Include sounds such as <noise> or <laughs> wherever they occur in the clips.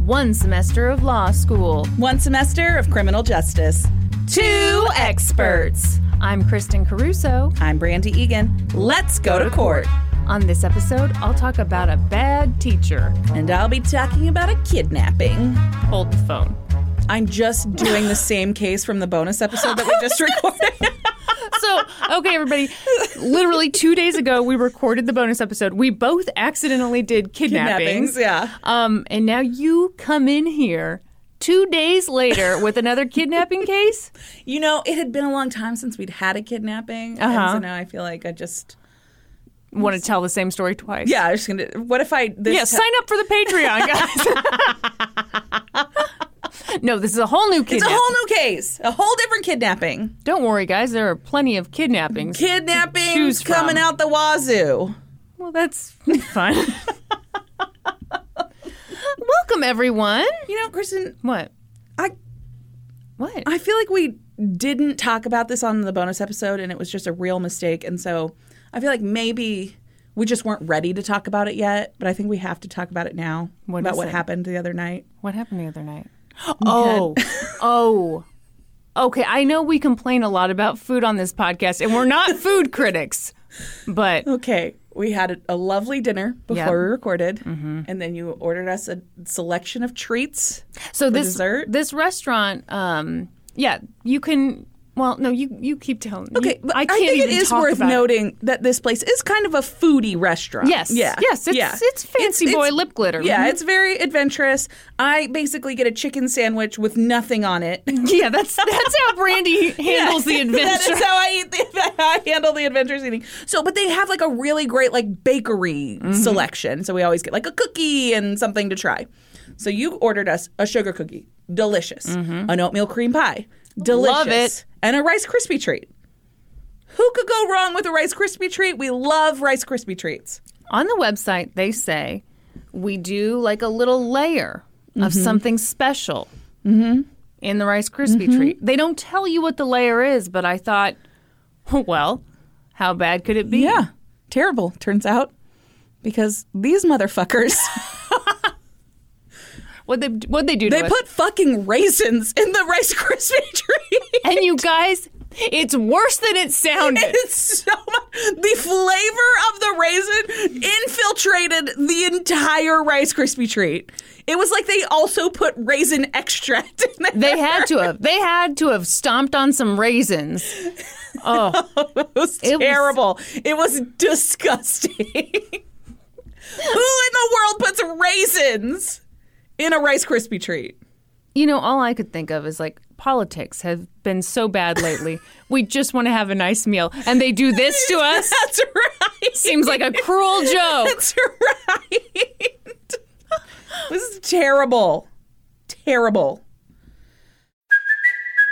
One semester of law school. One semester of criminal justice. Two experts. I'm Kristen Caruso. I'm Brandy Egan. Let's go to court. On this episode, I'll talk about a bad teacher. And I'll be talking about a kidnapping. Hold the phone. I'm just doing the same case from the bonus episode that we just <laughs> recorded. so, okay, everybody. Literally two days ago, we recorded the bonus episode. We both accidentally did kidnappings. Kidnappings, yeah. Um, and now you come in here two days later with another kidnapping case. You know, it had been a long time since we'd had a kidnapping. Uh-huh. And so now I feel like I just. Want to tell the same story twice? Yeah, I was just gonna. What if I? This Yeah, ti- sign up for the Patreon, guys. <laughs> <laughs> <laughs> no, this is a whole new case. It's kidnapping. a whole new case, a whole different kidnapping. Don't worry, guys. There are plenty of kidnappings. to Kidnappings choose from. coming out the wazoo. Well, that's <laughs> fun. Welcome, everyone. You know, Kristen, What? I What? I feel like we didn't talk about this on the bonus episode and it was just a real mistake. And so I feel like maybe we just weren't ready to talk about it yet, but I think we have to talk about it now What about is what it? happened the other night. What happened the other night? Oh, oh. Okay, I know we complain a lot about food on this podcast, and we're not <laughs> food critics, but Okay, we had a, a lovely dinner before Yep. we recorded, and then you ordered us a selection of treats. so this dessert? this restaurant, um, yeah, you can. Well, no, you you keep telling. Me. Okay, you, but I I, think it is worth about it. noting that this place is kind of a foodie restaurant. Yes, yeah, yes, it's- yeah. it's fancy boy lip glitter. Yeah, Mhm. it's very adventurous. I basically get a chicken sandwich with nothing on it. <laughs> Yeah, that's that's how Brandy <laughs> handles the adventure. <laughs> that is how I eat. The, I handle the adventures eating. So, but they have like a really great like bakery Mm-hmm. selection. So we always get like a cookie and something to try. So you ordered us a sugar cookie, delicious. An oatmeal cream pie, delicious. Mm-hmm. Love it. And a Rice Krispie treat. Who could go wrong with a Rice Krispie treat? We love Rice Krispie treats. On the website, they say we do like a little layer of mm-hmm. something special mm-hmm. in the Rice Krispie mm-hmm. treat. They don't tell you what the layer is, but I thought, <laughs> well, how bad could it be? Yeah, terrible. Turns out because these motherfuckers. <laughs> What they what they do? They us? put fucking raisins in the Rice Krispie <laughs> treat. and you guys, it's worse than it sounded. It's so much. The flavor of the raisin infiltrated the entire Rice Krispie treat. It was like they also put raisin extract in there. They had to have. They had to have stomped on some raisins. <laughs> Oh, it was It was- terrible. it was disgusting. <laughs> Who in the world puts raisins in a Rice Krispie treat? you know, all I could think of is like politics have been so bad lately. we just want to have a nice meal, and they do this to <laughs> us. That's right. Seems like a cruel <laughs> joke. That's right. <laughs> this is terrible. Terrible.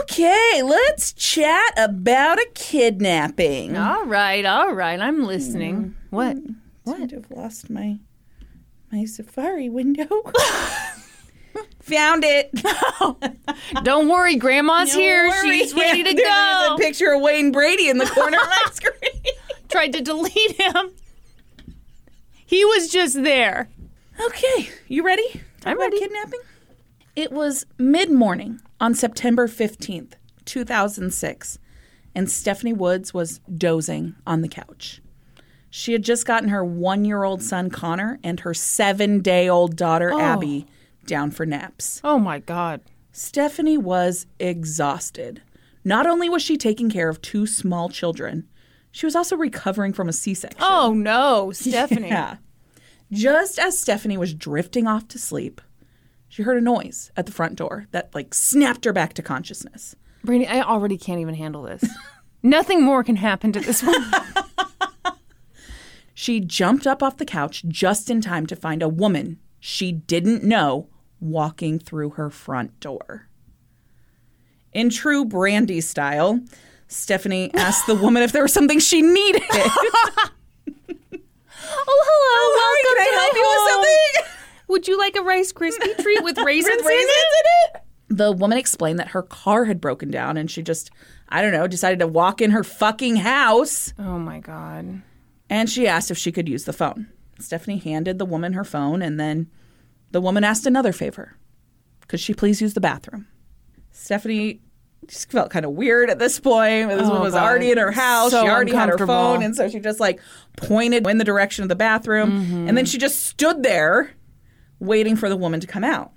Okay, let's chat about a kidnapping. All right, all right. I'm listening. Mm-hmm. What? Mm-hmm. What? I've lost my my Safari window. <laughs> Found it. <laughs> Don't worry, Grandma's here. Worry. She's <laughs> ready to go. There's go. a picture of Wayne Brady in the corner of my screen. Tried to delete him. He was just there. Okay, you ready? Talk I'm about ready. Kidnapping. It was mid morning on September fifteenth, two thousand six, and Stephanie Woods was dozing on the couch. She had just gotten her one year old son Connor and her seven day old daughter oh. Abby down for naps. Oh my God. Stephanie was exhausted. Not only was she taking care of two small children, she was also recovering from a C section. Oh no, <laughs> Stephanie. Yeah. Just as Stephanie was drifting off to sleep, she heard a noise at the front door that like snapped her back to consciousness. Brandy, I already can't even handle this. <laughs> Nothing more can happen to this woman. She jumped up off the couch just in time to find a woman she didn't know walking through her front door. In true Brandy style, Stephanie <laughs> asked the woman if there was something she needed. <laughs> Oh, hello. Welcome Can I to help my you with home. Something? Would you like a Rice Krispie treat with <laughs> raisins, With in raisins it? in it? The woman explained that her car had broken down and she just, I don't know, decided to walk in her fucking house. Oh my God. and she asked if she could use the phone. Stephanie handed the woman her phone, and then the woman asked another favor. Could she please use the bathroom? Stephanie just felt kind of weird at this point. This oh woman was God. already in her house. So she already had her uncomfortable. phone, and so she just like pointed in the direction of the bathroom, mm-hmm. and then she just stood there waiting for the woman to come out.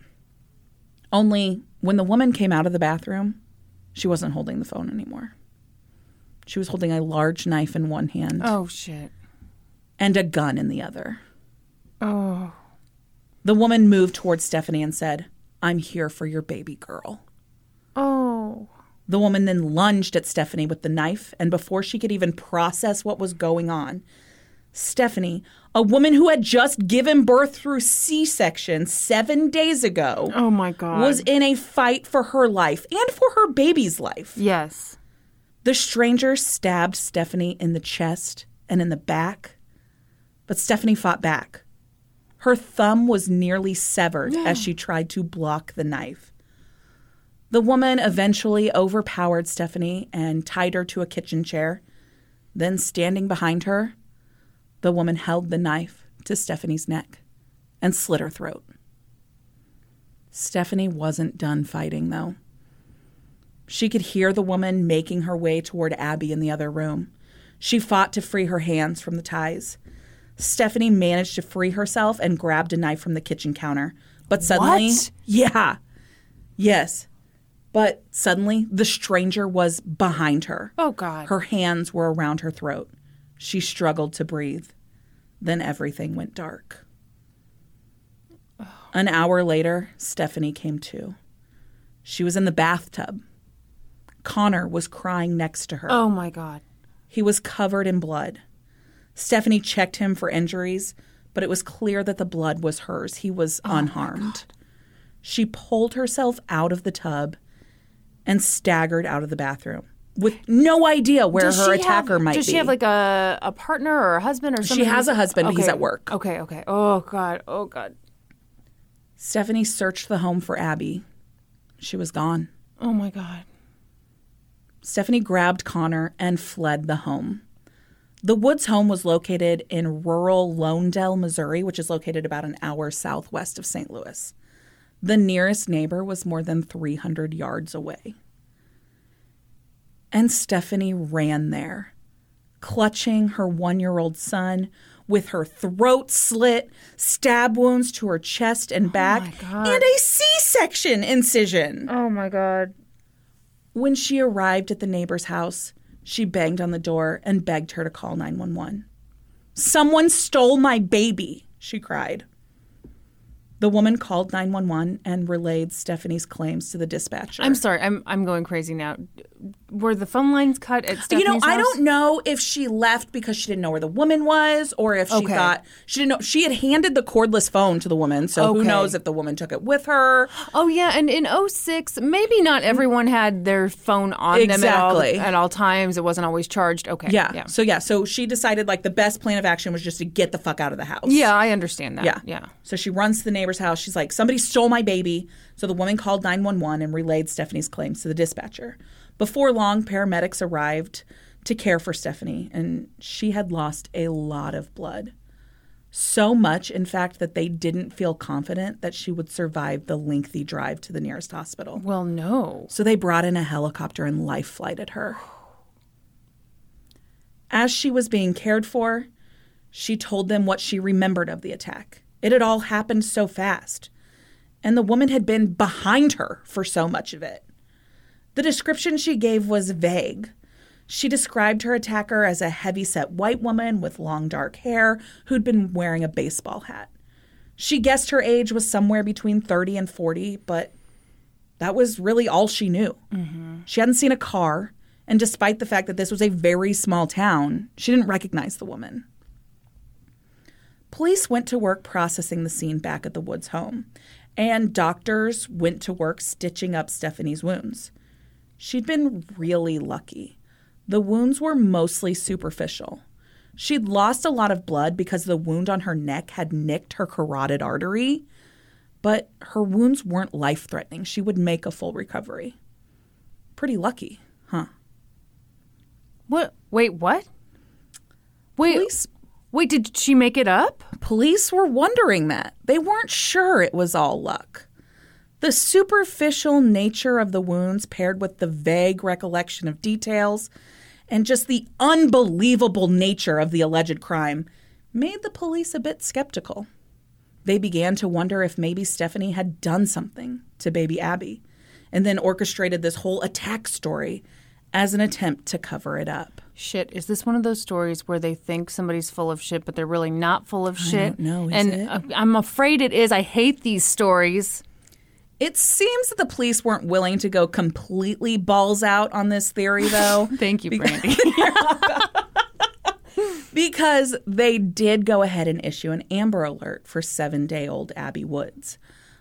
Only when the woman came out of the bathroom, she wasn't holding the phone anymore. She was holding a large knife in one hand Oh shit. and a gun in the other. Oh. The woman moved towards Stephanie and said, I'm here for your baby girl. Oh. The woman then lunged at Stephanie with the knife, and before she could even process what was going on, Stephanie, a woman who had just given birth through C section seven days ago, Oh my God. was in a fight for her life and for her baby's life. yes. The stranger stabbed Stephanie in the chest and in the back, but Stephanie fought back. Her thumb was nearly severed as she tried to block the knife. The woman eventually overpowered Stephanie and tied her to a kitchen chair. Then, standing behind her, the woman held the knife to Stephanie's neck and slit her throat. Stephanie wasn't done fighting, though. She could hear the woman making her way toward Abby in the other room. She fought to free her hands from the ties. Stephanie managed to free herself and grabbed a knife from the kitchen counter. But suddenly, What? yeah. Yes. But suddenly, the stranger was behind her. Oh God. Her hands were around her throat. She struggled to breathe. Then everything went dark. An hour later, Stephanie came to. She was in the bathtub. Connor was crying next to her. Oh my God. He was covered in blood. Stephanie checked him for injuries, but it was clear that the blood was hers. He was oh unharmed. She pulled herself out of the tub and staggered out of the bathroom with no idea where Does her attacker have, might does be. Does she have like a, a partner or a husband or something? She has a husband, but he's at work. Okay, okay. Oh God. Oh God. Stephanie searched the home for Abby. She was gone. Oh my God. Stephanie grabbed Connor and fled the home. The Woods home was located in rural Lonedell, Missouri, which is located about an hour southwest of St. Louis. The nearest neighbor was more than 300 yards away. And Stephanie ran there, clutching her one year old son with her throat slit, stab wounds to her chest and oh back, God. and a C section incision. Oh my God. When she arrived at the neighbor's house, she banged on the door and begged her to call 911. Someone stole my baby, she cried. The woman called 911 and relayed Stephanie's claims to the dispatcher. I'm sorry. I'm I'm going crazy now. were the phone lines cut at Stephanie's you know, I don't know if she left because she didn't know where the woman was, or if she Okay. thought she didn't know. She had handed the cordless phone to the woman, so who knows if the woman took it with her. Oh yeah, and in 06, maybe not mm. everyone had their phone on them at all Exactly. at all times. It wasn't always charged. Okay. Yeah. Yeah. So yeah, so she decided like the best plan of action was just to get the fuck out of the house. Yeah, I understand that. Yeah. Yeah. So she runs to the neighbor's house. She's like, somebody stole my baby. So the woman called 911 and relayed Stephanie's claims to the dispatcher. Before long, paramedics arrived to care for Stephanie, and she had lost a lot of blood. So much, in fact, that they didn't feel confident that she would survive the lengthy drive to the nearest hospital. Well, no. So they brought in a helicopter and life flighted her. As she was being cared for, she told them what she remembered of the attack. It had all happened so fast, and the woman had been behind her for so much of it. The description she gave was vague. She described her attacker as a heavy-set white woman with long dark hair who'd been wearing a baseball hat. She guessed her age was somewhere between 30 and 40, but that was really all she knew. Mm-hmm. She hadn't seen a car, and despite the fact that this was a very small town, she didn't recognize the woman. Police went to work processing the scene back at the Woods home, and doctors went to work stitching up Stephanie's wounds. She'd been really lucky. The wounds were mostly superficial. She'd lost a lot of blood because the wound on her neck had nicked her carotid artery, but her wounds weren't life threatening. She would make a full recovery. Pretty lucky, huh? What? Wait, what? Wait. Police Wait, did she make it up? Police were wondering that. They weren't sure it was all luck. The superficial nature of the wounds, paired with the vague recollection of details, and just the unbelievable nature of the alleged crime, made the police a bit skeptical. They began to wonder if maybe Stephanie had done something to baby Abby, and then orchestrated this whole attack story as an attempt to cover it up. Shit, is this one of those stories where they think somebody's full of shit, but they're really not full of shit? don't know, is and it? uh, I'm afraid it is. I hate these stories. It seems that the police weren't willing to go completely balls out on this theory, though. <laughs> Thank you, Brandy. <laughs> because they did go ahead and issue an Amber Alert for seven day old Abby Woods.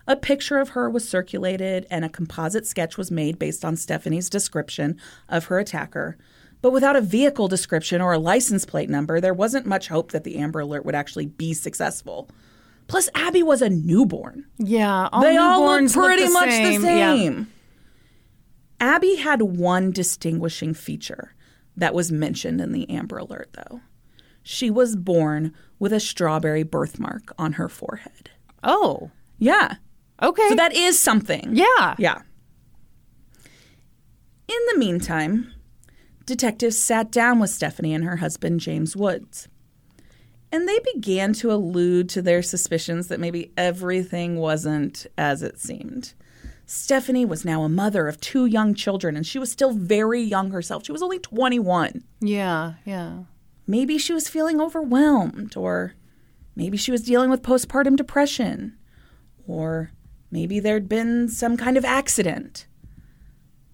A picture of her was circulated and a composite sketch was made based on Stephanie's description of her attacker. But without a vehicle description or a license plate number, there wasn't much hope that the Amber Alert would actually be successful. Plus, Abby was a newborn. yeah, all they all look newborns look pretty the much same. the Yeah. same. Abby had one distinguishing feature that was mentioned in the Amber Alert, though. She was born with a strawberry birthmark on her forehead. Oh, Yeah. Okay. So that is something. yeah. Yeah. In the meantime, detectives sat down with Stephanie and her husband, James Woods. And they began to allude to their suspicions that maybe everything wasn't as it seemed. Stephanie was now a mother of two young children, and she was still very young herself. She was only 21. Yeah, yeah. Maybe she was feeling overwhelmed, or maybe she was dealing with postpartum depression, or maybe there'd been some kind of accident.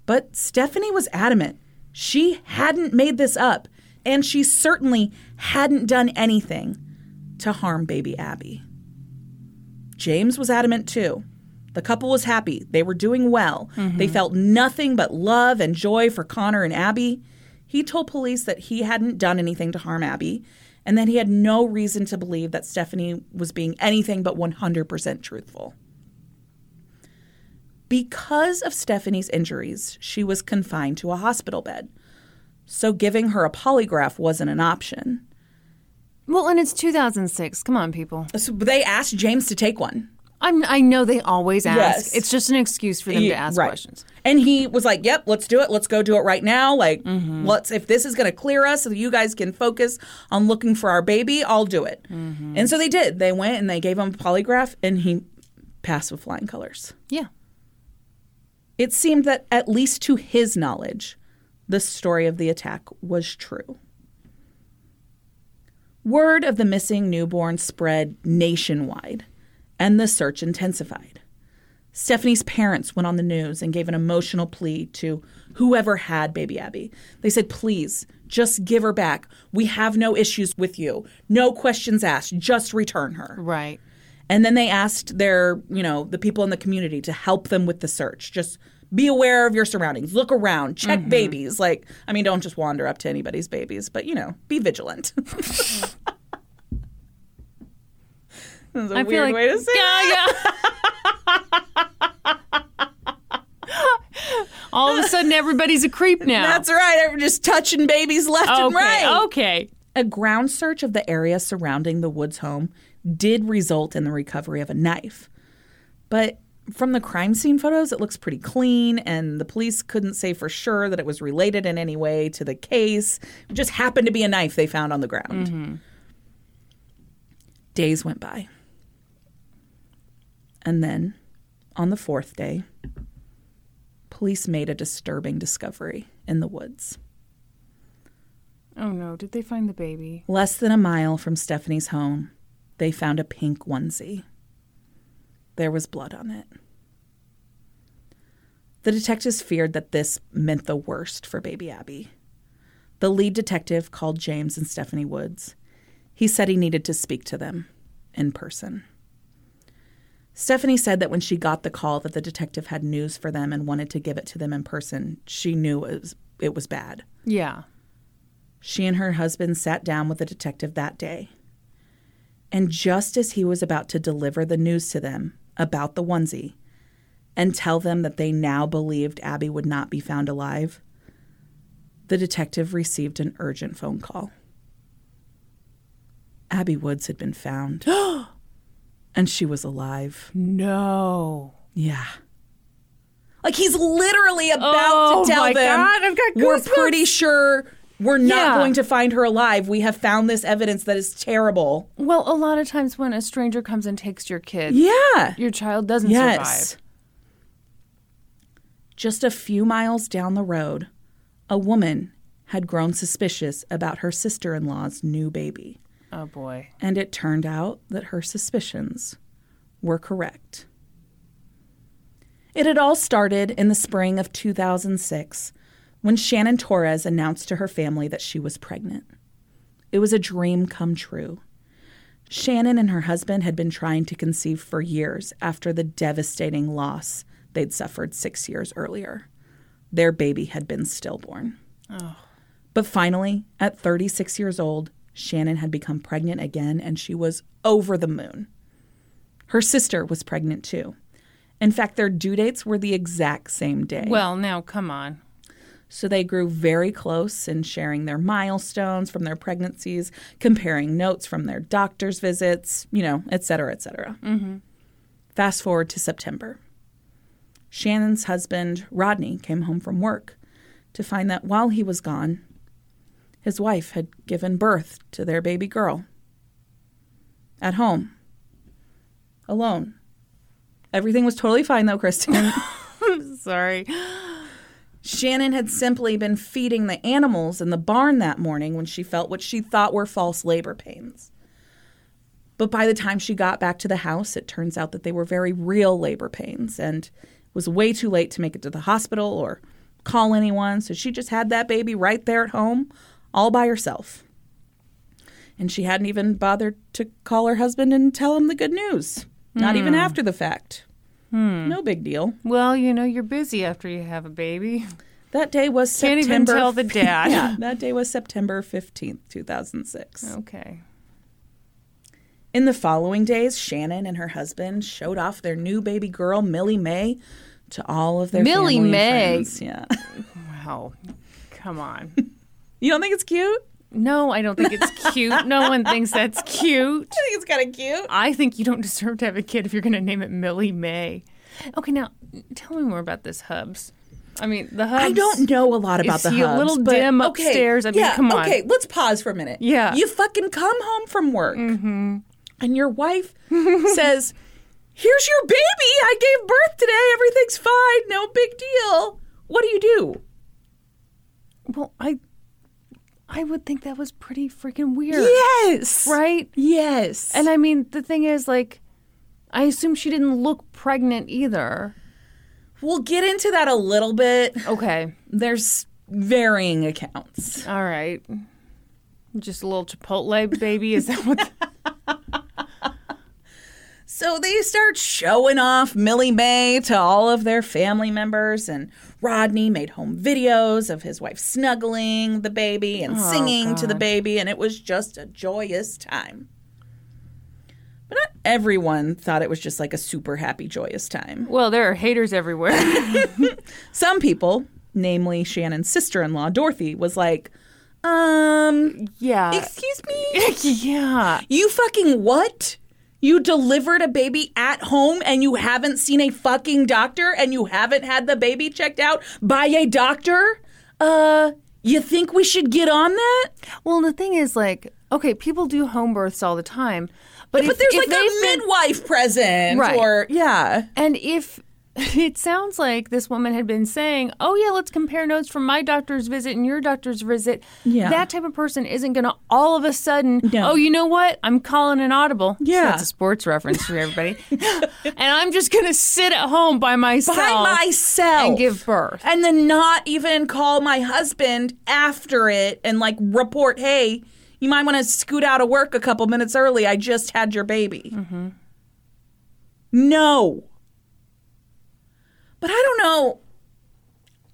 But Stephanie was adamant. She hadn't made this up, and she certainly hadn't done anything to harm baby Abby. James was adamant too. The couple was happy. They were doing well. They mm-hmm. felt nothing but love and joy for Connor and Abby. He told police that he hadn't done anything to harm Abby and that he had no reason to believe that Stephanie was being anything but 100% truthful. Because of Stephanie's injuries, she was confined to a hospital bed. So giving her a polygraph wasn't an option. Well, and it's 2006. Come on, people. Uh, so they asked James to take one. I'm, I know they always ask. Yes. It's just an excuse for them to ask right. questions. And he was like, "Yep, let's do it. Let's go do it right now. Like, mm-hmm. let's if this is going to clear us so that you guys can focus on looking for our baby, I'll do it." Mm-hmm. And so they did. They went and they gave him a polygraph, and he passed with flying colors. Yeah. It seemed that at least to his knowledge, the story of the attack was true. Word of the missing newborn spread nationwide, and the search intensified. Stephanie's parents went on the news and gave an emotional plea to whoever had baby Abby. They said, please, just give her back. We have no issues with you. No questions asked. Just return her. Right. And then they asked their, you know, the people in the community to help them with the search. Just be aware of your surroundings. Look around. Check mm-hmm. babies. Like, I mean, don't just wander up to anybody's babies, but, you know, be vigilant. <laughs> That's a I weird feel like way to say it. yeah, yeah. All of a sudden, everybody's a creep now. That's right. I'm just touching babies left and right. Okay. A ground search of the area surrounding the Woods home did result in the recovery of a knife. But from the crime scene photos, it looks pretty clean, and the police couldn't say for sure that it was related in any way to the case. It just happened to be a knife they found on the ground. Days went by. And then, on the fourth day, police made a disturbing discovery in the woods. Oh no! Did they find the baby? Less than a mile from Stephanie's home, they found a pink onesie. There was blood on it. The detectives feared that this meant the worst for baby Abby. The lead detective called James and Stephanie Woods. He said he needed to speak to them in person. Stephanie said that when she got the call that the detective had news for them and wanted to give it to them in person, she knew it was, it was bad. Yeah. She and her husband sat down with the detective that day. And just as he was about to deliver the news to them about the onesie and tell them that they now believed Abby would not be found alive, the detective received an urgent phone call. Abby Woods had been found. <gasps> and she was alive. No. Yeah. Like he's literally about Oh, to tell my them God, I've got we're pretty sure we're not Yeah. going to find her alive. We have found this evidence that is terrible. Well, a lot of times when a stranger comes and takes your kid, Yeah. your child doesn't Yes. survive. Just a few miles down the road, a woman had grown suspicious about her sister in law's new baby. Oh boy. And it turned out that her suspicions were correct. It had all started in the spring of 2006 when Shannon Torrez announced to her family that she was pregnant. It was a dream come true. Shannon and her husband had been trying to conceive for years after the devastating loss they'd suffered six years earlier. Their baby had been stillborn. Oh. But finally, at 36 years old, Shannon had become pregnant again and she was over the moon. Her sister was pregnant too. In fact, their due dates were the exact same day. Well, now come on. So they grew very close in sharing their milestones from their pregnancies, comparing notes from their doctor's visits, you know, et cetera, et cetera. Mm-hmm. Fast forward to September. Shannon's husband, Rodney, came home from work to find that while he was gone, his wife had given birth to their baby girl. At home. Alone. Everything was totally fine, though, Kristen. <laughs> Sorry. Shannon had simply been feeding the animals in the barn that morning when she felt what she thought were false labor pains. But by the time she got back to the house, it turns out that they were very real labor pains and it was way too late to make it to the hospital or call anyone. So she just had that baby right there at home, all by herself. And she hadn't even bothered to call her husband and tell him the good news, not even hmm. after the fact. Hmm. No big deal. Well, you know, you're busy after you have a baby. That day was September. Can't even tell the dad. yeah, that day was September 15th, 2006. Okay. In the following days, Shannon and her husband showed off their new baby girl, Millie May, to all of their Millie May? friends. Yeah. <laughs> Wow. Come on. you don't think it's cute? No, I don't think it's cute. No one thinks that's cute. <laughs> I think it's kind of cute. I think you don't deserve to have a kid if you're going to name it Millie May. Okay, now tell me more about this Hubs. I mean, the Hubs. I don't know a lot about the he a little but- dim okay, upstairs? I mean, yeah, come on. Okay, let's pause for a minute. Yeah. You fucking come home from work, mm-hmm. and your wife <laughs> says, "Here's your baby. I gave birth today. Everything's fine. No big deal." What do you do? Well, I, I would think that was pretty freaking weird. Yes. Right. Yes. And I mean, the thing is, like, I assume she didn't look pregnant either. We'll get into that a little bit. Okay. There's varying accounts. All right. Just a little Chipotle baby. Is that what? <laughs> So they start showing off Millie Mae to all of their family members, and Rodney made home videos of his wife snuggling the baby and singing to the baby, and it was just a joyous time. But not everyone thought it was just like a super happy, joyous time. well, there are haters everywhere. <laughs> Some people, namely Shannon's sister in law, Dorothy, was like, um, yeah. excuse me? <laughs> yeah. You fucking what? You delivered a baby at home and you haven't seen a fucking doctor and you haven't had the baby checked out by a doctor? Uh, you think we should get on that? Well, the thing is, like, okay, people do home births all the time, but but if, there's if like a they've been- midwife present Right. or yeah. And if <laughs> it sounds like this woman had been saying, "Oh yeah, let's compare notes from my doctor's visit and your doctor's visit," Yeah. that type of person isn't going to all of a sudden, No. "Oh, you know what? I'm calling an audible." So Yeah. that's a sports reference for everybody. <laughs> <laughs> and I'm just going to sit at home by myself, By myself. and give birth. And then not even call my husband after it and like report, hey, you might want to scoot out of work a couple minutes early. I just had your baby. Mm-hmm. No. But I don't know.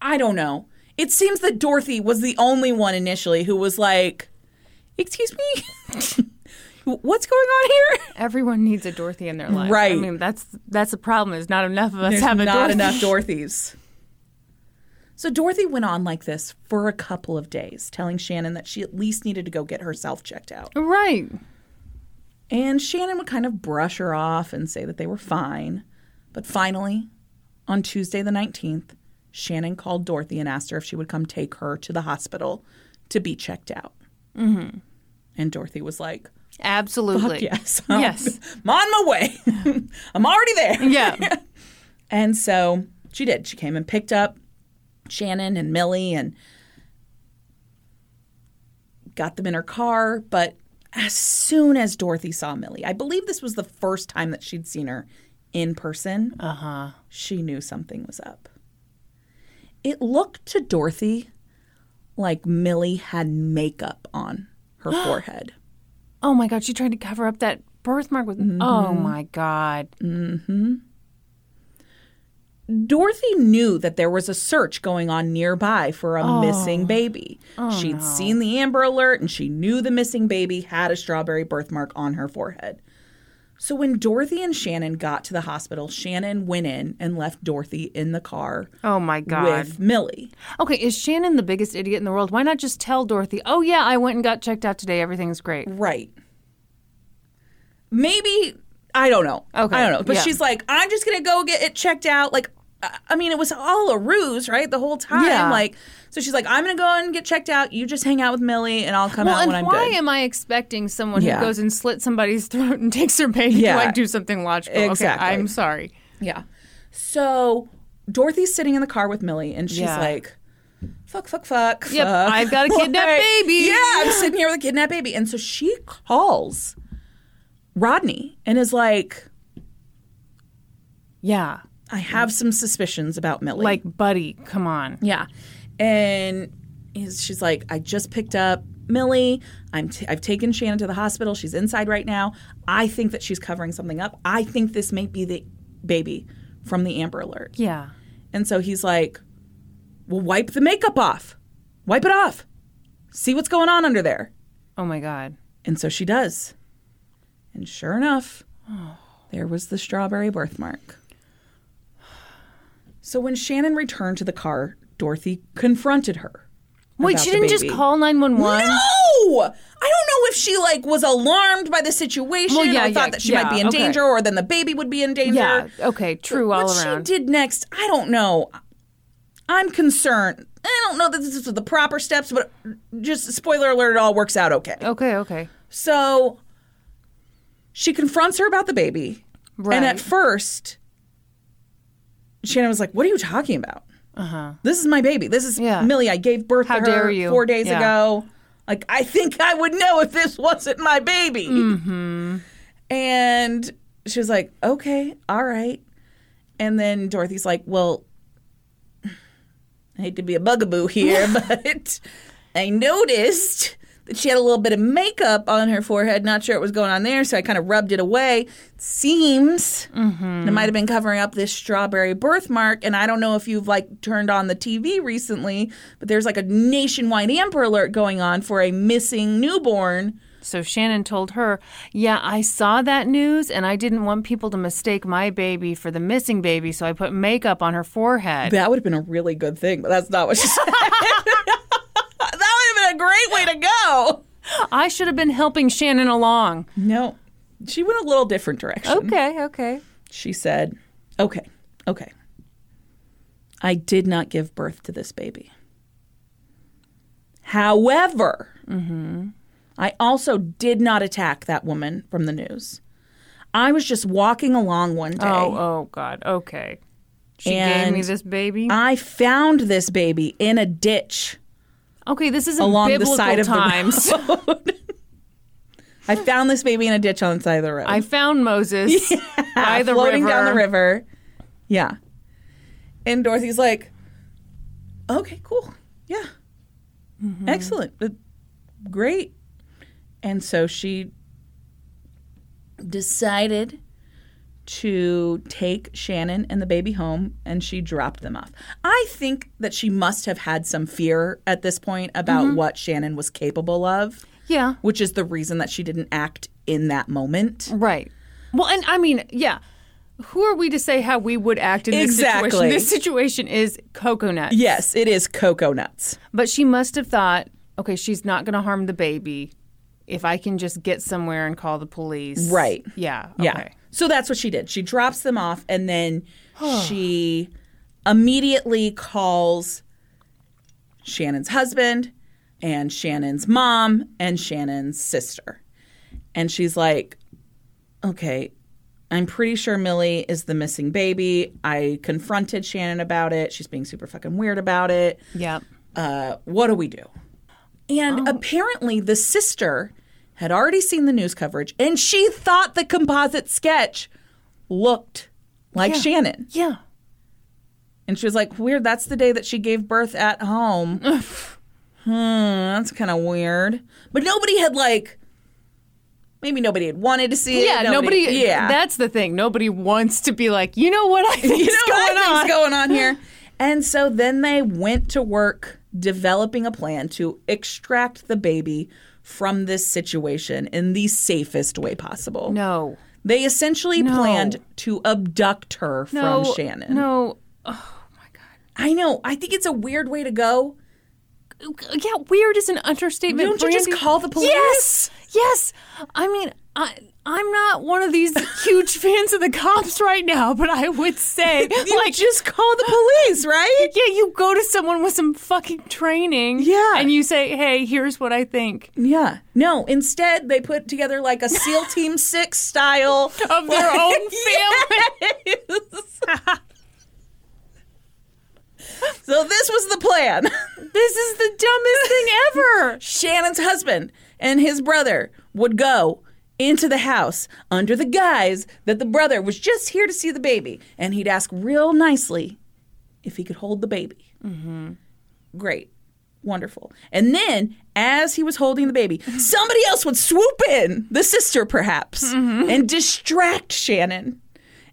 I don't know. It seems that Dorothy was the only one initially who was like, excuse me? <laughs> What's going on here? Everyone needs a Dorothy in their life. Right? I mean, that's that's the problem. Is not enough of us There's have a not Dorothy. enough <laughs> Dorothys. So Dorothy went on like this for a couple of days, telling Shannon that she at least needed to go get herself checked out. Right. And Shannon would kind of brush her off and say that they were fine. But finally, on Tuesday the 19th, Shannon called Dorothy and asked her if she would come take her to the hospital to be checked out. Mm-hmm. And Dorothy was like, Absolutely. Yes. <laughs> Yes. I'm on my way. <laughs> I'm already there. Yeah. <laughs> And so she did. She came and picked up Shannon and Millie and got them in her car. But as soon as Dorothy saw Millie, I believe this was the first time that she'd seen her in person, uh-huh. she knew something was up. It looked to Dorothy like Millie had makeup on her <gasps> forehead. Oh my God, she tried to cover up that birthmark with. Mm-hmm. Oh my God. Mm-hmm. Dorothy knew that there was a search going on nearby for a missing baby. She'd seen the Amber Alert and she knew the missing baby had a strawberry birthmark on her forehead. So when Dorothy and Shannon got to the hospital, Shannon went in and left Dorothy in the car Oh my God. with Millie. Okay, is Shannon the biggest idiot in the world? Why not just tell Dorothy, oh yeah, I went and got checked out today. Everything's great. Right. Maybe I don't know. Okay, I don't know. But yeah. she's like, I'm just gonna go get it checked out. Like, I- mean, it was all a ruse, right? The whole time. Yeah. Like, so she's like, I'm gonna go and get checked out. You just hang out with Millie, and I'll come Well, out and when I'm why am I expecting someone Yeah. who goes and slits somebody's <laughs> throat and takes their baby Yeah. to like do something logical? Exactly. Okay, I'm sorry. yeah. So Dorothy's sitting in the car with Millie, and she's Yeah. like. Fuck, fuck, fuck. Yep, fuck. I've got a <laughs> kidnapped Like, baby. Yeah, I'm <laughs> sitting here with a kidnapped baby. And so she calls Rodney and is like, Yeah. I have some suspicions about Millie. Like, buddy, come on. Yeah. And he's, she's like, I just picked up Millie. I'm t- I've taken Shannon to the hospital. She's inside right now. I think that she's covering something up. I think this may be the baby from the Amber Alert. Yeah. And so he's like, Well, wipe the makeup off. Wipe it off. See what's going on under there. Oh my God. And so she does. And sure enough, oh. there was the strawberry birthmark. So when Shannon returned to the car, Dorothy confronted her. Wait, she didn't just call 911? No! I don't know if she like was alarmed by the situation Well, yeah, or thought yeah, that she yeah, might be in okay. danger or then the baby would be in danger. Yeah. Okay. True. all what around. What she did next, I don't know. I'm concerned. I don't know that this is the proper steps, but just spoiler alert, it all works out okay. Okay. Okay. So she confronts her about the baby. Right. And at first, Shannon was like, What are you talking about? Uh-huh. This is my baby. This is Yeah. Millie. I gave birth How to her four days Yeah. ago. Like, I think I would know if this wasn't my baby. Mm-hmm. And she was like, okay, all right. And then Dorothy's like, well, I hate to be a bugaboo here, <laughs> but I noticed that she had a little bit of makeup on her forehead. Not sure what was going on there, so I kind of rubbed it away. Seems mm-hmm. it might have been covering up this strawberry birthmark. And I don't know if you've like turned on the TV recently, but there's like a nationwide Amber Alert going on for a missing newborn. So Shannon told her, Yeah, I saw that news and I didn't want people to mistake my baby for the missing baby, so I put makeup on her forehead. That would have been a really good thing, but that's not what she <laughs> said. <laughs> that would have been a great way to go. <laughs> I should have been helping Shannon along. No, she went a little different direction. Okay, okay. She said, Okay, okay. I did not give birth to this baby. However, mm-hmm. I also did not attack that woman from the news. I was just walking along one day. Oh, oh God. Okay. She gave me this baby. I found this baby in a ditch okay, this isn't along the biblical side of times. the road. <laughs> <laughs> I found this baby in a ditch on the side of the road. I found Moses <laughs> by the floating river. down the river. Yeah. And Dorothy's like, okay, cool. Yeah. Mm-hmm. Excellent. Uh, Great. And so she decided to take Shannon and the baby home and she dropped them off. I think that she must have had some fear at this point about Mm-hmm. what Shannon was capable of, Yeah. which is the reason that she didn't act in that moment. Right. Well, and I mean, yeah. Who are we to say how we would act in this Exactly. situation? This situation is coconut. Yes, it is cocoa nuts. But she must have thought, okay, she's not going to harm the baby if I can just get somewhere and call the police. Right. Yeah. Yeah. So that's what she did. She drops them off and then she immediately calls Shannon's husband and Shannon's mom and Shannon's sister. And she's like, okay, I'm pretty sure Millie is the missing baby. I confronted Shannon about it. She's being super fucking weird about it. Yep. Uh, what do we do? And apparently, the sister had already seen the news coverage and she thought the composite sketch looked like Shannon. Yeah. And she was like, Weird, that's the day that she gave birth at home. <laughs> hmm, that's kind of weird. But nobody had, like, maybe nobody had wanted to see it. Yeah. Nobody. Yeah. That's the thing. Nobody wants to be like, you know what I <laughs> think you know what going think's on. going on here? <laughs> And so then they went to work developing a plan to extract the baby from this situation in the safest way possible. no. They essentially No. planned to abduct her No. from Shannon. No. Oh my god. I know. I think it's a weird way to go. Yeah, weird is an understatement. Don't you just call the police? Yes, yes. I mean, I I'm not one of these huge <laughs> fans of the cops right now, but I would say, <laughs> You like, just call the police, right? yeah, you go to someone with some fucking training, Yeah. and you say, hey, here's what I think Yeah. No, instead they put together like a SEAL <laughs> Team 6 style of their own family. so this was the plan. this is the dumbest thing ever. Shannon's husband and his brother would go into the house under the guise that the brother was just here to see the baby. And he'd ask real nicely if he could hold the baby. Mm-hmm. Great. Wonderful. And then, as he was holding the baby, somebody else would swoop in, the sister perhaps, and distract Shannon.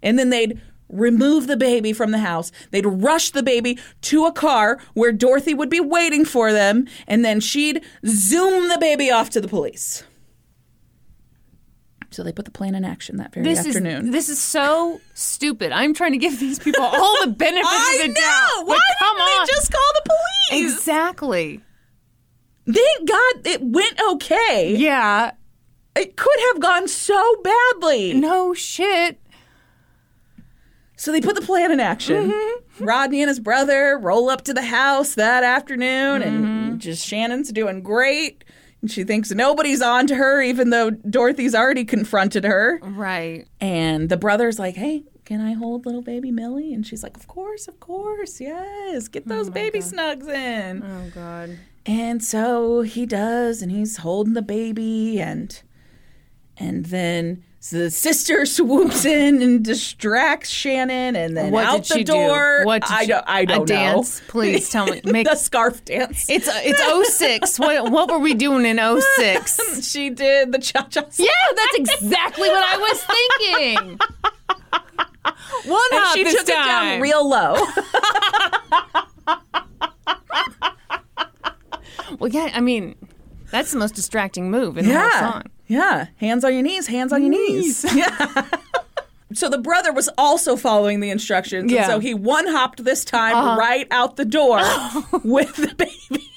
And then they'd remove the baby from the house. They'd rush the baby to a car where Dorothy would be waiting for them, and then she'd zoom the baby off to the police. So they put the plan in action that very This afternoon. is this is so stupid. I'm trying to give these people all the benefits I of the know. doubt. Why but come didn't on. they just call the police? exactly. Thank God it went okay. Yeah. It could have gone so badly. No shit. So they put the plan in action. Mm-hmm. Rodney and his brother roll up to the house that afternoon, Mm-hmm. and just Shannon's doing great. And she thinks nobody's on to her, even though Dorothy's already confronted her. Right. And the brother's like, hey, can I hold little baby Millie? And she's like, of course, of course, yes. Get those oh baby snugs in. Oh god. And so he does, and he's holding the baby, and and then So the sister swoops in and distracts Shannon, and then What out the she do? door. What did I don't. I a don't know. dance? Please tell me. <laughs> Make the scarf dance. it's it's 06. What what were we doing in 06? <laughs> she did the cha cha. Yeah, that's exactly what I was thinking. One and she took it down real low. <laughs> Well, yeah, I mean, that's the most distracting move in the whole song. Yeah. Hands on your knees. Hands on your knees. <laughs> Yeah. So the brother was also following the instructions, Yeah. Uh-huh. and so he one hopped this time right out the door <laughs> with the baby.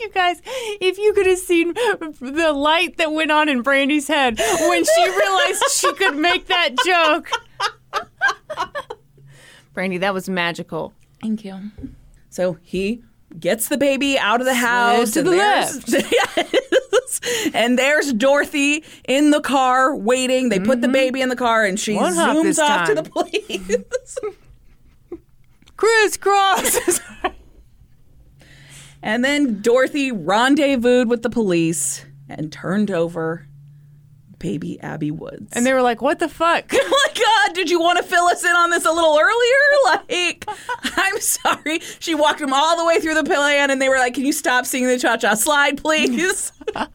You guys, if you could have seen the light that went on in Brandy's head when she <laughs> realized she could make that joke. Brandy, that was magical. Thank you. So he gets the baby out of the house to the <laughs> Yes. and there's Dorothy in the car waiting. They put the mm-hmm. baby in the car and she One zooms off to the police. <laughs> Crisscross. <laughs> and then Dorothy rendezvoused with the police and turned over baby Abby Woods. and they were like, what the fuck? <laughs> oh my God, did you want to fill us in on this a little earlier? <laughs> Like, I'm sorry. She walked them all the way through the plan and they were like, can you stop singing the cha cha slide, please? <laughs>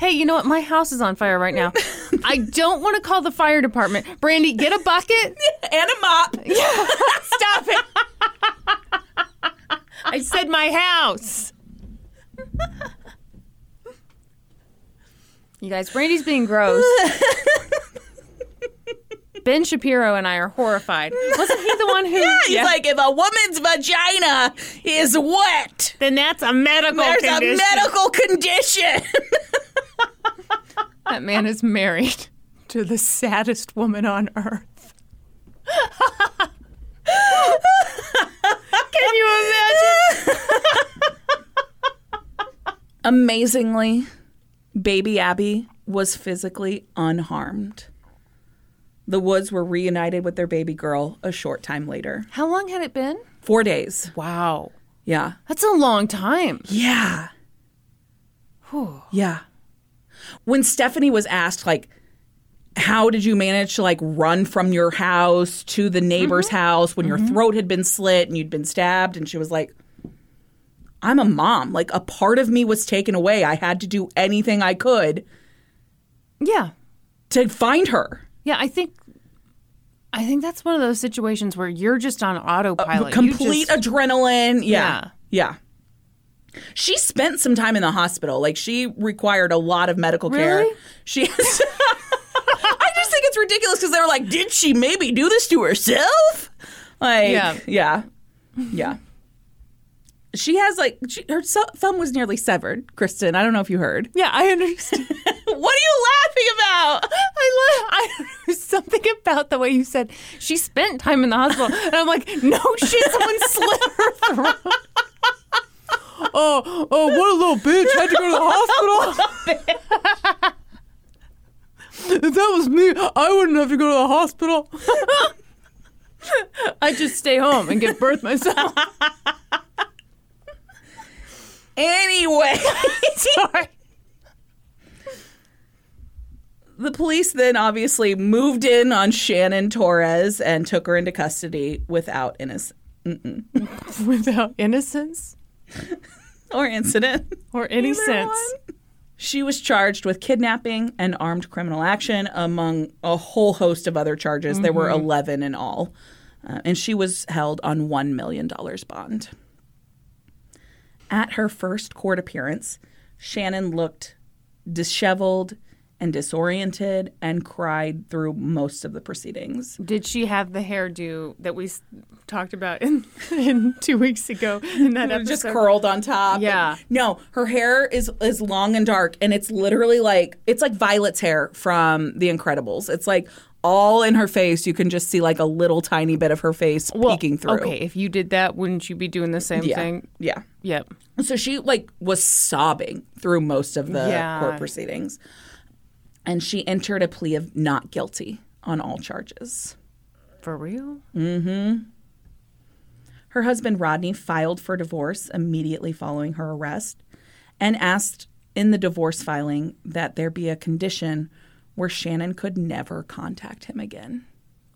Hey, you know what? My house is on fire right now. I don't want to call the fire department. Brandy, get a bucket. and a mop. Yeah. Stop it. I said my house. You guys, Brandy's being gross. <laughs> Ben Shapiro and I are horrified. Wasn't he the one who? Yeah, he's like, if a woman's vagina is wet, then that's a medical there's condition. a medical condition. <laughs> that man is married to the saddest woman on earth. <laughs> Can you imagine? Amazingly, baby Abby was physically unharmed. The Woods were reunited with their baby girl a short time later. How long had it been? Four days. Wow. Yeah. That's a long time. Yeah. Yeah. When Stephanie was asked, like, how did you manage to like run from your house to the neighbor's mm-hmm. house when your mm-hmm. throat had been slit and you'd been stabbed? And she was like, I'm a mom. Like, a part of me was taken away. I had to do anything I could Yeah. to find her. Yeah, I think I think that's one of those situations where you're just on uh, autopilot. You Complete just- adrenaline. Yeah. Yeah. She spent some time in the hospital. Like she required a lot of medical care. Really? She has <laughs> I just think it's ridiculous because they were like, did she maybe do this to herself? Like, Yeah. yeah. Yeah. She has like she, her thumb was nearly severed. Kristen, I don't know if you heard. yeah, I understand. <laughs> what are you laughing about? I love I something about the way you said she spent time in the hospital, and I'm like, no shit, someone <laughs> slit her throat. <laughs> Oh, oh, what a little bitch! Had to go to the hospital. if that was me, I wouldn't have to go to the hospital. I'd just stay home and give birth myself. Anyway. <laughs> Sorry. The police then obviously moved in on Shannon Torrez and took her into custody without innocence <laughs> Without innocence <laughs> or incident. or any sense. She was charged with kidnapping and armed criminal action, among a whole host of other charges. There were 11 in all. Uh, and she was held on $1 million bond. At her first court appearance, Shannon looked disheveled and disoriented and cried through most of the proceedings. Did she have the hairdo that we s- talked about in, <laughs> in two weeks ago in that episode? just curled on top. Yeah. No, her hair is is long and dark, and it's literally like it's like Violet's hair from The Incredibles. It's like all in her face. You can just see like a little tiny bit of her face Well, peeking through. Okay, if you did that, wouldn't you be doing the same Yeah. thing? Yeah. Yep. So she like was sobbing through most of the Yeah. court proceedings. And she entered a plea of not guilty on all charges. For real? Mm-hmm. Her husband Rodney filed for divorce immediately following her arrest and asked in the divorce filing that there be a condition where Shannon could never contact him again.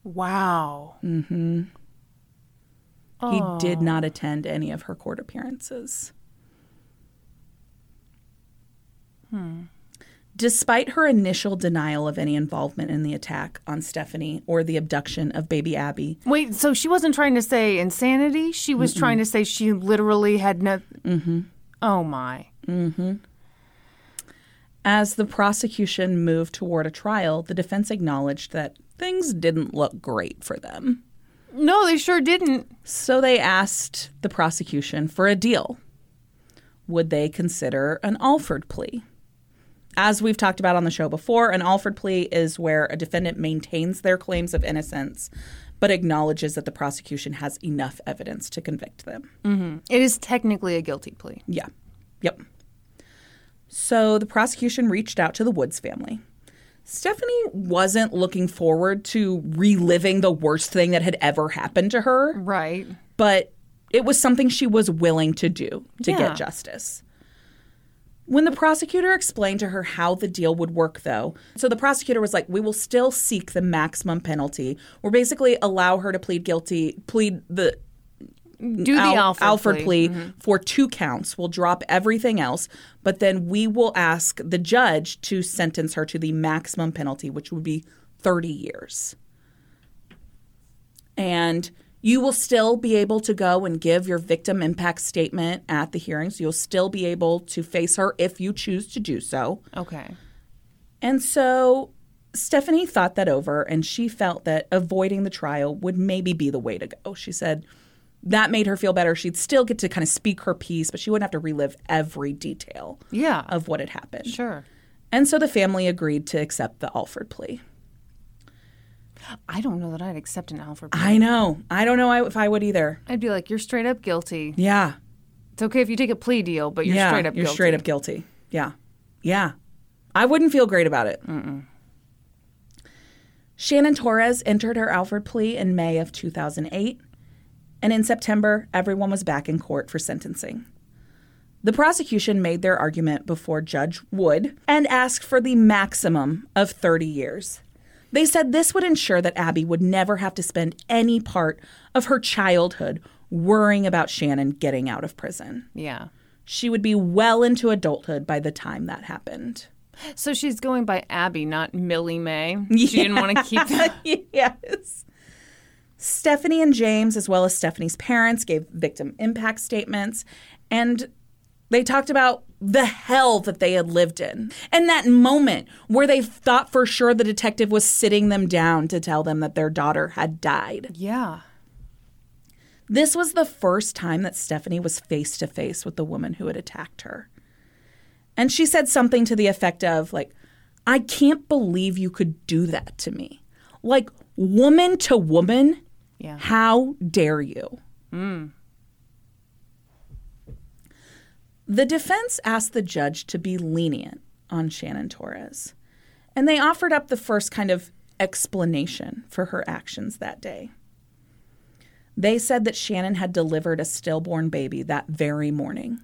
Wow. Mm-hmm. Aww. He did not attend any of her court appearances. Hmm. Despite her initial denial of any involvement in the attack on Stephanie or the abduction of baby Abby, Wait, so she wasn't trying to say insanity? She was trying to say she literally had no. Mm-hmm. Oh my. As the prosecution moved toward a trial, the defense acknowledged that things didn't look great for them. No, they sure didn't. So they asked the prosecution for a deal. Would they consider an Alford plea? As we've talked about on the show before, an Alford plea is where a defendant maintains their claims of innocence but acknowledges that the prosecution has enough evidence to convict them. Mm-hmm. It is technically a guilty plea. Yeah. Yep. So the prosecution reached out to the Woods family. Stephanie wasn't looking forward to reliving the worst thing that had ever happened to her, Right. but it was something she was willing to do to Yeah. get justice. When the prosecutor explained to her how the deal would work, though, so the prosecutor was like, We will still seek the maximum penalty, or basically allow her to plead guilty, plead the Do the Al- Alfred, plea, Mm-hmm. for two counts. We'll drop everything else, but then we will ask the judge to sentence her to the maximum penalty, which would be 30 years. And you will still be able to go and give your victim impact statement at the hearings. You'll still be able to face her if you choose to do so. Okay. And so Stephanie thought that over and she felt that avoiding the trial would maybe be the way to go. She said that made her feel better. She'd still get to kind of speak her piece, but she wouldn't have to relive every detail Yeah. of what had happened. Sure. And so the family agreed to accept the Alford plea. I don't know that I'd accept an Alford plea. I know. I don't know if I would either. I'd be like, you're straight up guilty. Yeah. It's okay if you take a plea deal, but you're yeah, straight up you're guilty. straight up guilty. Yeah. Yeah. I wouldn't feel great about it. Shannon Torrez entered her Alford plea in May of 2008, and in September, everyone was back in court for sentencing. The prosecution made their argument before Judge Wood and asked for the maximum of 30 years. They said this would ensure that Abby would never have to spend any part of her childhood worrying about Shannon getting out of prison. Yeah. She would be well into adulthood by the time that happened. So she's going by Abby, not Millie May. <laughs> She didn't want to keep that. <laughs> yes. Stephanie and James, as well as Stephanie's parents, gave victim impact statements and they talked about the hell that they had lived in. And that moment where they thought for sure the detective was sitting them down to tell them that their daughter had died. Yeah. This was the first time that Stephanie was face to face with the woman who had attacked her. And she said something to the effect of, like, I can't believe you could do that to me. Like, woman to woman, Yeah. how dare you? The defense asked the judge to be lenient on Shannon Torrez, and they offered up the first kind of explanation for her actions that day. They said that Shannon had delivered a stillborn baby that very morning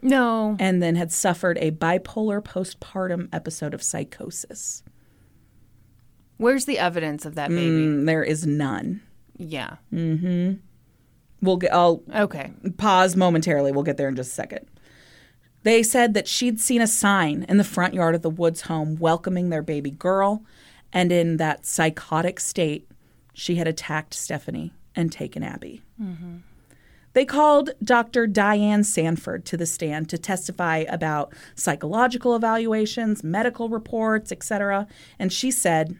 No. and then had suffered a bipolar postpartum episode of psychosis. Where's the evidence of that baby? Mm, there is none. Yeah. Mm-hmm. We'll get, I'll Okay. pause momentarily. We'll get there in just a second. They said that she'd seen a sign in the front yard of the Woods home welcoming their baby girl, and in that psychotic state, she had attacked Stephanie and taken Abby. They called Dr. Diane Sanford to the stand to testify about psychological evaluations, medical reports, etc. And she said,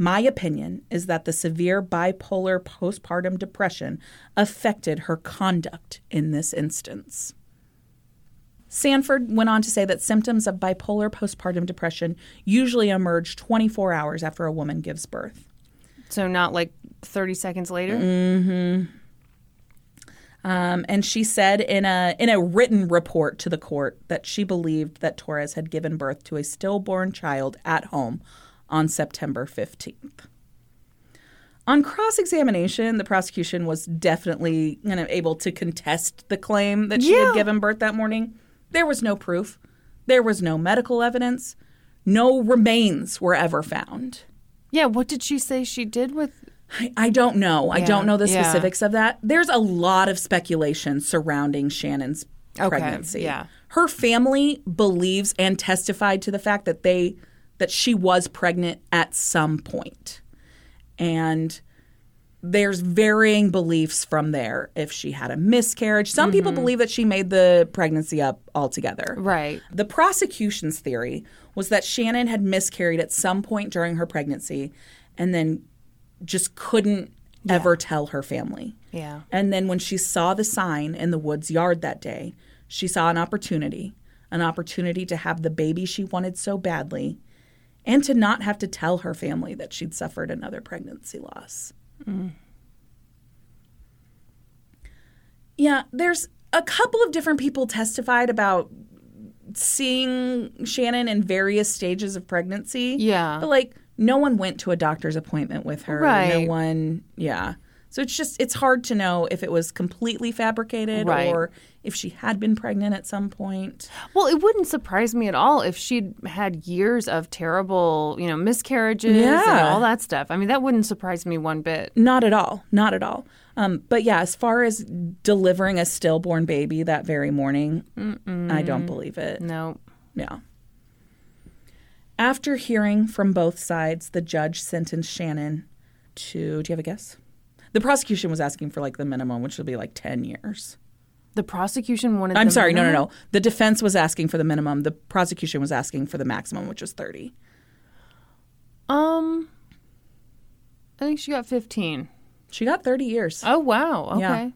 My opinion is that the severe bipolar postpartum depression affected her conduct in this instance. Sanford went on to say that symptoms of bipolar postpartum depression usually emerge 24 hours after a woman gives birth. So not like 30 seconds later? Mm hmm. Um, and she said in a in a written report to the court that she believed that Torrez had given birth to a stillborn child at home on September 15th. On cross examination, the prosecution was definitely able to contest the claim that she Yeah. had given birth that morning. There was no proof. There was no medical evidence. No remains were ever found. Yeah, what did she say she did with I, I don't know. I don't know the yeah. specifics of that. There's a lot of speculation surrounding Shannon's Okay, pregnancy. yeah. Her family believes and testified to the fact that they that she was pregnant at some point. And there's varying beliefs from there if she had a miscarriage. Some people mm-hmm. believe that she made the pregnancy up altogether. Right. The prosecution's theory was that Shannon had miscarried at some point during her pregnancy and then just couldn't ever tell her family. Yeah. And then when she saw the sign in the woods yard that day, she saw an opportunity, an opportunity to have the baby she wanted so badly and to not have to tell her family that she'd suffered another pregnancy loss. Yeah, there's a couple of different people testified about seeing Shannon in various stages of pregnancy. Yeah. But like no one went to a doctor's appointment with her. Right. No one, yeah. So it's just it's hard to know if it was completely fabricated Right. or if she had been pregnant at some point. Well, it wouldn't surprise me at all if she'd had years of terrible, you know, miscarriages and all that stuff. I mean, that wouldn't surprise me one bit. Not at all. Not at all. Um, but yeah, as far as delivering a stillborn baby that very morning, I don't believe it. No. Yeah. After hearing from both sides, the judge sentenced Shannon to. Do you have a guess? The prosecution was asking for like the minimum, which would be like 10 years. The prosecution wanted I'm sorry, no, no, no. The defense was asking for the minimum. The prosecution was asking for the maximum, which was 30. Um I think she got 15. She got 30 years. Oh, wow. Okay.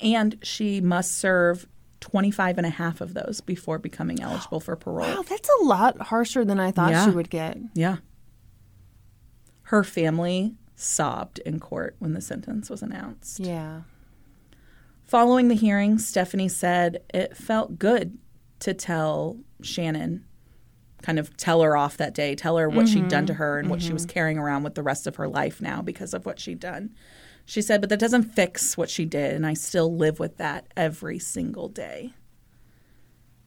Yeah. And she must serve 25 and a half of those before becoming eligible for parole. Wow, that's a lot harsher than I thought Yeah. she would get. Yeah. Her family sobbed in court when the sentence was announced. Yeah. Following the hearing, Stephanie said it felt good to tell Shannon, kind of tell her off that day, tell her what she'd mm-hmm. done to her and what she was mm-hmm. carrying around with the rest of her life now because of what she'd done. She said, but that doesn't fix what she did, and I still live with that every single day.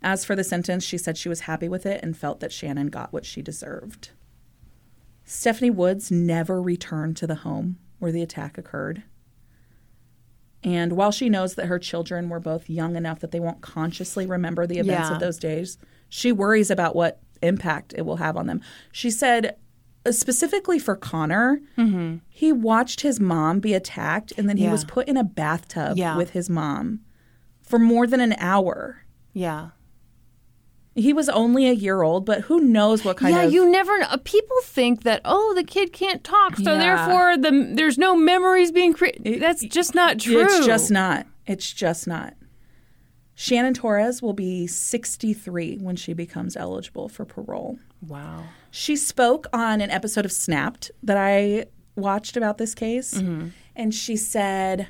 As for the sentence, she said she was happy with it and felt that Shannon got what she deserved. Stephanie Woods never returned to the home where the attack occurred. And while she knows that her children were both young enough that they won't consciously remember the events Yeah. of those days, she worries about what impact it will have on them. She said, uh, specifically for Connor, he watched his mom be attacked and then he Mm-hmm. Yeah. was put in a bathtub Yeah. with his mom for more than an hour. Yeah. He was only a year old, but who knows what kind yeah, of. Yeah, you never know. Uh, people think that oh, the kid can't talk, so Yeah. therefore the there's no memories being created. That's just not true. It's just not. It's just not. Shannon Torrez will be 63 when she becomes eligible for parole. wow. She spoke on an episode of Snapped that I watched about this case, mm-hmm. and she said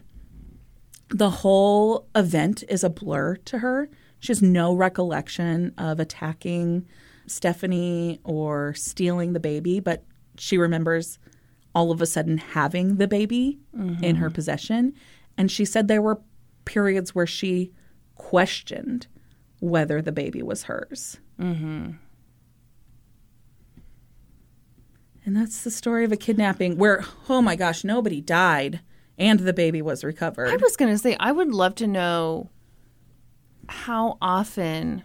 the whole event is a blur to her. She has no recollection of attacking Stephanie or stealing the baby, but she remembers all of a sudden having the baby in her mm-hmm. possession. And she said there were periods where she questioned whether the baby was hers. Mm-hmm. And that's the story of a kidnapping where, oh my gosh, nobody died and the baby was recovered. I was going to say I would love to know how often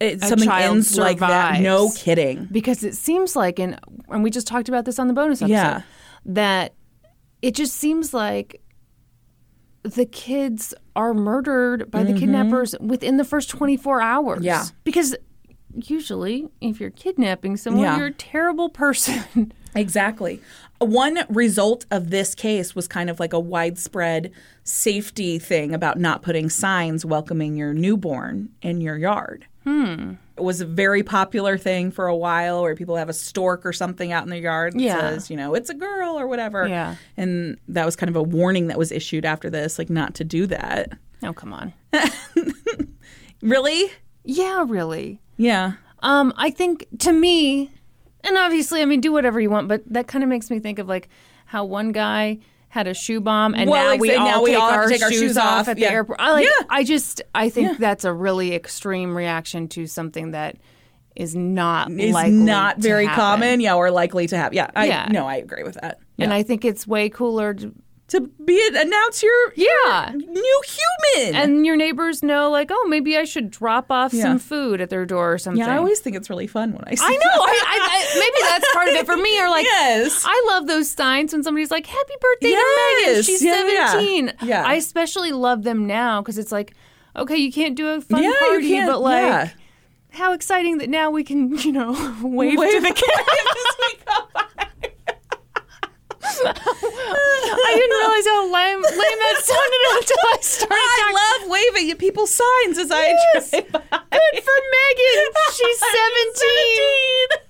It, a something child ends like that. No kidding. because it seems like and and we just talked about this on the bonus episode Yeah. that it just seems like the kids are murdered by the kidnappers within the first 24 hours. Mm-hmm. Yeah. Because usually if you're kidnapping someone Yeah. you're a terrible person. <laughs> Exactly. One result of this case was kind of like a widespread safety thing about not putting signs welcoming your newborn in your yard. Hmm. It was a very popular thing for a while where people have a stork or something out in their yard that Yeah. says, you know, it's a girl or whatever. Yeah. And that was kind of a warning that was issued after this, like not to do that. oh, come on. <laughs> Really? Yeah, really. Yeah. Um, I think to me, and obviously, I mean, do whatever you want, but that kind of makes me think of like how one guy had a shoe bomb, and Well, now like, we all, now we take, all have to our take our shoes shoes off off. at the airport. I like. Yeah. I just, I think that's a really extreme reaction to something that is not is likely not very happen. common, yeah, or likely to happen. Yeah, I Yeah. no, I agree with that. And I think it's way cooler to, to be announce your Yeah. your new human. and your neighbors know like, oh, maybe I should drop off Yeah. some food at their door or something. yeah, I always think it's really fun when I see. I know. I, I, I, maybe that's part of it for me. Or like, Yes. I love those signs when somebody's like, "Happy birthday to Megan, she's Yeah, yeah. 17." Yeah. I especially love them now because it's like, okay, you can't do a fun Yeah, you party, can't- but like, yeah. how exciting that now we can, <laughs> you know, wave, to <laughs> Wave the at kids. <laughs> I didn't realize how lame, lame that sounded until I started talking. I love waving at people's signs as I Yes. drive by. Good for Megan. <laughs> She's 17.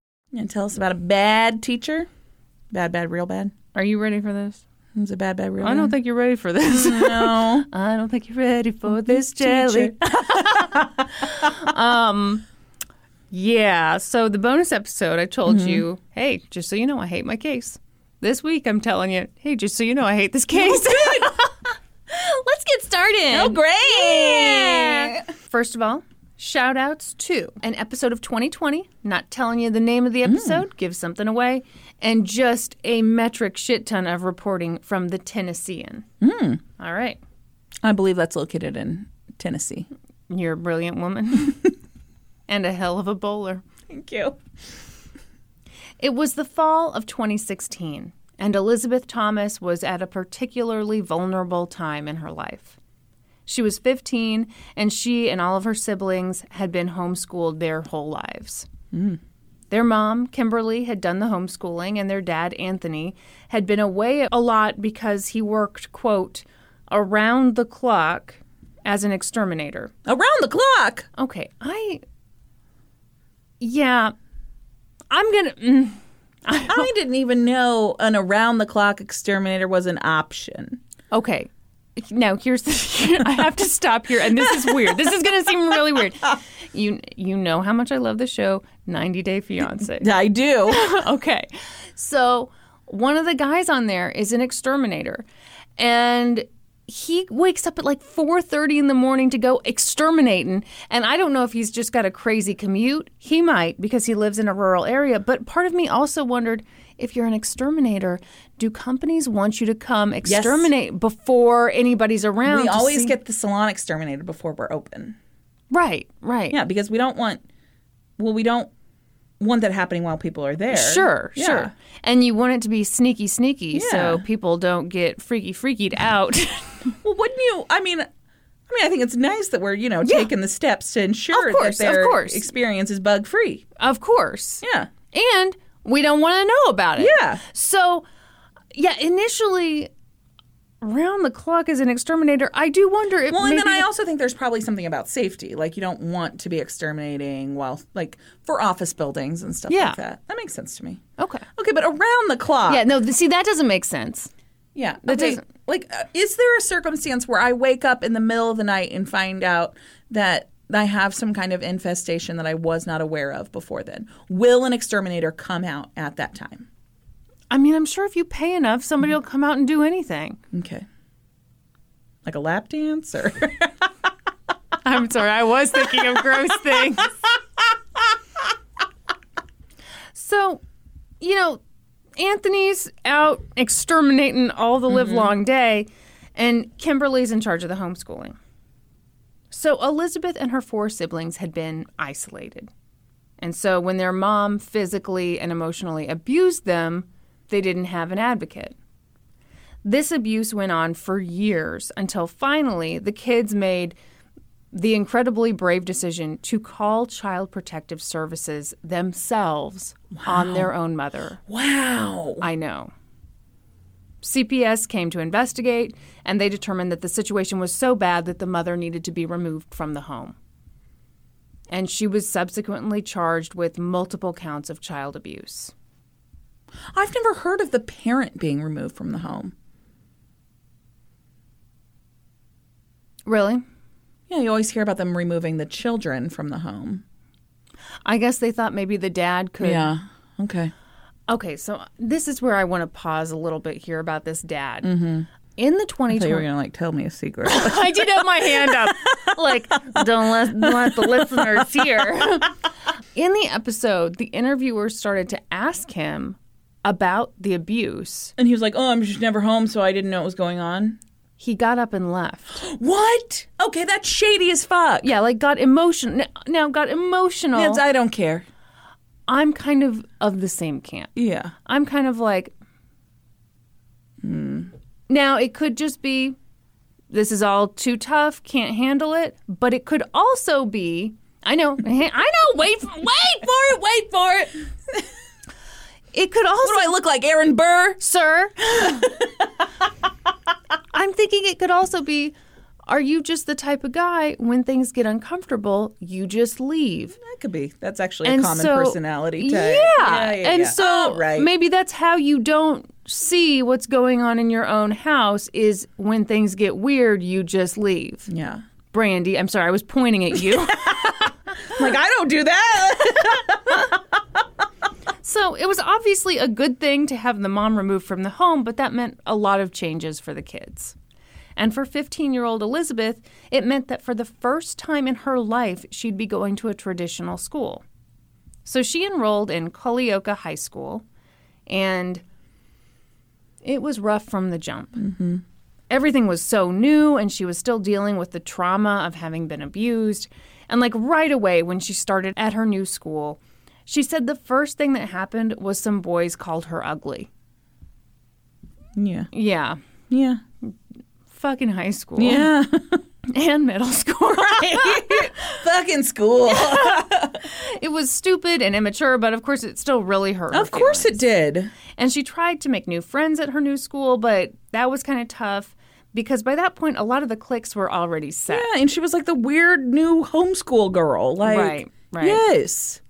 And tell us about a bad teacher. Bad, bad, real bad. Are you ready for this? It's a bad, bad, real I bad. don't think you're ready for this. <laughs> No. <laughs> I don't think you're ready for this jelly. <laughs> um, yeah. So the bonus episode, I told Mm-hmm. you, hey, just so you know, I hate my case. This week, I'm telling you, hey, just so you know, I hate this case. Let's get started. Oh, great. First of all, shout outs to an episode of 2020, not telling you the name of the Mm. episode, give something away, and just a metric shit ton of reporting from the Tennessean. Mm. All right. I believe that's located in Tennessee. You're a brilliant woman <laughs> and a hell of a bowler. Thank you. It was the fall of 2016, and Elizabeth Thomas was at a particularly vulnerable time in her life. She was 15, and she and all of her siblings had been homeschooled their whole lives. Their mom, Kimberly, had done the homeschooling, and their dad, Anthony, had been away a lot because he worked, quote, around the clock as an exterminator. Around the clock. Okay, I. Yeah, I'm gonna. Mm, I <laughs> didn't even know an around the clock exterminator was an option. okay, now here's the. <laughs> I have to stop here, and this is weird. This is gonna seem really weird. You you know how much I love the show 90 Day Fiance. <laughs> I do. <laughs> okay, so one of the guys on there is an exterminator, and he wakes up at like 4:30 in the morning to go exterminating and I don't know if he's just got a crazy commute. He might because he lives in a rural area, but part of me also wondered if you're an exterminator, do companies want you to come exterminate before anybody's around? we always see- get the salon exterminated before we're open. Right, right. Yeah, because we don't want. Well, we don't want that happening while people are there. Sure, Yeah. sure. And you want it to be sneaky, sneaky, so people don't get freaky, freakied out. <laughs> Well, wouldn't you? I mean, I mean, I think it's nice that we're you know taking the steps to ensure course, that their experience is bug free. of course. Yeah. And we don't want to know about it. Yeah. So, yeah, initially, round the clock as an exterminator, I do wonder if. Well, and then I also think there's probably something about safety. Like you don't want to be exterminating while like for office buildings and stuff Yeah. like that. That makes sense to me. Okay. Okay, but around the clock. Yeah, no, see, that doesn't make sense. Yeah. That okay. doesn't- Like, uh, is there a circumstance where I wake up in the middle of the night and find out that I have some kind of infestation that I was not aware of before then. Will an exterminator come out at that time? I mean, I'm sure if you pay enough, somebody will come out and do anything. Okay. Like a lap dance or <laughs> I'm sorry, I was thinking of gross <laughs> things. So, you know, Anthony's out exterminating all the live mm-hmm. long day, and Kimberly's in charge of the homeschooling. So, Elizabeth and her four siblings had been isolated. And so, when their mom physically and emotionally abused them, they didn't have an advocate. This abuse went on for years until finally the kids made the incredibly brave decision to call Child Protective Services themselves on their own mother. wow. I know. CPS came to investigate, and they determined that the situation was so bad that the mother needed to be removed from the home. And she was subsequently charged with multiple counts of child abuse. I've never heard of the parent being removed from the home. Really? Yeah, you always hear about them removing the children from the home. I guess they thought maybe the dad could. Yeah. Okay. Okay, so this is where I want to pause a little bit here about this dad. Mm-hmm. In the I thought you were gonna like tell me a secret. <laughs> I did have my hand up. Like, don't let, let the listeners hear. <laughs> In the episode, the interviewer started to ask him about the abuse. and he was like, "Oh, I'm just never home, so I didn't know what was going on." He got up and left. <gasps> What? Okay, that's shady as fuck. Yeah, like got emotional. Now got emotional. I don't care. I'm kind of of the same camp. Yeah. I'm kind of like, hmm. now it could just be, this is all too tough, can't handle it. But it could also be, I know, <laughs> I know, wait, for, wait for it, wait for it. <laughs> It could also, What do I look like, Aaron Burr? sir. <laughs> I'm thinking it could also be, are you just the type of guy when things get uncomfortable, you just leave? That could be. That's actually And a common so- personality Yeah. type. yeah, and yeah. so Oh, right. maybe that's how you don't see what's going on in your own house is when things get weird, you just leave. yeah. Brandy, I'm sorry, I was pointing at you. <laughs> Like I don't do that. <laughs> so it was obviously a good thing to have the mom removed from the home, but that meant a lot of changes for the kids. And for 15 year old Elizabeth, it meant that for the first time in her life, she'd be going to a traditional school. So she enrolled in Culleoka High School, and it was rough from the jump. Mm-hmm. Everything was so new, and she was still dealing with the trauma of having been abused. And, like, right away when she started at her new school, she said the first thing that happened was some boys called her ugly. yeah. Yeah. Yeah. Fucking high school. Yeah. <laughs> And middle school. <laughs> Fucking school. <laughs> it was stupid and immature, but of course it still really hurt. of course feelings. it did. And she tried to make new friends at her new school, but that was kind of tough because by that point, a lot of the cliques were already set. Yeah, and she was like the weird new homeschool girl. Like Right, right. Yes.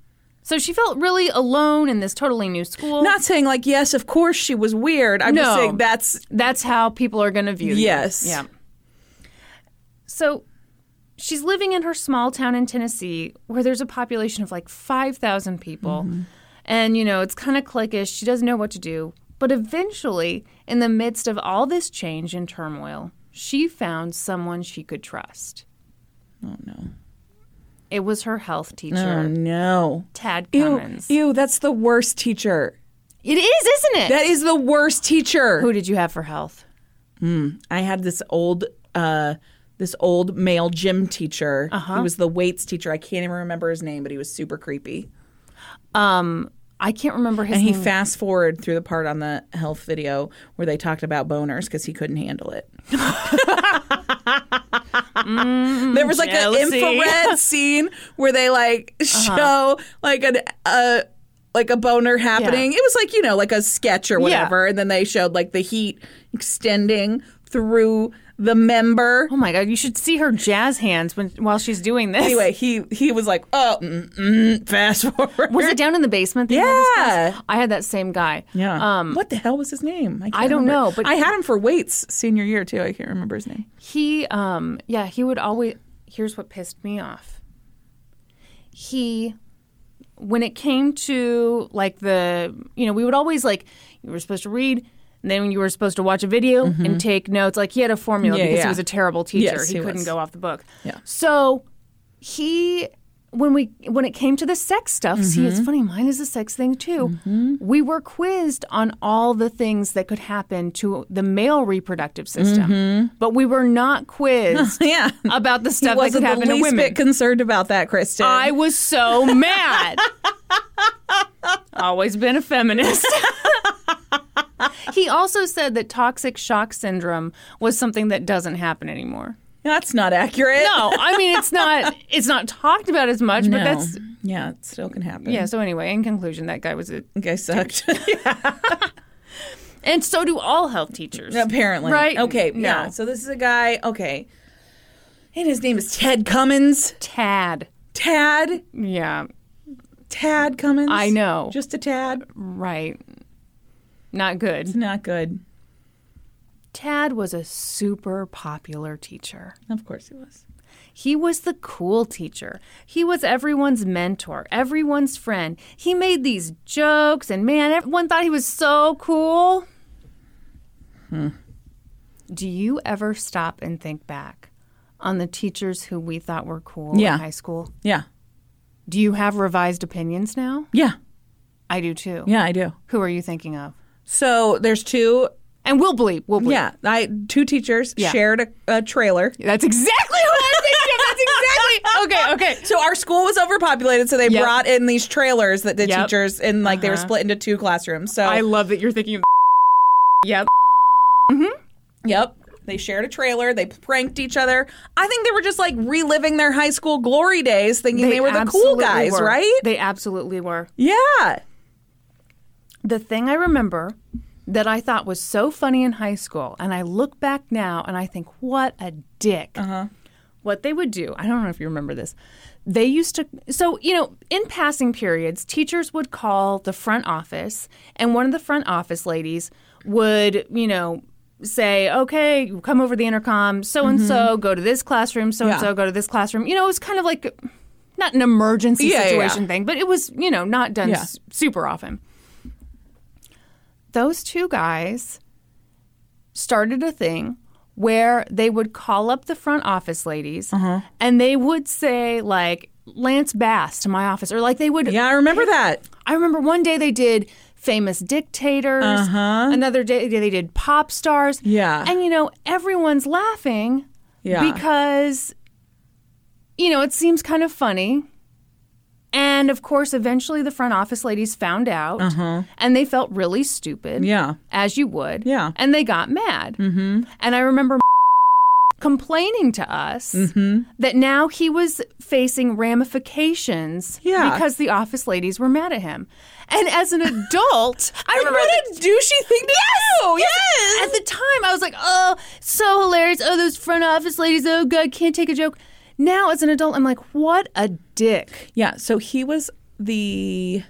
So she felt really alone in this totally new school. Not saying like yes, of course she was weird. I'm just saying that's That's how people are going to view you. Yes. Yeah. So she's living in her small town in Tennessee where there's a population of like 5,000 people. Mm-hmm. And, you know, it's kind of cliquish. She doesn't know what to do. But eventually, in the midst of all this change and turmoil, she found someone she could trust. Oh no. It was her health teacher, Oh no. Tad Ew, Cummins. ew, that's the worst teacher. It is, isn't it? That is the worst teacher. Who did you have for health? I had this old uh this old male gym teacher. Uh-huh. He was the weights teacher. I can't even remember his name, but he was super creepy. Um, I can't remember his name. And he fast forward through the part on the health video where they talked about boners because he couldn't handle it. <laughs> <laughs> there was like an infrared <laughs> scene where they like show like an uh like a boner happening. It was like you know like a sketch or whatever, and then they showed like the heat extending through the member. Oh my god, you should see her jazz hands when while she's doing this. Anyway, he he was like, oh, mm, mm, fast forward. was it down in the basement? that you had Yeah. I had that same guy. Yeah. Um, what the hell was his name? can't I don't remember. know, but- I had him for weights senior year too. I can't remember his name. he, um, yeah, he would always. Here's what pissed me off. he when it came to like the you know we would always like you were supposed to read then you were supposed to watch a video and take notes like he had a formula Mm-hmm. Yeah, because yeah. he was a terrible teacher Yes, he, he couldn't was. go off the book Yeah. so he when we when it came to the sex stuff see Mm-hmm. it's funny mine is a sex thing too we were quizzed on all the things that could happen to the male reproductive system but we were not <laughs> quizzed Mm-hmm. Yeah. about the He stuff that could happen to women bit concerned about that, Kristen. I was so mad. <laughs> Always been a feminist. <laughs> <laughs> he also said that toxic shock syndrome was something that doesn't happen anymore. That's not accurate. No, I mean it's <laughs> not it's not talked about as much, No. but that's yeah, it still can happen. yeah, so anyway, in conclusion, that guy was a guy sucked. <laughs> and so do all health teachers. Apparently. Right? Okay. No. Yeah. So this is a guy. Okay. And his name is Ted Cummins. Tad. Tad. Yeah, Tad Cummins. I know. Just a tad. right. Not good. It's Not good. Tad was a super popular teacher. Of course he was. He was the cool teacher. He was everyone's mentor, everyone's friend. He made these jokes, and man, everyone thought he was so cool. Hmm. Do you ever stop and think back on the teachers who we thought were cool Yeah. in high school? Yeah. Do you have revised opinions now? Yeah. I do too. Yeah, I do. Who are you thinking of? So there's two. And we'll bleep. We'll bleep. Yeah, I two teachers Yeah. shared a, a trailer. That's exactly what I'm thinking. That's exactly. Okay, okay. <laughs> So our school was overpopulated, so they Yep. brought in these trailers that the Yep. teachers, and like they were Uh-huh. split into two classrooms. So I love that you're thinking of. <laughs> Yep. Mm-hmm. Yep. They shared a trailer. They pranked each other. I think they were just like reliving their high school glory days, thinking they, were the cool guys, were. right? They absolutely were. Yeah. The thing I remember that I thought was so funny in high school, and I look back now and I think, what a dick. Uh-huh. What they would do, I don't know if you remember this. They used to, so, you know, in passing periods, teachers would call the front office, and one of the front office ladies would, you know, say, okay, come over the intercom, so and so, go to this classroom, so and so, Yeah. go to this classroom. You know, it was kind of like not an emergency Yeah, yeah, situation yeah. thing, but it was, you know, not done Yeah. s- super often those two guys started a thing where they would call up the front office ladies Uh-huh. and they would say like Lance Bass to my office or like they would Yeah, I remember that. I remember one day they did famous dictators Uh-huh. another day they did pop stars. Yeah. and you know everyone's laughing Yeah. because you know it seems kind of funny and of course eventually the front office ladies found out and they felt really stupid Uh-huh. Yeah. as you would Yeah. and they got mad mm-hmm. and i remember <laughs> complaining to us Mm-hmm. that now he was facing ramifications Yeah. because the office ladies were mad at him and as an <laughs> adult i remember What a douchey thing to do. Yes. At the time, I was like, oh, so hilarious. Oh, those front office ladies. Oh, God, can't take a joke. Now, as an adult, I'm like, what a dick. Yeah, so he was the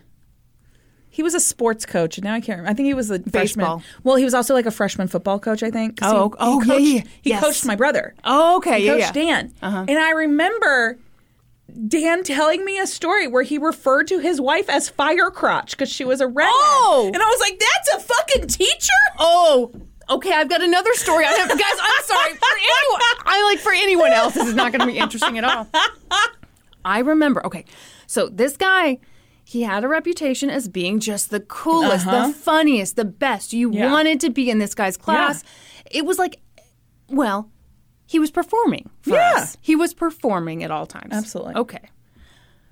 he was a sports coach, and now I can't remember. I think he was the Baseball. freshman. Well, he was also like a freshman football coach, I think. Oh, he, oh, he coached, yeah, He yes. coached my brother. Oh, okay. He yeah, coached yeah. Dan, uh-huh. and I remember Dan telling me a story where he referred to his wife as fire crotch because she was a redhead. Oh! and I was like, "That's a fucking teacher." Oh, okay. I've got another story. I have, <laughs> guys, I'm sorry. For anyone, I like for anyone else, this is not going to be interesting at all. I remember. Okay, so this guy, he had a reputation as being just the coolest, the funniest, the best. You Uh-huh. Yeah. wanted to be in this guy's class. It was like, well, he was performing for Yeah. us. He was performing at all times. Absolutely. Okay.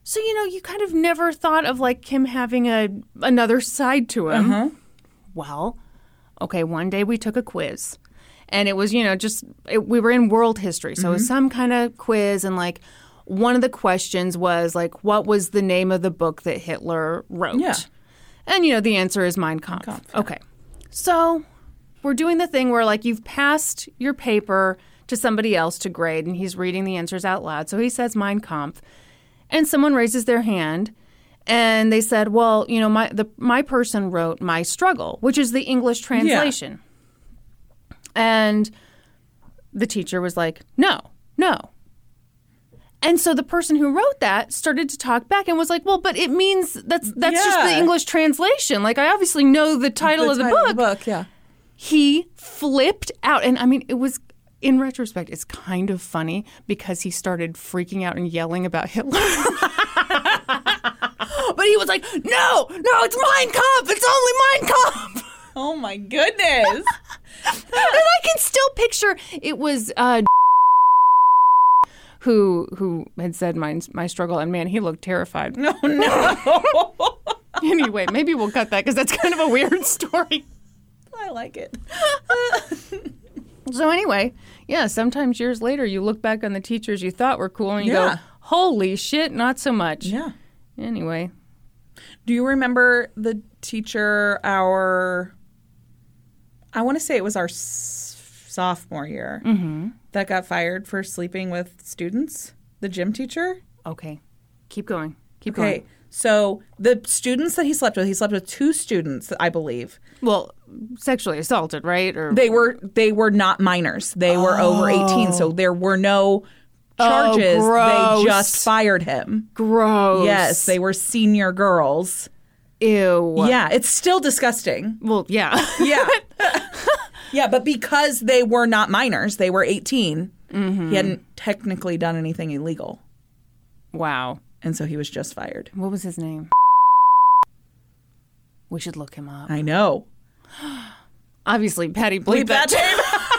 So you know, you kind of never thought of like him having a another side to him. Uh-huh. Well, okay, one day we took a quiz. And it was, you know, just it, we were in world history. So it Mm-hmm. was some kind of quiz and like one of the questions was like what was the name of the book that Hitler wrote? Yeah. And you know, the answer is Mein Kampf. Okay. So we're doing the thing where like you've passed your paper to somebody else to grade and he's reading the answers out loud. So he says Mein Kampf and someone raises their hand and they said, "Well, you know, my the my person wrote my struggle, which is the English translation." And the teacher was like, "No, no." And so the person who wrote that started to talk back and was like, "Well, but it means that's that's just the English translation. Like I obviously know the title of the title book." yeah. He flipped out, and I mean, it was. In retrospect, it's kind of funny because he started freaking out and yelling about Hitler. <laughs> <laughs> but he was like, "No, no, it's Mein Kampf. It's only Mein Kampf." Oh my goodness. <laughs> and I can still picture it was uh, <laughs> who who had said my my struggle, and man, he looked terrified. no, no. <laughs> anyway, maybe we'll cut that because that's kind of a weird story. I like it. So anyway, yeah, sometimes years later, you look back on the teachers you thought were cool, and you Yeah. go, "Holy shit, not so much." Yeah. Anyway, Do you remember the teacher our I want to say it was our s- sophomore year mm-hmm. that got fired for sleeping with students? The gym teacher? okay, keep going, keep going. Okay. going. So the students that he slept with, he slept with two students, I believe. Well, sexually assaulted, right? Or They were they were not minors. They were over 18, so oh. there were no Oh, charges. gross. they just fired him. gross. Yes, they were senior girls. Ew. Yeah, it's still disgusting. Well, yeah. Yeah. <laughs> yeah, but because they were not minors, they were 18. He mm-hmm. hadn't technically done anything illegal. wow. And so he was just fired. What was his name? We should look him up. I know. <gasps> Obviously, Patty bleep, Bleep that. that <laughs>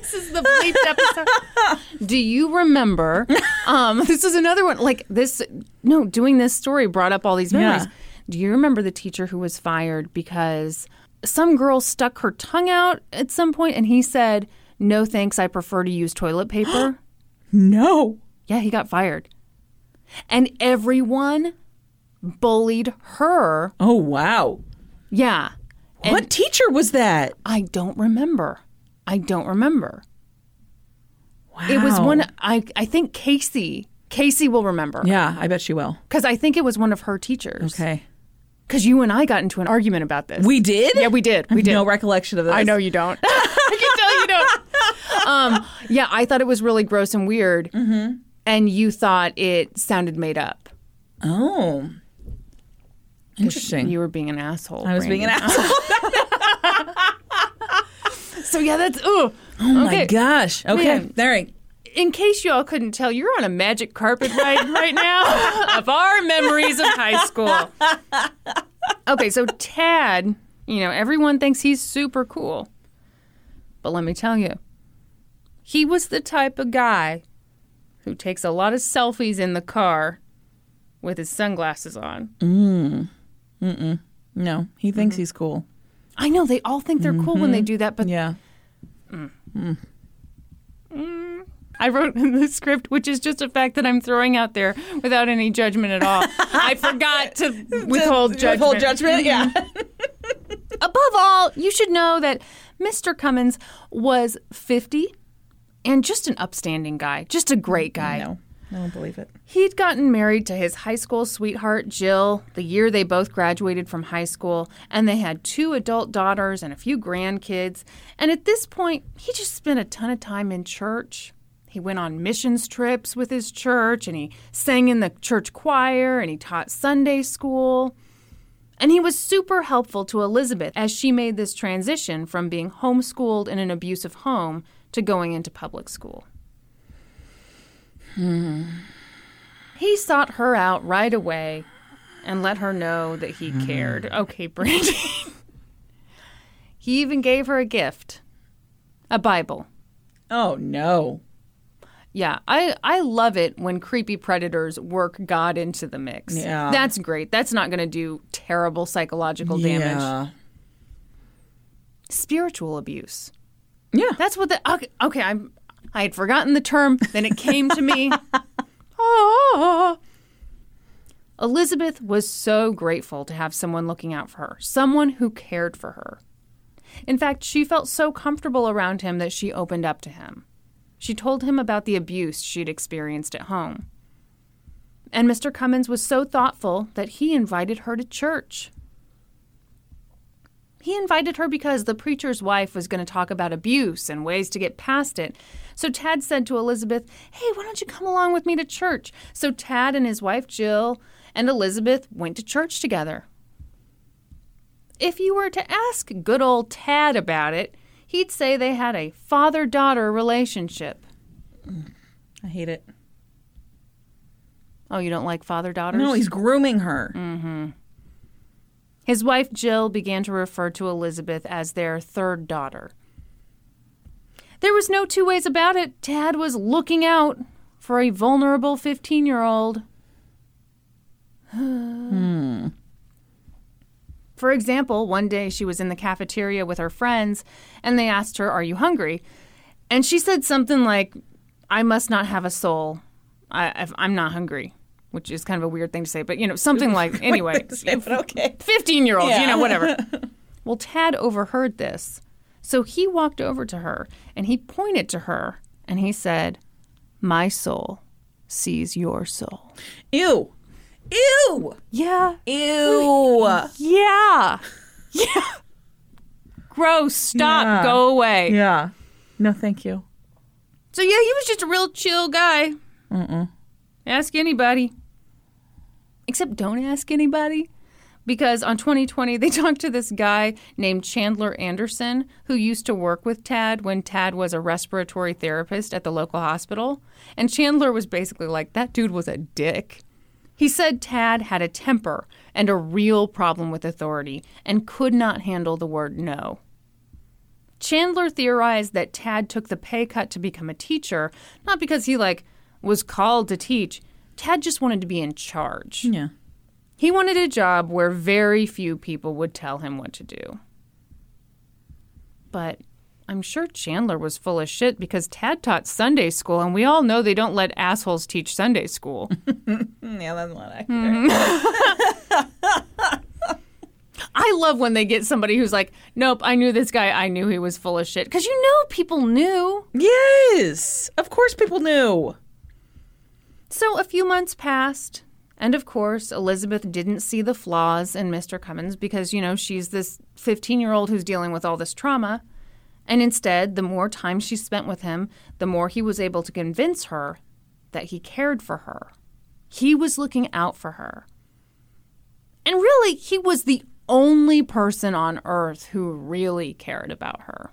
this is the bleeped episode. Do you remember? <laughs> Um, this is another one. Like this. No, doing this story brought up all these memories. Yeah. Do you remember the teacher who was fired because some girl stuck her tongue out at some point, and he said, "No thanks, I prefer to use toilet paper." <gasps> No. yeah, he got fired, and everyone bullied her. Oh, wow. Yeah. what teacher was that? I don't remember. I don't remember. Wow. It was one. I I think Casey. Casey will remember. Yeah, I bet she will. Because I think it was one of her teachers. Okay. Because you and I got into an argument about this. We did? Yeah, we did. I We have did. no recollection of this. I know you don't. <laughs> I can tell you don't. Um, yeah, I thought it was really gross and weird. Mm-hmm. And you thought it sounded made up. Oh. Interesting. You were being an asshole. I was being an asshole. <laughs> Yeah, that's ooh. Oh my gosh. Okay. Man. All right. in case you all couldn't tell, you're on a magic carpet ride right now <laughs> of our memories of high school. Okay, so Tad, you know, everyone thinks he's super cool. But let me tell you, he was the type of guy who takes a lot of selfies in the car with his sunglasses on. Mm. Mm-mm. No, he thinks he's cool. I know they all think they're cool when they do that, but Yeah. Mm. Mm. I wrote in the script, which is just a fact that I'm throwing out there without any judgment at all. I <laughs> forgot to withhold judgment. Withhold judgment. Yeah. Mm-hmm. <laughs> Above all, you should know that Mr. Cummins was 50 and just an upstanding guy, just a great guy. no, I don't believe it. He'd gotten married to his high school sweetheart, Jill, the year they both graduated from high school, and they had two adult daughters and a few grandkids. And at this point, he just spent a ton of time in church. He went on missions trips with his church, and he sang in the church choir, and he taught Sunday school. And he was super helpful to Elizabeth as she made this transition from being homeschooled in an abusive home to going into public school. Hmm. He sought her out right away and let her know that he hmm. cared. Okay, Brandy. <laughs> he even gave her a gift a Bible. Oh no. Yeah, I, I love it when creepy predators work God into the mix. Yeah. That's great. That's not going to do terrible psychological damage. Yeah. Spiritual abuse. Yeah. That's what the okay. okay I'm. I had forgotten the term. Then it came to me. <laughs> Ah. Elizabeth was so grateful to have someone looking out for her, someone who cared for her. In fact, she felt so comfortable around him that she opened up to him. She told him about the abuse she'd experienced at home. And Mr. Cummins was so thoughtful that he invited her to church. He invited her because the preacher's wife was going to talk about abuse and ways to get past it. So Tad said to Elizabeth, Hey, why don't you come along with me to church? So Tad and his wife Jill and Elizabeth went to church together. If you were to ask good old Tad about it, he'd say they had a father daughter relationship. I hate it. Oh, you don't like father daughters? No, he's grooming her. Mm-hmm. His wife Jill began to refer to Elizabeth as their third daughter. There was no two ways about it. Tad was looking out for a vulnerable 15 year old. <sighs> For example, one day she was in the cafeteria with her friends and they asked her, Are you hungry? And she said something like, I must not have a soul. I, I'm not hungry, which is kind of a weird thing to say, but you know, something <laughs> like, anyway, okay. 15 year olds, you know, whatever. <laughs> well, Tad overheard this. So he walked over to her and he pointed to her and he said, My soul sees your soul. Ew. Ew. Yeah. Ew. Yeah. Yeah. Gross. Stop. Yeah. Go away. Yeah. No, thank you. So, yeah, he was just a real chill guy. Mm-mm. Ask anybody. Except don't ask anybody. Because on 2020, they <laughs> talked to this guy named Chandler Anderson, who used to work with Tad when Tad was a respiratory therapist at the local hospital. And Chandler was basically like, that dude was a dick. He said Tad had a temper and a real problem with authority and could not handle the word no. Chandler theorized that Tad took the pay cut to become a teacher, not because he like was called to teach. Tad just wanted to be in charge. Yeah. He wanted a job where very few people would tell him what to do. But I'm sure Chandler was full of shit because Tad taught Sunday school, and we all know they don't let assholes teach Sunday school. <laughs> Yeah, that's not accurate. <laughs> I love when they get somebody who's like, nope, I knew this guy. I knew he was full of shit. Because you know people knew. Yes. Of course people knew. So a few months passed. And of course, Elizabeth didn't see the flaws in Mr. Cummins because, you know, she's this 15 year old who's dealing with all this trauma. And instead, the more time she spent with him, the more he was able to convince her that he cared for her. He was looking out for her. And really, he was the only person on earth who really cared about her.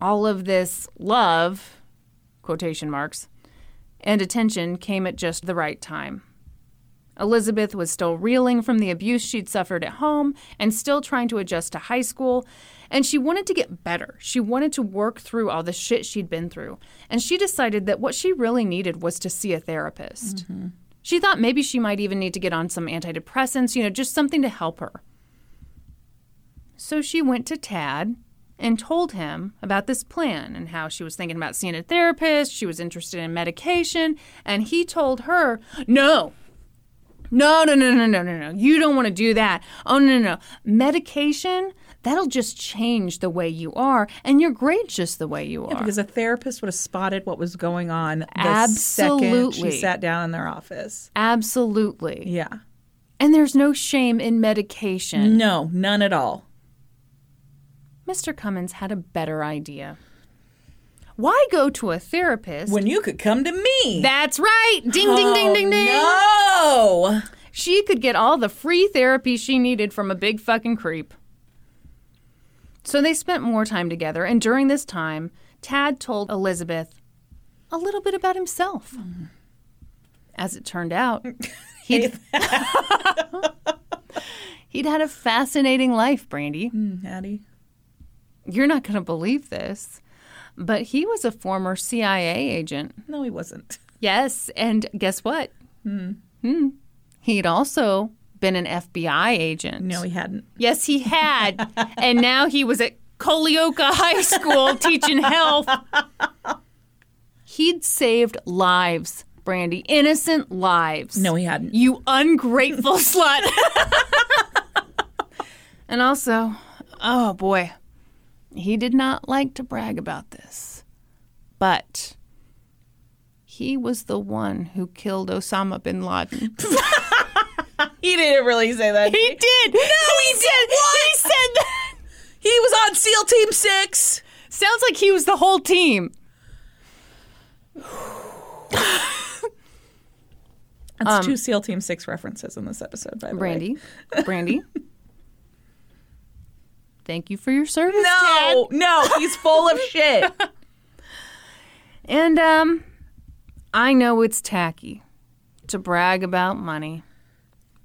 All of this love, quotation marks, and attention came at just the right time. Elizabeth was still reeling from the abuse she'd suffered at home and still trying to adjust to high school, and she wanted to get better. She wanted to work through all the shit she'd been through, and she decided that what she really needed was to see a therapist. She thought maybe she might even need to get on some antidepressants, you know, just something to help her. So she went to Tad and told him about this plan and how she was thinking about seeing a therapist, she was interested in medication, and he told her, "No. No, no, no, no, no, no, no. You don't want to do that. Oh, no, no, no. Medication, that'll just change the way you are, and you're great just the way you are." Yeah, because a therapist would have spotted what was going on the second Absolutely. she sat down in their office. Absolutely. Yeah. And there's no shame in medication. No, none at all. Mr. Cummins had a better idea. Why go to a therapist? When you could come to me. That's right. Ding, ding, ding, ding, ding. Oh, no. She could get all the free therapy she needed from a big fucking creep. So they spent more time together, and during this time, Tad told Elizabeth a little bit about himself. As it turned out, <laughs> he'd, <laughs> he'd had a fascinating life, Brandy. Mm, Hattie. You're not going to believe this, but he was a former CIA agent. No, he wasn't. <laughs> Yes, and guess what? Hmm. He'd also been an FBI agent. No, he hadn't. Yes, he had. and now he was at Culleoka High School <laughs> teaching health. He'd saved lives, Brandy. Innocent lives. No, he hadn't. You ungrateful <laughs> slut. and also, oh boy, he did not like to brag about this. But he was the one who killed Osama bin Laden. <laughs> he didn't really say that. He did. No, he, did. He said that. He was on SEAL Team Six. Sounds like he was the whole team. That's um, two SEAL Team Six references in this episode, by the way. Brandy, Brandy. <laughs> Thank you for your service. No, <laughs> no, he's full of shit. And um, I know it's tacky to brag about money,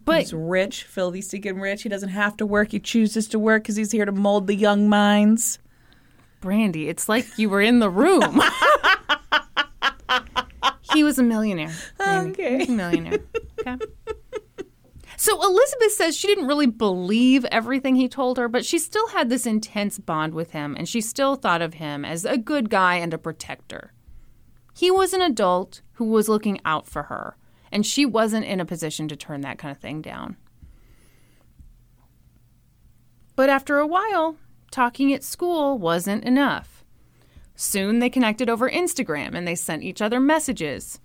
but He's rich, filthy, stinking rich. He doesn't have to work. He chooses to work because he's here to mold the young minds. Brandy, it's like you were in the room. <laughs> he was a millionaire. Brandy. Okay. He was a millionaire. Okay. <laughs> So Elizabeth says she didn't really believe everything he told her, but she still had this intense bond with him, and she still thought of him as a good guy and a protector. He was an adult who was looking out for her, and she wasn't in a position to turn that kind of thing down. But after a while, talking at school wasn't enough. Soon they connected over Instagram and they sent each other messages.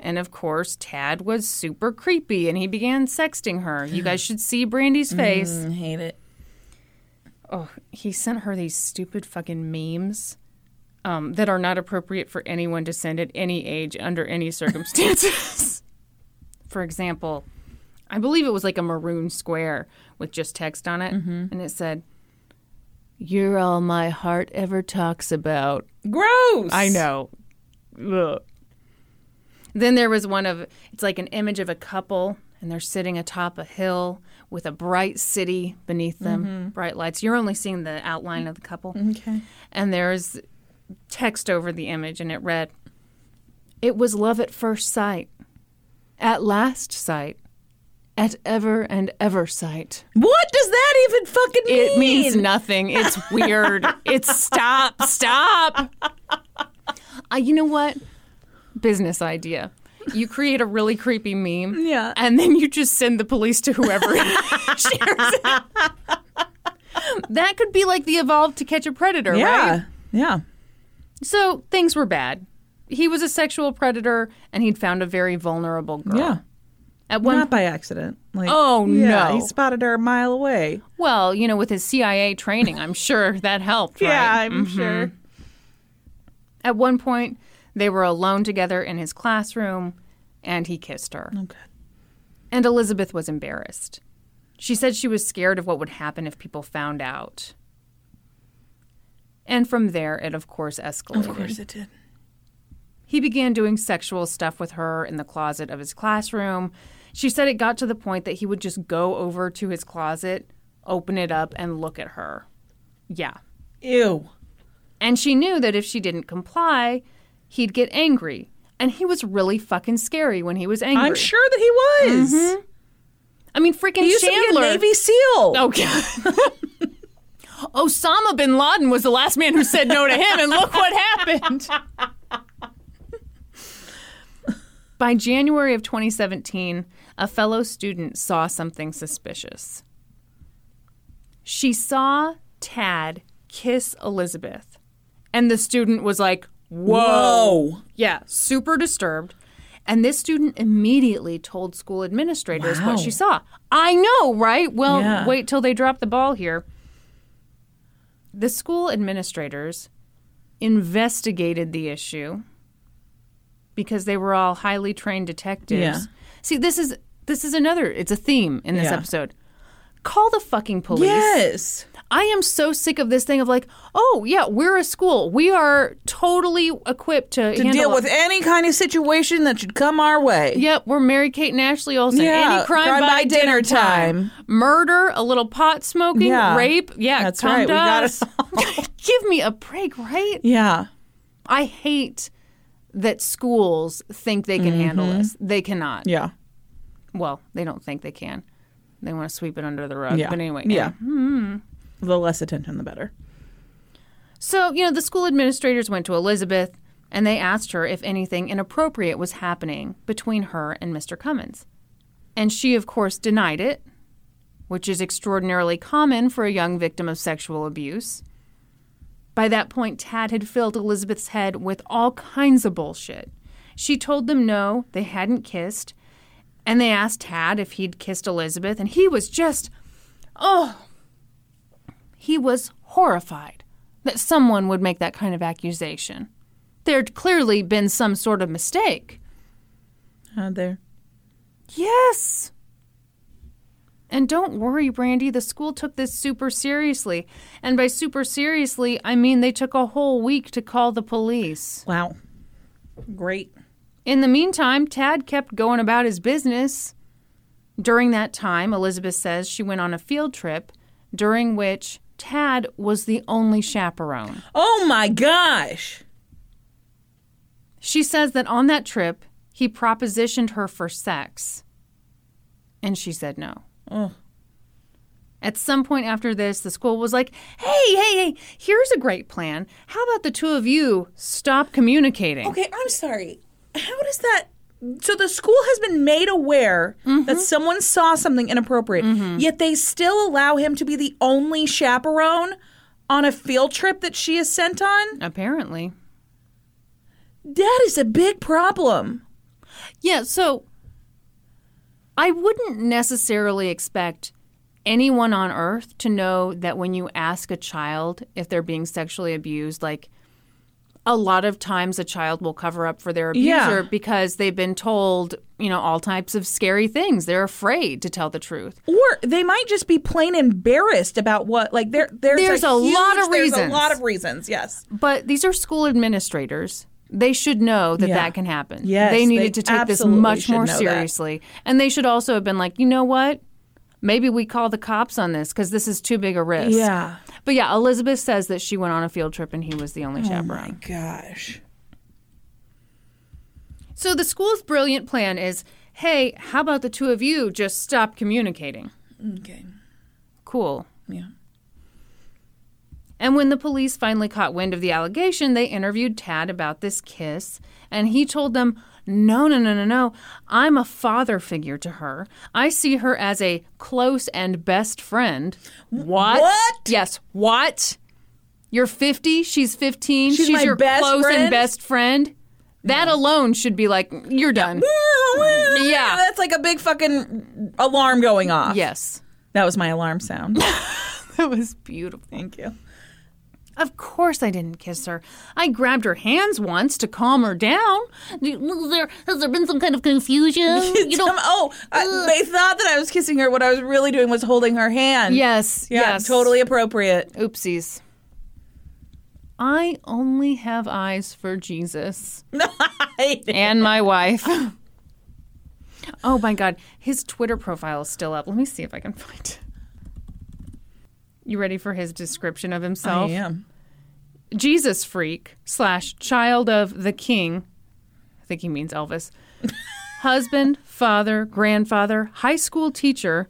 And of course, Tad was super creepy and he began sexting her. You guys should see Brandy's face. I hate it. Oh, he sent her these stupid fucking memes um, that are not appropriate for anyone to send at any age under any circumstances. <laughs> for example, I believe it was like a maroon square with just text on it, and it said, "You're all my heart ever talks about." Gross. I know. Ugh. Then there was one of it's like an image of a couple and they're sitting atop a hill with a bright city beneath them, bright lights. You're only seeing the outline of the couple. Okay. And there's text over the image and it read, "It was love at first sight. At last sight. At ever and ever sight." What does that even fucking mean? It means nothing. It's weird. it's stop, stop. <laughs> Uh, you know what? Business idea. You create a really creepy meme, Yeah. and then you just send the police to whoever shares it. that could be like the evolved to catch a predator, Yeah. right? Yeah. So things were bad. He was a sexual predator, and he'd found a very vulnerable girl. Yeah. At one Not by accident. Like, Oh, yeah, no. He spotted her a mile away. well, you know, with his CIA training, I'm sure that helped. <laughs> right? I'm mm-hmm. sure. At one point, they were alone together in his classroom, and he kissed her. Oh, okay. And Elizabeth was embarrassed. She said she was scared of what would happen if people found out. And from there, it of course escalated. Of course it did. He began doing sexual stuff with her in the closet of his classroom. She said it got to the point that he would just go over to his closet, open it up, and look at her. Yeah. Ew. And she knew that if she didn't comply, he'd get angry. And he was really fucking scary when he was angry. I'm sure that he was. Mm-hmm. I mean, freaking He used Chandler. to be a Navy SEAL. Oh, okay. <laughs> Osama bin Laden was the last man who said no to him, and look what happened. <laughs> By January of 2017, a fellow student saw something suspicious. She saw Tad kiss Elizabeth, and the student was like, Whoa. Whoa. Yeah, super disturbed. And this student immediately told school administrators Wow. what she saw. I know, right? Well, Yeah. wait till they drop the ball here. The school administrators investigated the issue because they were all highly trained detectives. Yeah. See, this is this is another it's a theme in this Yeah. episode. Call the fucking police. Yes. I am so sick of this thing of like, oh yeah, we're a school. We are totally equipped to, To deal with any kind of situation that should come our way. Yep, we're Mary Kate and Ashley Olsen. Yeah, Any crime, by, dinner time. Murder, a little pot smoking, Yeah. rape. Yeah, That's come right, to we got us. <laughs> Give me a break, right? Yeah. I hate that schools think they can handle this. They cannot. Mm-hmm. Yeah. Well, they don't think they can. They want to sweep it under the rug. Yeah. But anyway, Yeah. The less attention, the better. So, you know, the school administrators went to Elizabeth and they asked her if anything inappropriate was happening between her and Mr. Cummins. And she, of course, denied it, which is extraordinarily common for a young victim of sexual abuse. By that point, Tad had filled Elizabeth's head with all kinds of bullshit. She told them no, they hadn't kissed. And they asked Tad if he'd kissed Elizabeth, and he was just, oh, he was horrified that someone would make that kind of accusation. There'd clearly been some sort of mistake. Uh, there. Yes. And don't worry, Brandy, the school took this super seriously. And by super seriously, I mean they took a whole week to call the police. Wow. Great. In the meantime, Tad kept going about his business. During that time, Elizabeth says she went on a field trip during which Tad was the only chaperone. Oh my gosh. She says that on that trip, he propositioned her for sex. And she said no. Oh. At some point after this, the school was like, hey, hey, hey, here's a great plan. How about the two of you stop communicating? Okay, I'm sorry. How does that? So the school has been made aware that mm-hmm. someone saw something inappropriate, mm-hmm. yet they still allow him to be the only chaperone on a field trip that she is sent on? Apparently. That is a big problem. Yeah, so I wouldn't necessarily expect anyone on earth to know that when you ask a child if they're being sexually abused, like a lot of times a child will cover up for their abuser Yeah. because they've been told, you know, all types of scary things. They're afraid to tell the truth. Or they might just be plain embarrassed about what like there there's, There's a huge- lot of there's reasons. a lot of reasons, yes. But these are school administrators. They should know that Yeah. that can happen. Yes, they needed they to take this much more know that. seriously. And they should also have been like, you know what? Maybe we call the cops on this because this is too big a risk. Yeah. But yeah, Elizabeth says that she went on a field trip and he was the only Oh my gosh. So the school's brilliant plan is hey, how about the two of you just stop communicating? Okay. Cool. Yeah. And when the police finally caught wind of the allegation, they interviewed Tad about this kiss, and he told them, No, no, no, no, no. I'm a father figure to her. I see her as a close and best friend. What? What? Yes, what? You're 50, she's 15, She's my your best close friend? and best friend. That alone should be like, you're done. <laughs> Yeah. That's like a big fucking alarm going off. Yes. That was my alarm sound. <laughs> That was beautiful. Thank you. Of course I didn't kiss her. I grabbed her hands once to calm her down. There, has there been some kind of confusion? <laughs> You know, oh, I, they thought that I was kissing her. What I was really doing was holding her hand. yes, Yeah, yes. totally appropriate. Oopsies. I only have eyes for Jesus <laughs> and my wife. <laughs> oh my God. His Twitter profile is still up. Let me see if I can find it. You ready for his description of himself? I am. Jesus freak slash child of the king. I think he means Elvis. <laughs> Husband, father, grandfather, high school teacher,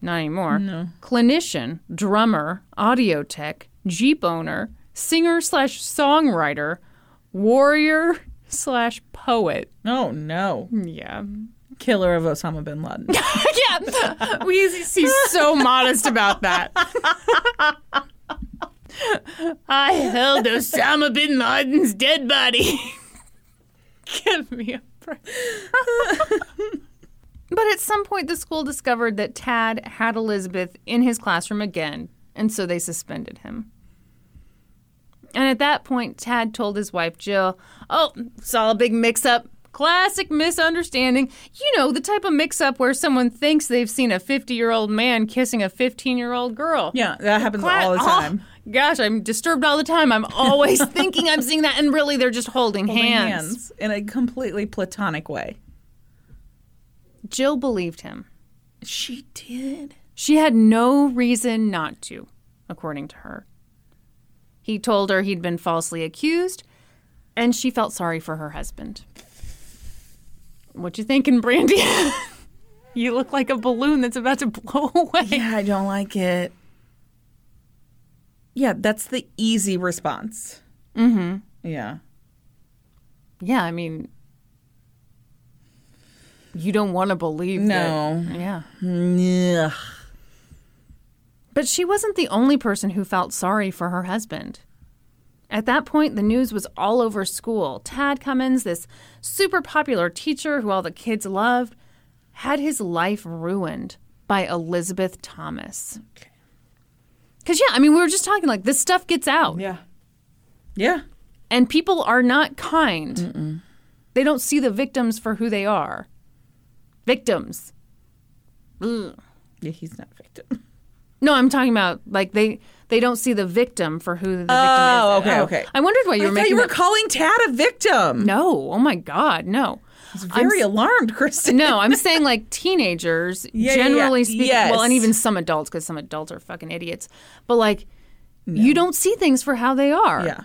not anymore. No. Clinician, drummer, audio tech, Jeep owner, singer slash songwriter, warrior <laughs> slash poet. Oh no, Yeah. Killer of Osama bin Laden. <laughs> yeah. We, he's so modest about that. I held Osama bin Laden's dead body. <laughs> Give me a break. but at some point, the school discovered that Tad had Elizabeth in his classroom again, and so they suspended him. And at that point, Tad told his wife, Jill, Oh, saw a big mix up. Classic misunderstanding. You know, the type of mix up where someone thinks they've seen a 50 year old man kissing a 15 year old girl. yeah, that happens Cla- all the oh, time. gosh, I'm disturbed all the time. I'm always <laughs> thinking I'm seeing that, and really they're just holding, Holding hands. in a completely platonic way. Jill believed him. She did. She had no reason not to, according to her. He told her he'd been falsely accused, and she felt sorry for her husband. What you thinking, Brandy? <laughs> you look like a balloon that's about to <laughs> blow away. Yeah, I don't like it. Yeah, that's the easy response. Mm-hmm. Yeah. Yeah, I mean, you don't want to believe No. that. Yeah. Ugh. But she wasn't the only person who felt sorry for her husband. At that point, the news was all over school. Tad Cummins, this super popular teacher who all the kids loved, had his life ruined by Elizabeth Thomas. Because, yeah, I mean, we were just talking like this stuff gets out. Yeah. Yeah. and people are not kind. They don't see the victims for who they are. Victims. Ugh. Yeah, he's not a victim. No, I'm talking about like they they don't see the victim for who the victim is. Oh, is. okay, okay. I wondered why you I were thought making you were that- calling Tad a victim. No, oh my god, no. I was very alarmed, Kristen. No, I'm <laughs> saying like teenagers, Yeah, yeah, generally yeah. speaking. Yes. Well, and even some adults, because some adults are fucking idiots. But like, you don't see things for how they are. Yeah.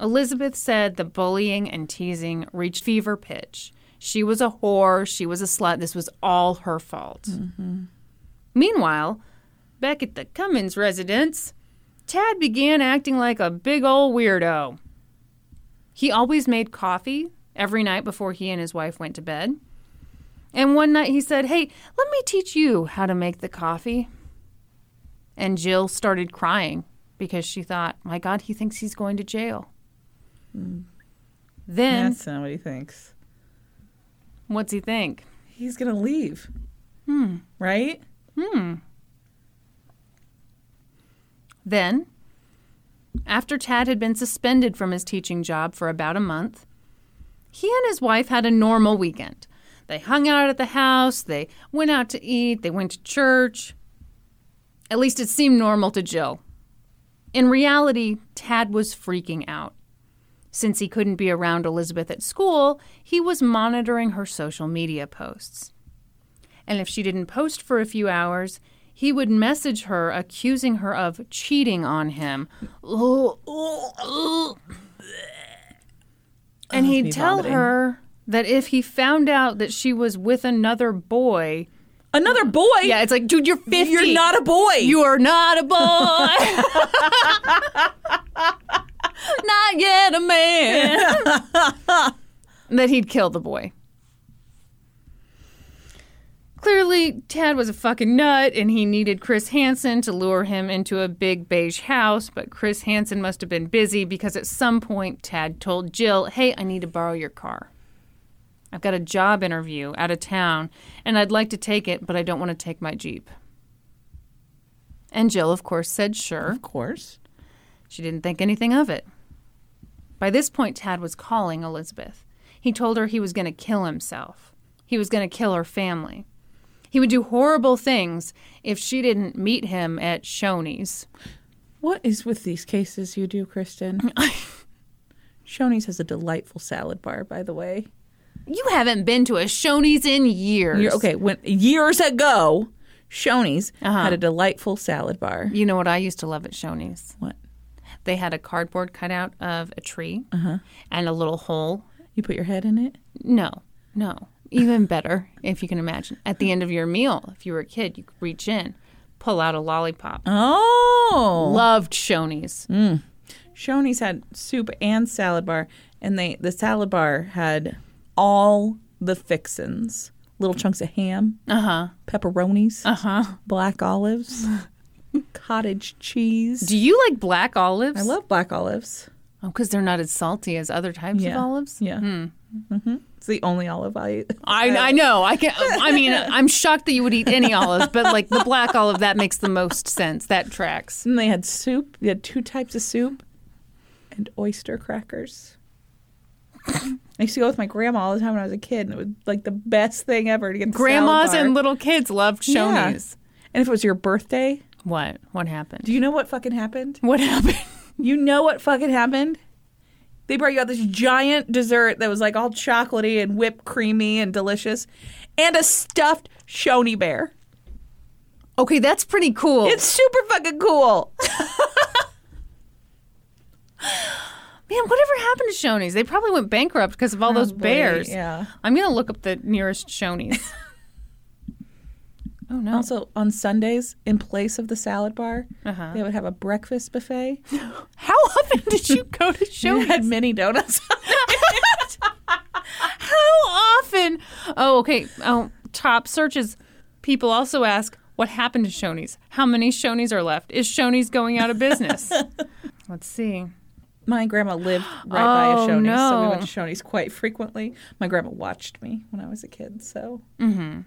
Elizabeth said the bullying and teasing reached fever pitch. She was a whore. She was a slut. This was all her fault. Mm-hmm. Meanwhile, back at the Cummins residence, Tad began acting like a big old weirdo. He always made coffee every night before he and his wife went to bed. And one night he said, Hey, let me teach you how to make the coffee. And Jill started crying because she thought, My God, he thinks he's going to jail. Then, That's not what he thinks. what's he think? He's going to leave. Hmm. Right? Then, after Tad had been suspended from his teaching job for about a month, he and his wife had a normal weekend. They hung out at the house, they went out to eat, they went to church. At least it seemed normal to Jill. In reality, Tad was freaking out. Since he couldn't be around Elizabeth at school, he was monitoring her social media posts. And if she didn't post for a few hours, he would message her accusing her of cheating on him. And oh, he'd tell vomiting. her that if he found out that she was with another boy, Another boy? yeah, it's like, dude, you're 50. You're not a boy. You are not a boy. <laughs> not yet a man. <laughs> that he'd kill the boy. Clearly, Tad was a fucking nut and he needed Chris Hansen to lure him into a big beige house, but Chris Hansen must have been busy because at some point Tad told Jill, Hey, I need to borrow your car. I've got a job interview out of town and I'd like to take it, but I don't want to take my Jeep. And Jill, of course, said sure. Of course. She didn't think anything of it. By this point, Tad was calling Elizabeth. He told her he was going to kill himself. He was going to kill her family. He would do horrible things if she didn't meet him at Shoney's. What is with these cases you do, Kristen? <laughs> Shoney's has a delightful salad bar, by the way. You haven't been to a Shoney's in years. You're- okay, when years ago, Shoney's Uh-huh. had a delightful salad bar. You know what I used to love at Shoney's? What? They had a cardboard cutout of a tree Uh-huh. and a little hole. You put your head in it? No, no. Even better, if you can imagine. At the end of your meal, if you were a kid, you could reach in, pull out a lollipop. Oh. Loved Shoney's. Shoney's had soup and salad bar, and they the salad bar had all the fixins. Little chunks of ham, Uh huh. pepperonis, Uh huh. black olives, <laughs> cottage cheese. Do you like black olives? I love black olives. Oh, because they're not as salty as other types Yeah. of olives. Yeah. hmm It's the only olive I eat. I, I know. I can. I mean, I'm shocked that you would eat any olives, but like the black olive, that makes the most sense. That tracks. And they had soup. They had two types of soup and oyster crackers. I used to go with my grandma all the time when I was a kid, and it was like the best thing ever to get the Grandmas salad bar. and little kids loved Yeah. Shoney's. And if it was your birthday, What? What happened? do you know what fucking happened? what happened? You know what fucking happened? They brought you out this giant dessert that was like all chocolatey and whipped creamy and delicious, and a stuffed Shoney bear. Okay, that's pretty cool. It's super fucking cool. <laughs> Man, whatever happened to Shoney's? They probably went bankrupt because of all those Probably, bears. yeah. I'm gonna look up the nearest Shoney's. <laughs> oh no. Also, on Sundays, in place of the salad bar, Uh-huh. they would have a breakfast buffet. <laughs> How often did you go to <laughs> Shoney's? had mini donuts. <laughs> How often? Oh, okay. Oh, top searches. People also ask, what happened to Shoney's? How many Shoney's are left? Is Shoney's going out of business? Let's see. My grandma lived right by a Oh, Shoney's, so we went to Shoney's quite frequently. My grandma watched me when I was a kid, so Mm-hmm.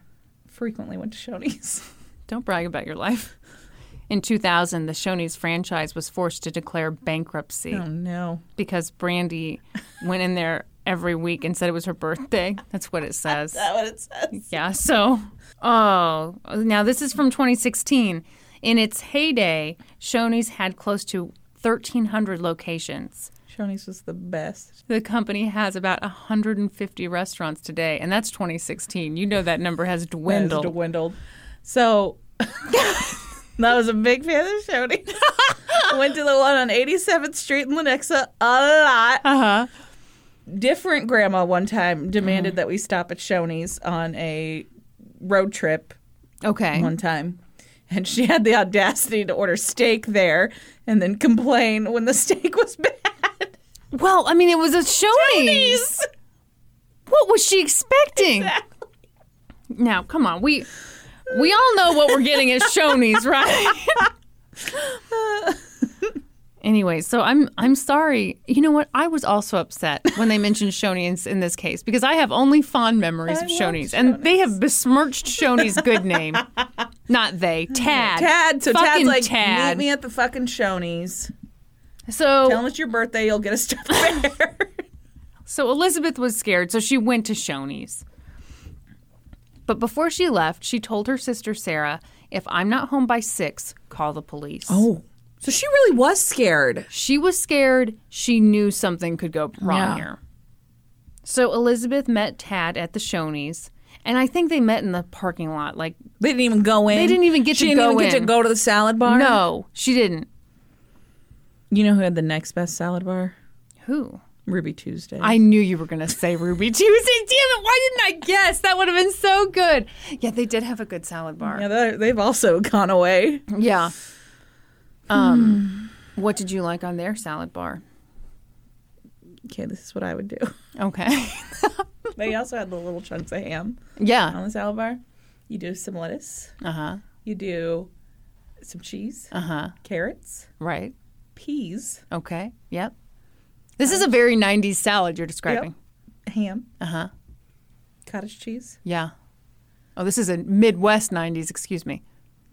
Frequently went to Shoney's. <laughs> Don't brag about your life. In 2000, the Shoney's franchise was forced to declare bankruptcy Oh no! because Brandy went in there every week and said it was her birthday. That's what it <laughs> says. Is that what it says? Yeah. So, oh, now this is from 2016. In its heyday, Shoney's had close to 1,300 locations. Shoney's was the best. The company has about 150 restaurants today, and that's 2016. You know that number has <laughs> dwindled. Has dwindled. So <laughs> that was a big fan of Shoney's. <laughs> Went to the one on 87th Street in Lenexa a lot. Uh huh. Different grandma one time demanded that we stop at Shoney's on a road trip Okay. one time. And she had the audacity to order steak there and then complain when the steak was bad. Well, I mean, it was a Shoney's. What was she expecting? Now, come on, we we all know what we're getting at Shoney's, right? anyway, so I'm I'm sorry. You know what? I was also upset when they mentioned Shoney's in this case because I have only fond memories I of Shoney's, and they have besmirched Shoney's good name. Not they, <laughs> Tad. Tad, so Tad's like, Tad. meet me at the fucking Shoney's. So Tell him it's your birthday, you'll get a stuffed <laughs> bear. So Elizabeth was scared, so she went to Shoney's. But before she left, she told her sister Sarah, if I'm not home by six, call the police. Oh. So she really was scared. She was scared. She knew something could go wrong Yeah. here. So Elizabeth met Tad at the Shoney's, and I think they met in the parking lot. Like, They didn't even go in. They didn't even get she to didn't go even get in. to go to the salad bar. no, she didn't. You know who had the next best salad bar? Who? Ruby Tuesday. I knew you were going to say Ruby <laughs> Tuesday. Damn it. Why didn't I guess? That would have been so good. Yeah, they did have a good salad bar. yeah, they- they've also <laughs> gone away. Yeah. Um, what did you like on their salad bar? Okay, this is what I would do. Okay. <laughs> They also had the little chunks of ham yeah. on the salad bar. You do some lettuce. Uh huh. You do some cheese, Uh huh. carrots, Right. Peas, Okay. Yep. This is a very 90s salad you're describing. ham, Uh huh. cottage cheese, Yeah. Oh, this is a Midwest 90s, excuse me.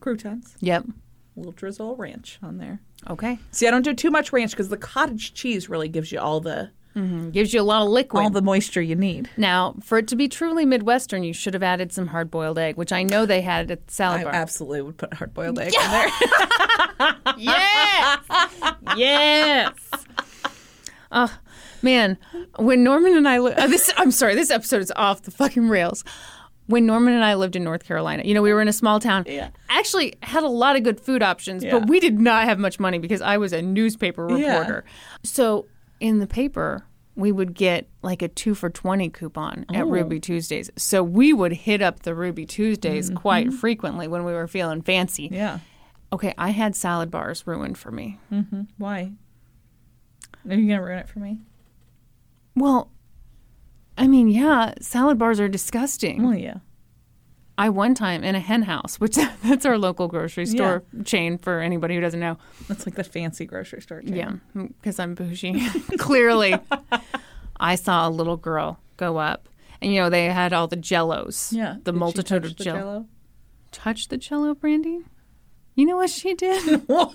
croutons, Yep. a little drizzle ranch on there. Okay. See, I don't do too much ranch because the cottage cheese really gives you all the Gives you a lot of liquid. all the moisture you need. now, for it to be truly Midwestern, you should have added some hard boiled egg, which I know they had at the salad I bar. absolutely would put hard boiled egg in there. <laughs> <laughs> Yes. yes. Oh man, when Norman and I li- uh, this I'm sorry, this episode is off the fucking rails. When Norman and I lived in North Carolina, you know, we were in a small town. Yeah. Actually had a lot of good food options, Yeah. but we did not have much money because I was a newspaper Yeah. reporter. So in the paper, we would get like a two for 20 coupon Oh. at Ruby Tuesdays. So we would hit up the Ruby Tuesdays Mm-hmm. quite frequently when we were feeling fancy. yeah. Okay, I had salad bars ruined for me. Why? Are you gonna ruin it for me? Well, I mean, yeah, salad bars are disgusting. Well, yeah. I one time in a hen house, which <laughs> that's our local grocery store chain for anybody who doesn't know. That's like the fancy grocery store. Chain. Yeah, mm, because I'm bougie. <laughs> Clearly, I saw a little girl go up, and you know they had all the Jellos. Yeah. the Did multitude touch of the Jello. Jell-O? Touch the Jello, Brandy. You know what she did? <laughs> What?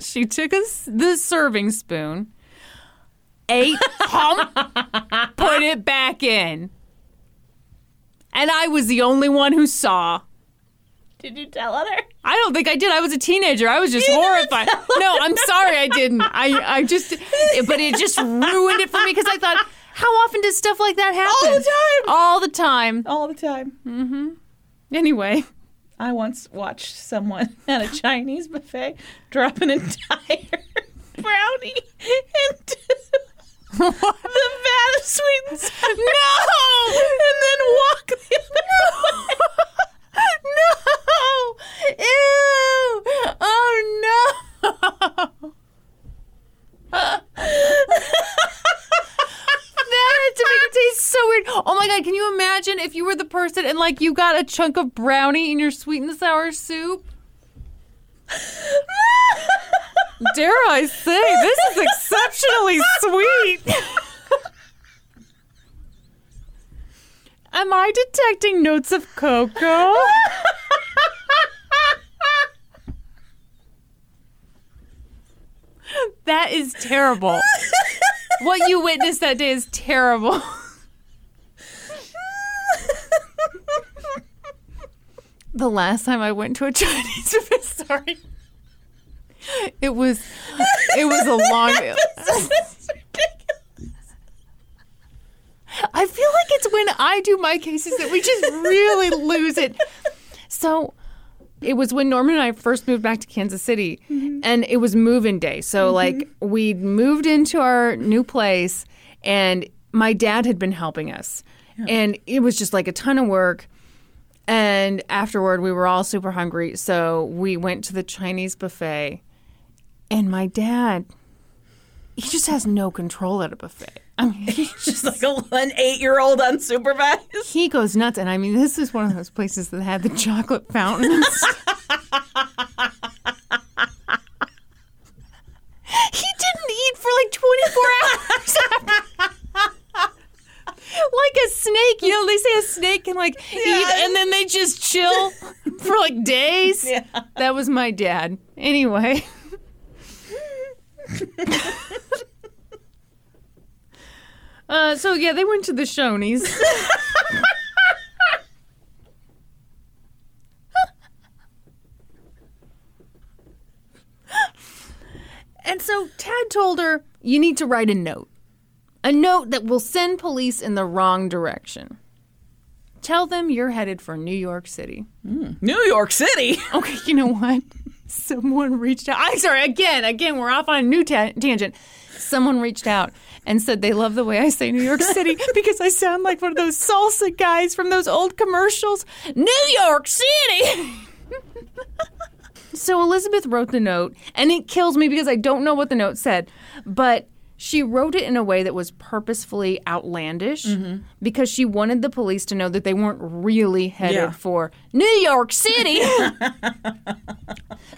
she took a the serving spoon, ate, put it back in. And I was the only one who saw. Did you tell her? I don't think I did. I was a teenager. I was just horrified. No, I'm sorry I didn't. I, I just, but it just ruined it for me because I thought, how often does stuff like that happen? All the time. All the time. All the time. Mm-hmm. Anyway, I once watched someone <laughs> at a Chinese buffet drop an entire brownie into the vat of sweet and sour. No! And then walk the other way. no! Ew! Oh no! that to make it taste so weird. Oh my god, can you imagine if you were the person and like you a chunk of brownie in your sweet and sour soup? Dare I say, this is exceptionally sweet. Am I detecting notes of cocoa? that is terrible. what you witnessed that day is terrible. The last time I went to a <laughs> Chinese sorry. It was it was a long <laughs> I feel like it's when I do my cases that we just really lose it. So it was when Norman and I first moved back to Kansas City and it was move-in day. So like we moved into our new place and my dad had been helping us. And it was just like a ton of work. And afterward we were all super hungry, so we went to the Chinese buffet. And my dad he just has no control at a buffet. I mean, he's <laughs> just Like a, an eight-year-old unsupervised. he goes nuts. And I mean, this is one of those places that had the chocolate fountains. <laughs> he didn't eat for like 24 hours. Like a snake. You know, they say a snake can like eat and then they just chill for like days. Yeah. That was my dad. Anyway. <laughs> Uh, so yeah, they went to the Shoney's. <laughs> and so Tad told her, "You need to write a note, a note that will send police in the wrong direction. Tell them you're headed for New York City." Hmm. New York City. <laughs> Okay, you know what? <laughs> Someone reached out. I'm sorry. Again, again, we're off on a new ta- tangent. Someone reached out and said they love the way I say New York <laughs> City because I sound like one of those salsa guys from those old commercials. New York City. so Elizabeth wrote the note, and it kills me because I don't know what the note said, but she wrote it in a way that was purposefully outlandish because she wanted the police to know that they weren't really headed Yeah. for New York City. <laughs>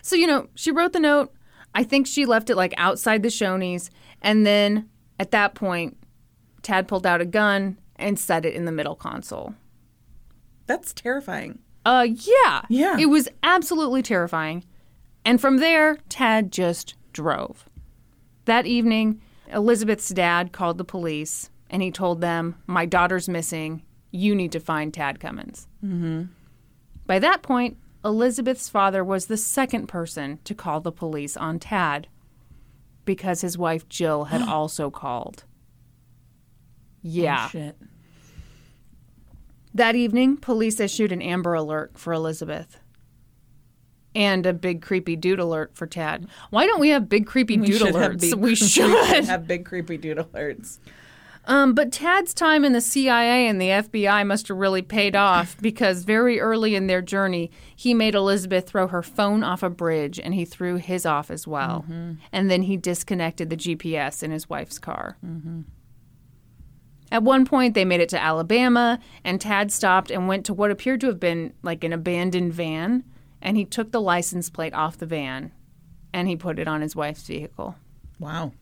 So, you know, she wrote the note. I think she left it like outside the Shoney's. And then at that point, Tad pulled out a gun and set it in the middle console. That's terrifying. Uh, yeah. Yeah. It was absolutely terrifying. And from there, Tad just drove. That evening, Elizabeth's dad called the police and he told them, My daughter's missing. You need to find Tad Cummins. Mm-hmm. By that point, Elizabeth's father was the second person to call the police on Tad because his wife Jill had <gasps> also called. Yeah. Shit. That evening, police issued an Amber Alert for Elizabeth. And a big creepy dude alert for Tad. Why don't we have big creepy dude should alerts? big- <laughs> we should. have big creepy dude alerts. Um, but Tad's time in the CIA and the FBI must have really paid off <laughs> because very early in their journey, he made Elizabeth throw her phone off a bridge and he threw his off as well. And then he disconnected the GPS in his wife's car. At one point, they made it to Alabama, and Tad stopped and went to what appeared to have been like an abandoned van, and he took the license plate off the van and he put it on his wife's vehicle. Wow.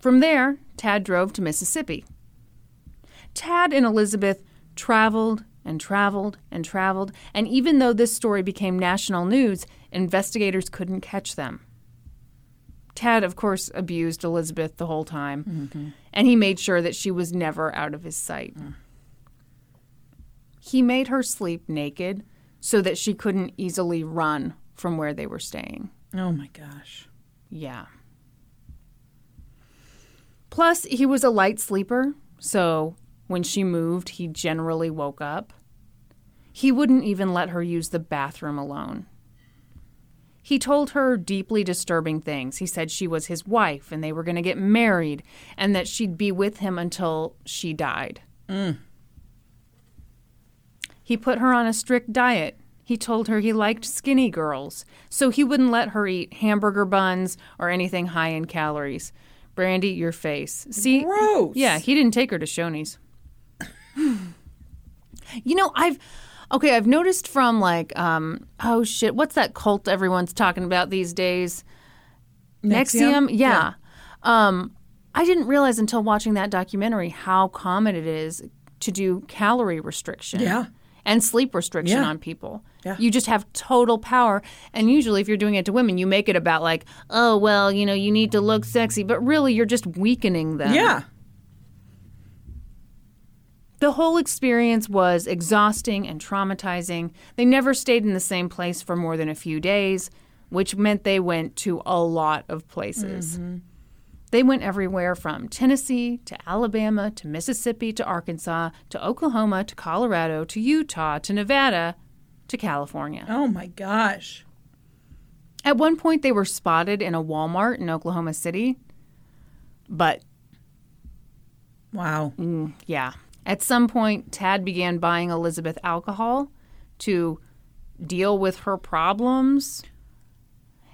From there, Tad drove to Mississippi. Tad and Elizabeth traveled and traveled and traveled, and even though this story became national news, investigators couldn't catch them. Tad, of course, abused Elizabeth the whole time, mm-hmm. and he made sure that she was never out of his sight. Mm. He made her sleep naked so that she couldn't easily run from where they were staying. Oh my gosh. Yeah. Plus, he was a light sleeper, so when she moved, he generally woke up. He wouldn't even let her use the bathroom alone. He told her deeply disturbing things. He said she was his wife and they were going to get married and that she'd be with him until she died. Mm. He put her on a strict diet. He told her he liked skinny girls, so he wouldn't let her eat hamburger buns or anything high in calories. Brandy, your face. See? Gross. Yeah, he didn't take her to Shoney's. <sighs> you know, I've okay, I've noticed from like um oh shit, what's that cult everyone's talking about these days? NXIVM, NXIVM? yeah. Um, I didn't realize until watching that documentary how common it is to do calorie restriction. Yeah. And sleep restriction Yeah. on people. Yeah. You just have total power. And usually, if you're doing it to women, you make it about, like, oh, well, you know, you need to look sexy. But really, you're just weakening them. Yeah. The whole experience was exhausting and traumatizing. They never stayed in the same place for more than a few days, which meant they went to a lot of places. Mm-hmm. They went everywhere from Tennessee to Alabama to Mississippi to Arkansas to Oklahoma to Colorado to Utah to Nevada to California. Oh my gosh. At one point, they were spotted in a Walmart in Oklahoma City, but Wow. Mm, yeah. At some point, Tad began buying Elizabeth alcohol to deal with her problems.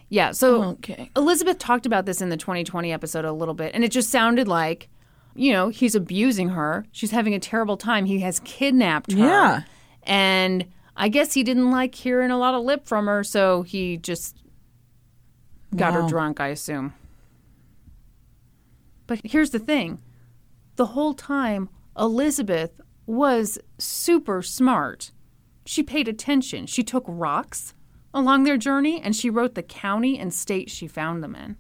Yeah, so Okay. Elizabeth talked about this in the 2020 episode a little bit, and it just sounded like, you know, he's abusing her. She's having a terrible time. He has kidnapped her. Yeah. And I guess he didn't like hearing a lot of lip from her, so he just got her drunk, I assume. But here's the thing the whole time, Elizabeth was super smart. She paid attention. She took rocks along their journey and she wrote the county and state she found them in.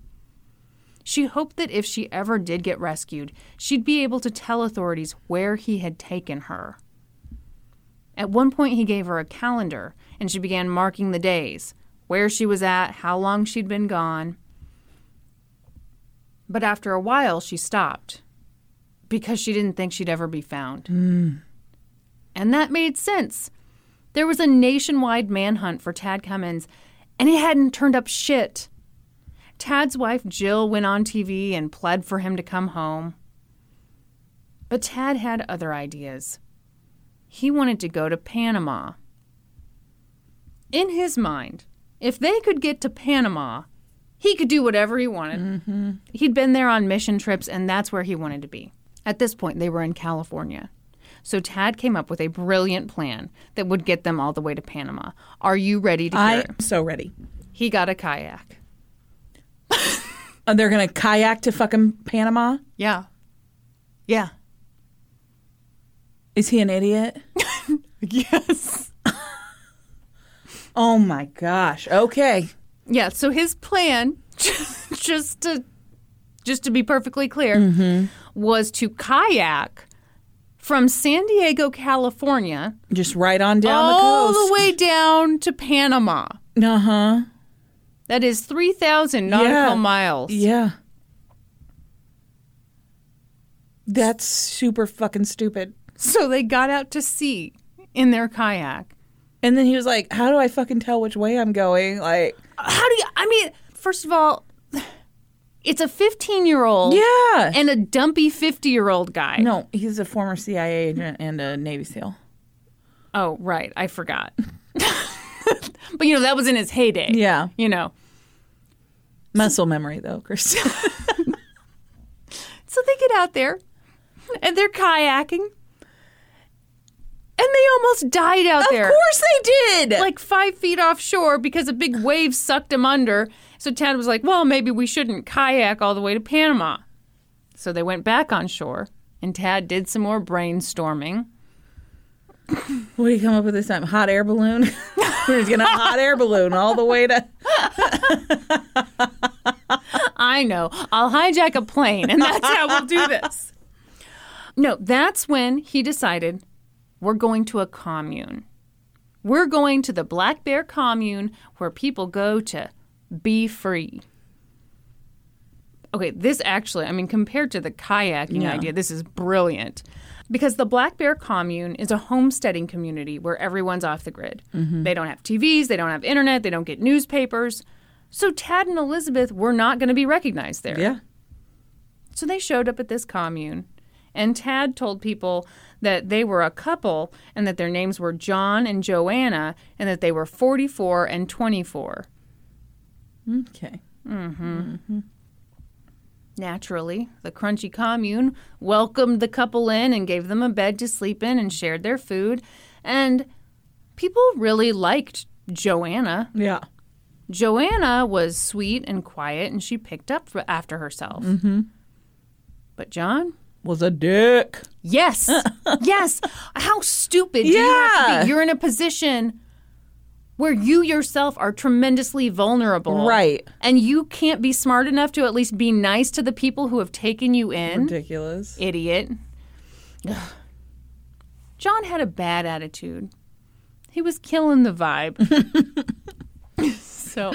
She hoped that if she ever did get rescued, she'd be able to tell authorities where he had taken her. At one point, he gave her a calendar and she began marking the days, where she was at, how long she'd been gone. But after a while, she stopped because she didn't think she'd ever be found. Hmm. And that made sense. There was a nationwide manhunt for Tad Cummins, and he hadn't turned up shit. Tad's wife, Jill, went on TV and pled for him to come home. But Tad had other ideas. He wanted to go to Panama. In his mind, if they could get to Panama, he could do whatever he wanted. Mm-hmm. He'd been there on mission trips, and that's where he wanted to be. At this point, they were in California. So Tad came up with a brilliant plan that would get them all the way to Panama. Are you ready to hear? I'm so ready. He got a kayak. <laughs> Uh, they're gonna kayak to fucking Panama. Yeah. Yeah. Is he an idiot? <laughs> Yes. <laughs> Oh my gosh. Okay. Yeah, so his plan just to just to be perfectly clear was to kayak from San Diego, California, Just right on down all the coast. All the way down to Panama. Uh huh. That is 3,000 nautical Yeah. miles. Yeah. That's super fucking stupid. So they got out to sea in their kayak. And then he was like, "How do I fucking tell which way I'm going?" Like, How do you, I mean, first of all, it's a 15 year old yeah. and a dumpy 50 year old guy. no, he's a former CIA agent and a Navy SEAL. Oh, right. I forgot. <laughs> but, you know, that was in his heyday. Yeah. You know. Muscle memory, though, Chris. <laughs> So they get out there and they're kayaking. And they almost died out there. Of course they did. Like five feet offshore because a big wave sucked them under. So Tad was like, well, maybe we shouldn't kayak all the way to Panama. So they went back on shore and Tad did some more brainstorming. what do you come up with this time? Hot air balloon. <laughs> We're just gonna hot air balloon all the way to. <laughs> I know. I'll hijack a plane, and that's how we'll do this. No, that's when he decided we're going to a commune. We're going to the Black Bear commune where people go to be free. Okay, this actually, I mean, compared to the kayaking Yeah. idea, this is brilliant. Because the Black Bear commune is a homesteading community where everyone's off the grid. Mm-hmm. They don't have TVs, they don't have internet, they don't get newspapers. So Tad and Elizabeth were not going to be recognized there. Yeah. So they showed up at this commune, and Tad told people that they were a couple and that their names were John and Joanna and that they were 44 and 24. Okay. Mhm. Naturally, the crunchy commune welcomed the couple in and gave them a bed to sleep in and shared their food. And people really liked Joanna. Yeah. Joanna was sweet and quiet, and she picked up after herself. Mm-hmm. But John, Was a dick. yes, <laughs> yes. How stupid do you have to Yeah. be? You're in a position where you yourself are tremendously vulnerable, Right. And you can't be smart enough to at least be nice to the people who have taken you in. Ridiculous. Idiot. Ugh. <sighs> John had a bad attitude. He was killing the vibe. <laughs> so,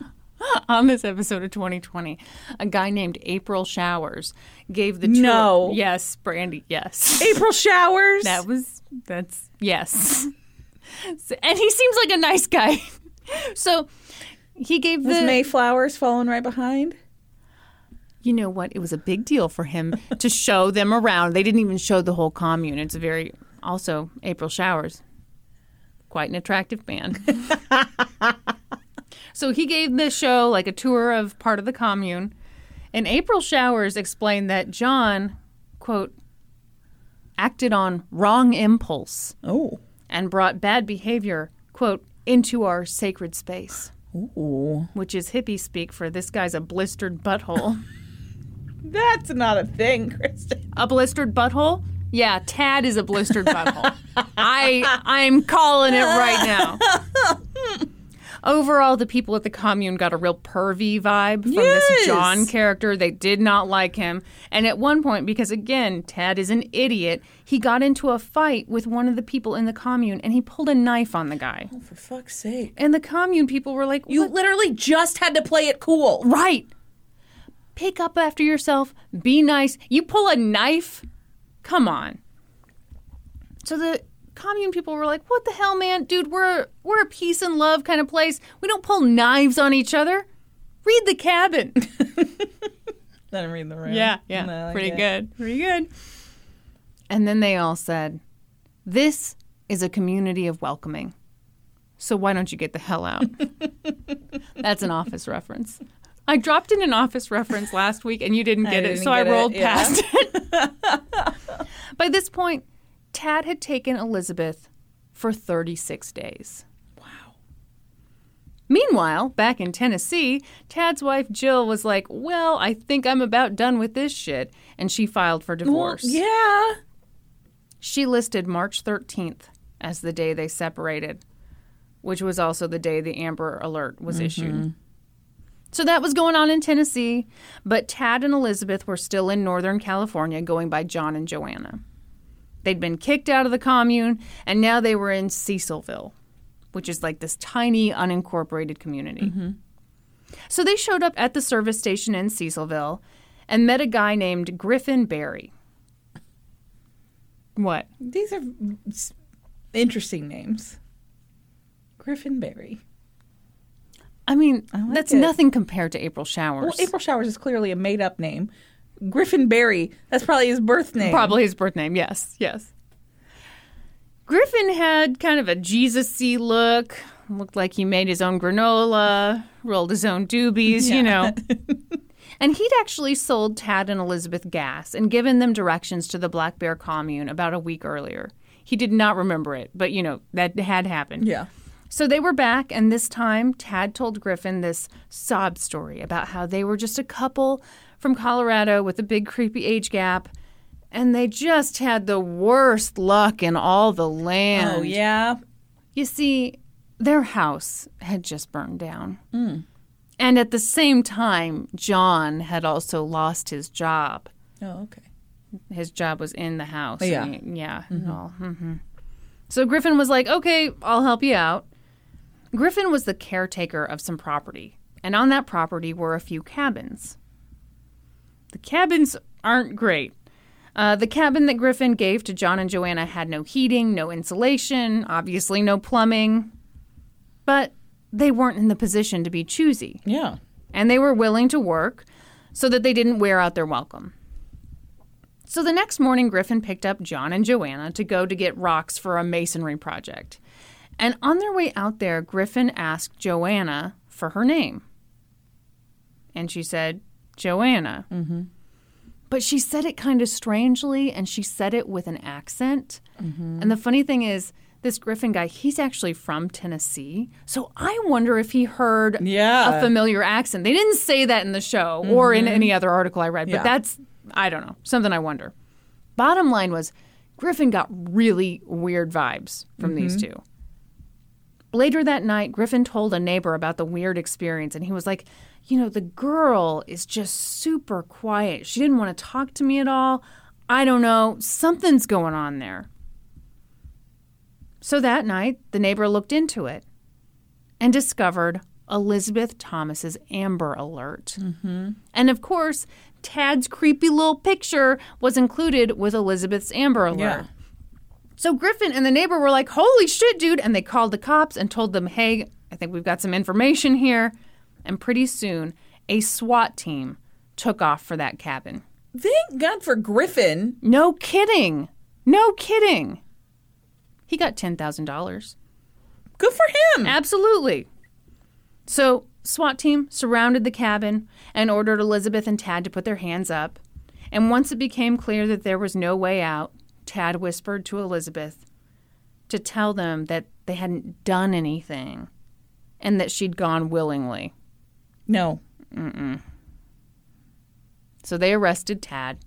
<laughs> on this episode of 2020, a guy named April Showers gave the tour. No. Yes, Brandy, yes. April <laughs> showers. That was, that's, yes. So- and he seems like a nice guy. <laughs> so, he gave was the. Mayflowers following right behind? you know what? It was a big deal for him to <laughs> show them around. They didn't even show the whole commune. It's a very also April Showers, quite an attractive band. <laughs> so he gave the show like a tour of part of the commune, and April Showers explained that John, quote, acted on wrong impulse Oh. And brought bad behavior, quote, into our sacred space. Ooh. Which is hippie speak for this guy's a blistered butthole. <laughs> That's not a thing, Kristen. A blistered butthole? Yeah, Tad is a blistered butthole. I I'm calling it right now. <laughs> Overall, the people at the commune got a real pervy vibe from Yes. this John character. They did not like him. And at one point, because again, Ted is an idiot, he got into a fight with one of the people in the commune and he pulled a knife on the guy. Oh, for fuck's sake. And the commune people were like, You "What literally just had to play it cool. Right. Pick up after yourself. Be nice. You pull a knife? Come on. So the commune people were like, "What the hell, man? Dude, we're we're a peace and love kind of place. We don't pull knives on each other. Read the cabin." <laughs> Him read the room. yeah, yeah. Like Pretty it. good. Pretty good. And then they all said, "This is a community of welcoming. So why don't you get the hell out?" <laughs> That's an office reference. I dropped in an office reference last week and you didn't <laughs> get it, didn't so I get it, rolled yeah. past it. By this point, Tad had taken Elizabeth for 36 days. Wow. Meanwhile, back in Tennessee, Tad's wife Jill was like, Well, I think I'm about done with this shit. And she filed for Well, divorce. yeah. She listed March 13th as the day they separated, which was also the day the Amber Alert was mm-hmm. issued. So that was going on in Tennessee, but Tad and Elizabeth were still in Northern California going by John and Joanna. They'd been kicked out of the commune, and now they were in Cecilville, which is like this tiny, unincorporated community. Mm-hmm. So they showed up at the service station in Cecilville and met a guy named Griffin Barry. What? These are interesting names. Griffin Barry. I mean, like that's it. nothing compared to April Showers. Well, April Showers is clearly a made up name. Griffin Barry, that's probably his birth name. Probably his birth name. Yes, yes. Griffin had kind of a Jesus-y look. Looked like he made his own granola, rolled his own doobies, you know. <laughs> and he'd actually sold Tad and Elizabeth gas and given them directions to the Black Bear commune about a week earlier. He did not remember it, but you know, that had happened. Yeah. So they were back, and this time Tad told Griffin this sob story about how they were just a couple from Colorado with a big creepy age gap, and they just had the worst luck in all the land. Oh, yeah. You see, their house had just burned down. And at the same time, John had also lost his job. Oh, okay. His job was in the house. Yeah. he- yeah. and all. Mhm. So Griffin was like, okay, I'll help you out. Griffin was the caretaker of some property, and on that property were a few cabins. The cabins aren't great. Uh, the cabin that Griffin gave to John and Joanna had no heating, no insulation, obviously no plumbing. But they weren't in the position to be choosy Yeah. and they were willing to work so that they didn't wear out their welcome. So the next morning, Griffin picked up John and Joanna to go to get rocks for a masonry project. And on their way out there, Griffin asked Joanna for her name. And she said, Joanna. Mm-hmm. But she said it kind of strangely, and she said it with an accent. Mm-hmm. And the funny thing is, this Griffin guy, he's actually from Tennessee. So I wonder if he heard Yeah. a familiar accent. They didn't say that in the show or in mm-hmm. any other article I read, but that's, I don't know, something I wonder. Bottom line was Griffin got really weird vibes from these mm-hmm. two. Later that night, Griffin told a neighbor about the weird experience, and he was like, You know, the girl is just super quiet. She didn't want to talk to me at all. I don't know. Something's going on there. So that night, the neighbor looked into it and discovered Elizabeth Thomas's Amber Alert. Mm-hmm. And of course, Tad's creepy little picture was included with Elizabeth's Amber Alert. Yeah. So Griffin and the neighbor were like, Holy shit, dude. And they called the cops and told them, Hey, I think we've got some information here. And pretty soon, a SWAT team took off for that cabin. Thank God for Griffin. No kidding. No kidding. He got $10,000. Good for him. Absolutely. So, SWAT team surrounded the cabin and ordered Elizabeth and Tad to put their hands up. And once it became clear that there was no way out, Tad whispered to Elizabeth to tell them that they hadn't done anything and that she'd gone willingly. No. Mm-mm. So they arrested Tad.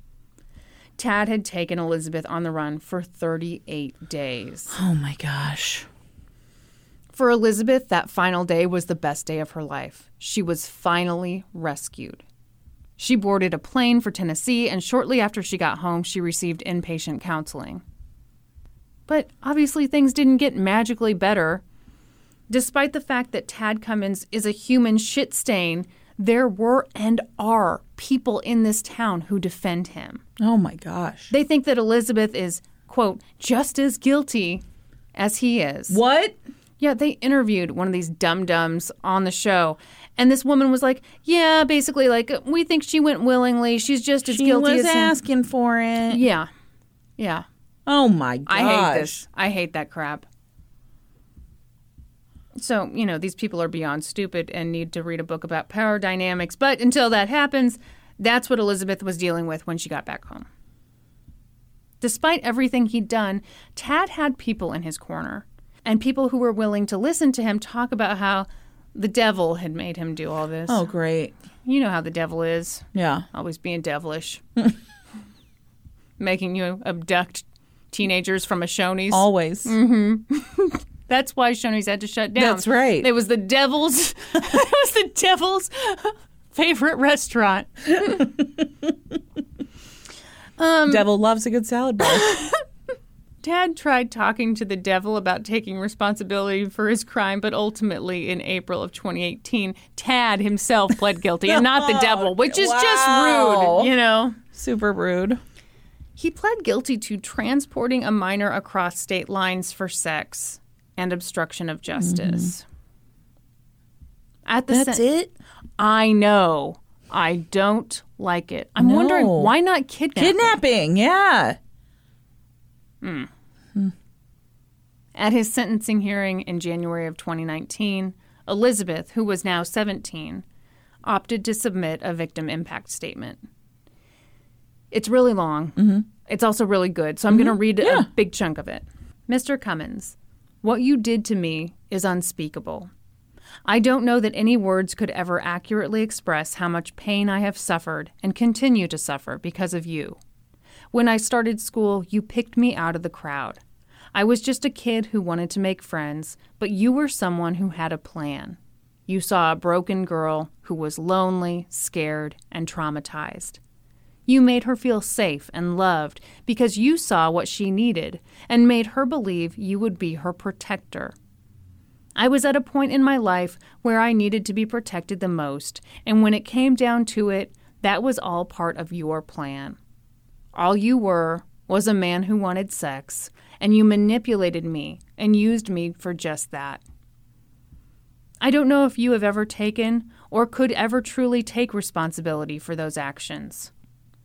Tad had taken Elizabeth on the run for 38 days. Oh my gosh. For Elizabeth, that final day was the best day of her life. She was finally rescued. She boarded a plane for Tennessee, and shortly after she got home, she received inpatient counseling. But obviously, things didn't get magically better. Despite the fact that Tad Cummins is a human shit stain, there were and are people in this town who defend him. Oh my gosh. They think that Elizabeth is, quote, just as guilty as he is. What? Yeah, they interviewed one of these dum dums on the show. And this woman was like, Yeah, basically, like, we think she went willingly. She's just as She guilty was as him." asking for it. Yeah. Yeah. Oh my gosh. I hate this. I hate that crap. So, you know, these people are beyond stupid and need to read a book about power dynamics. But until that happens, that's what Elizabeth was dealing with when she got back home. Despite everything he'd done, Tad had people in his corner and people who were willing to listen to him talk about how the devil had made him do all this. Oh great. You know how the devil is, Yeah. always being devilish, <laughs> making you abduct teenagers from a Shoney's. Always. Mm-hmm. <laughs> That's why Shoney's had to shut down. That's right. It was the devil's. <laughs> it was the devil's favorite restaurant. <laughs> Um, devil loves a good salad bar. <laughs> Dad tried talking to the devil about taking responsibility for his crime, but ultimately, in April of 2018, Tad himself pled guilty, and not the devil, oh, which is Wow. just rude, you know. Super rude. He pled guilty to transporting a minor across state lines for sex and obstruction of mm-hmm. justice. At the That's sen- it? I know. I don't like it. I'm wondering why not kidnap? Kidnapping, yeah. Hmm. Hmm. At his sentencing hearing in January of 2019, Elizabeth, who was now 17, opted to submit a victim impact statement. It's really long. Mm-hmm. It's also really good, so I'm going to mm-hmm. read a big chunk of it. Mr. Cummins, what you did to me is unspeakable. I don't know that any words could ever accurately express how much pain I have suffered and continue to suffer because of you. When I started school, you picked me out of the crowd. I was just a kid who wanted to make friends, but you were someone who had a plan. You saw a broken girl who was lonely, scared, and traumatized. You made her feel safe and loved because you saw what she needed and made her believe you would be her protector. I was at a point in my life where I needed to be protected the most, and when it came down to it, that was all part of your plan. All you were was a man who wanted sex, and you manipulated me and used me for just that. I don't know if you have ever taken or could ever truly take responsibility for those actions.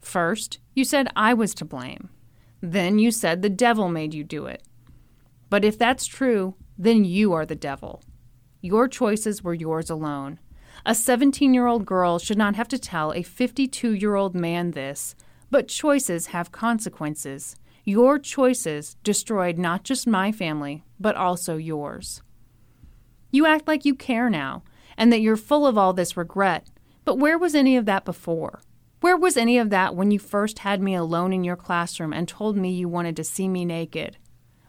First, you said I was to blame. Then you said the devil made you do it. But if that's true, then you are the devil. Your choices were yours alone. A 17 year old girl should not have to tell a 52 year old man this, but choices have consequences. Your choices destroyed not just my family, but also yours. You act like you care now and that you're full of all this regret, but where was any of that before? Where was any of that when you first had me alone in your classroom and told me you wanted to see me naked?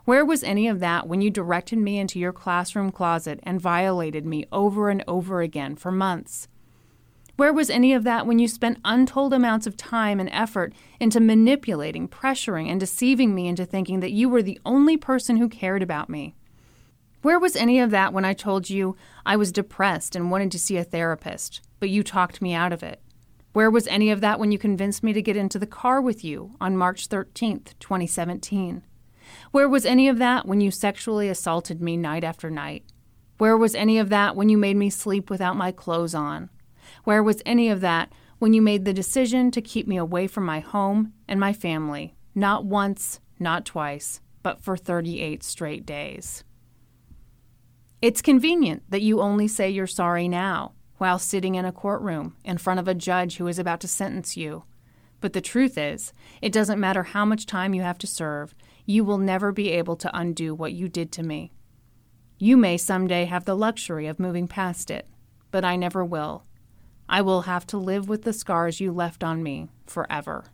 Where was any of that when you directed me into your classroom closet and violated me over and over again for months? Where was any of that when you spent untold amounts of time and effort into manipulating, pressuring, and deceiving me into thinking that you were the only person who cared about me? Where was any of that when I told you I was depressed and wanted to see a therapist, but you talked me out of it? Where was any of that when you convinced me to get into the car with you on March 13th, 2017? Where was any of that when you sexually assaulted me night after night? Where was any of that when you made me sleep without my clothes on? Where was any of that when you made the decision to keep me away from my home and my family, not once, not twice, but for 38 straight days? It's convenient that you only say you're sorry now while sitting in a courtroom in front of a judge who is about to sentence you. But the truth is, it doesn't matter how much time you have to serve, you will never be able to undo what you did to me. You may someday have the luxury of moving past it, but I never will. I will have to live with the scars you left on me forever.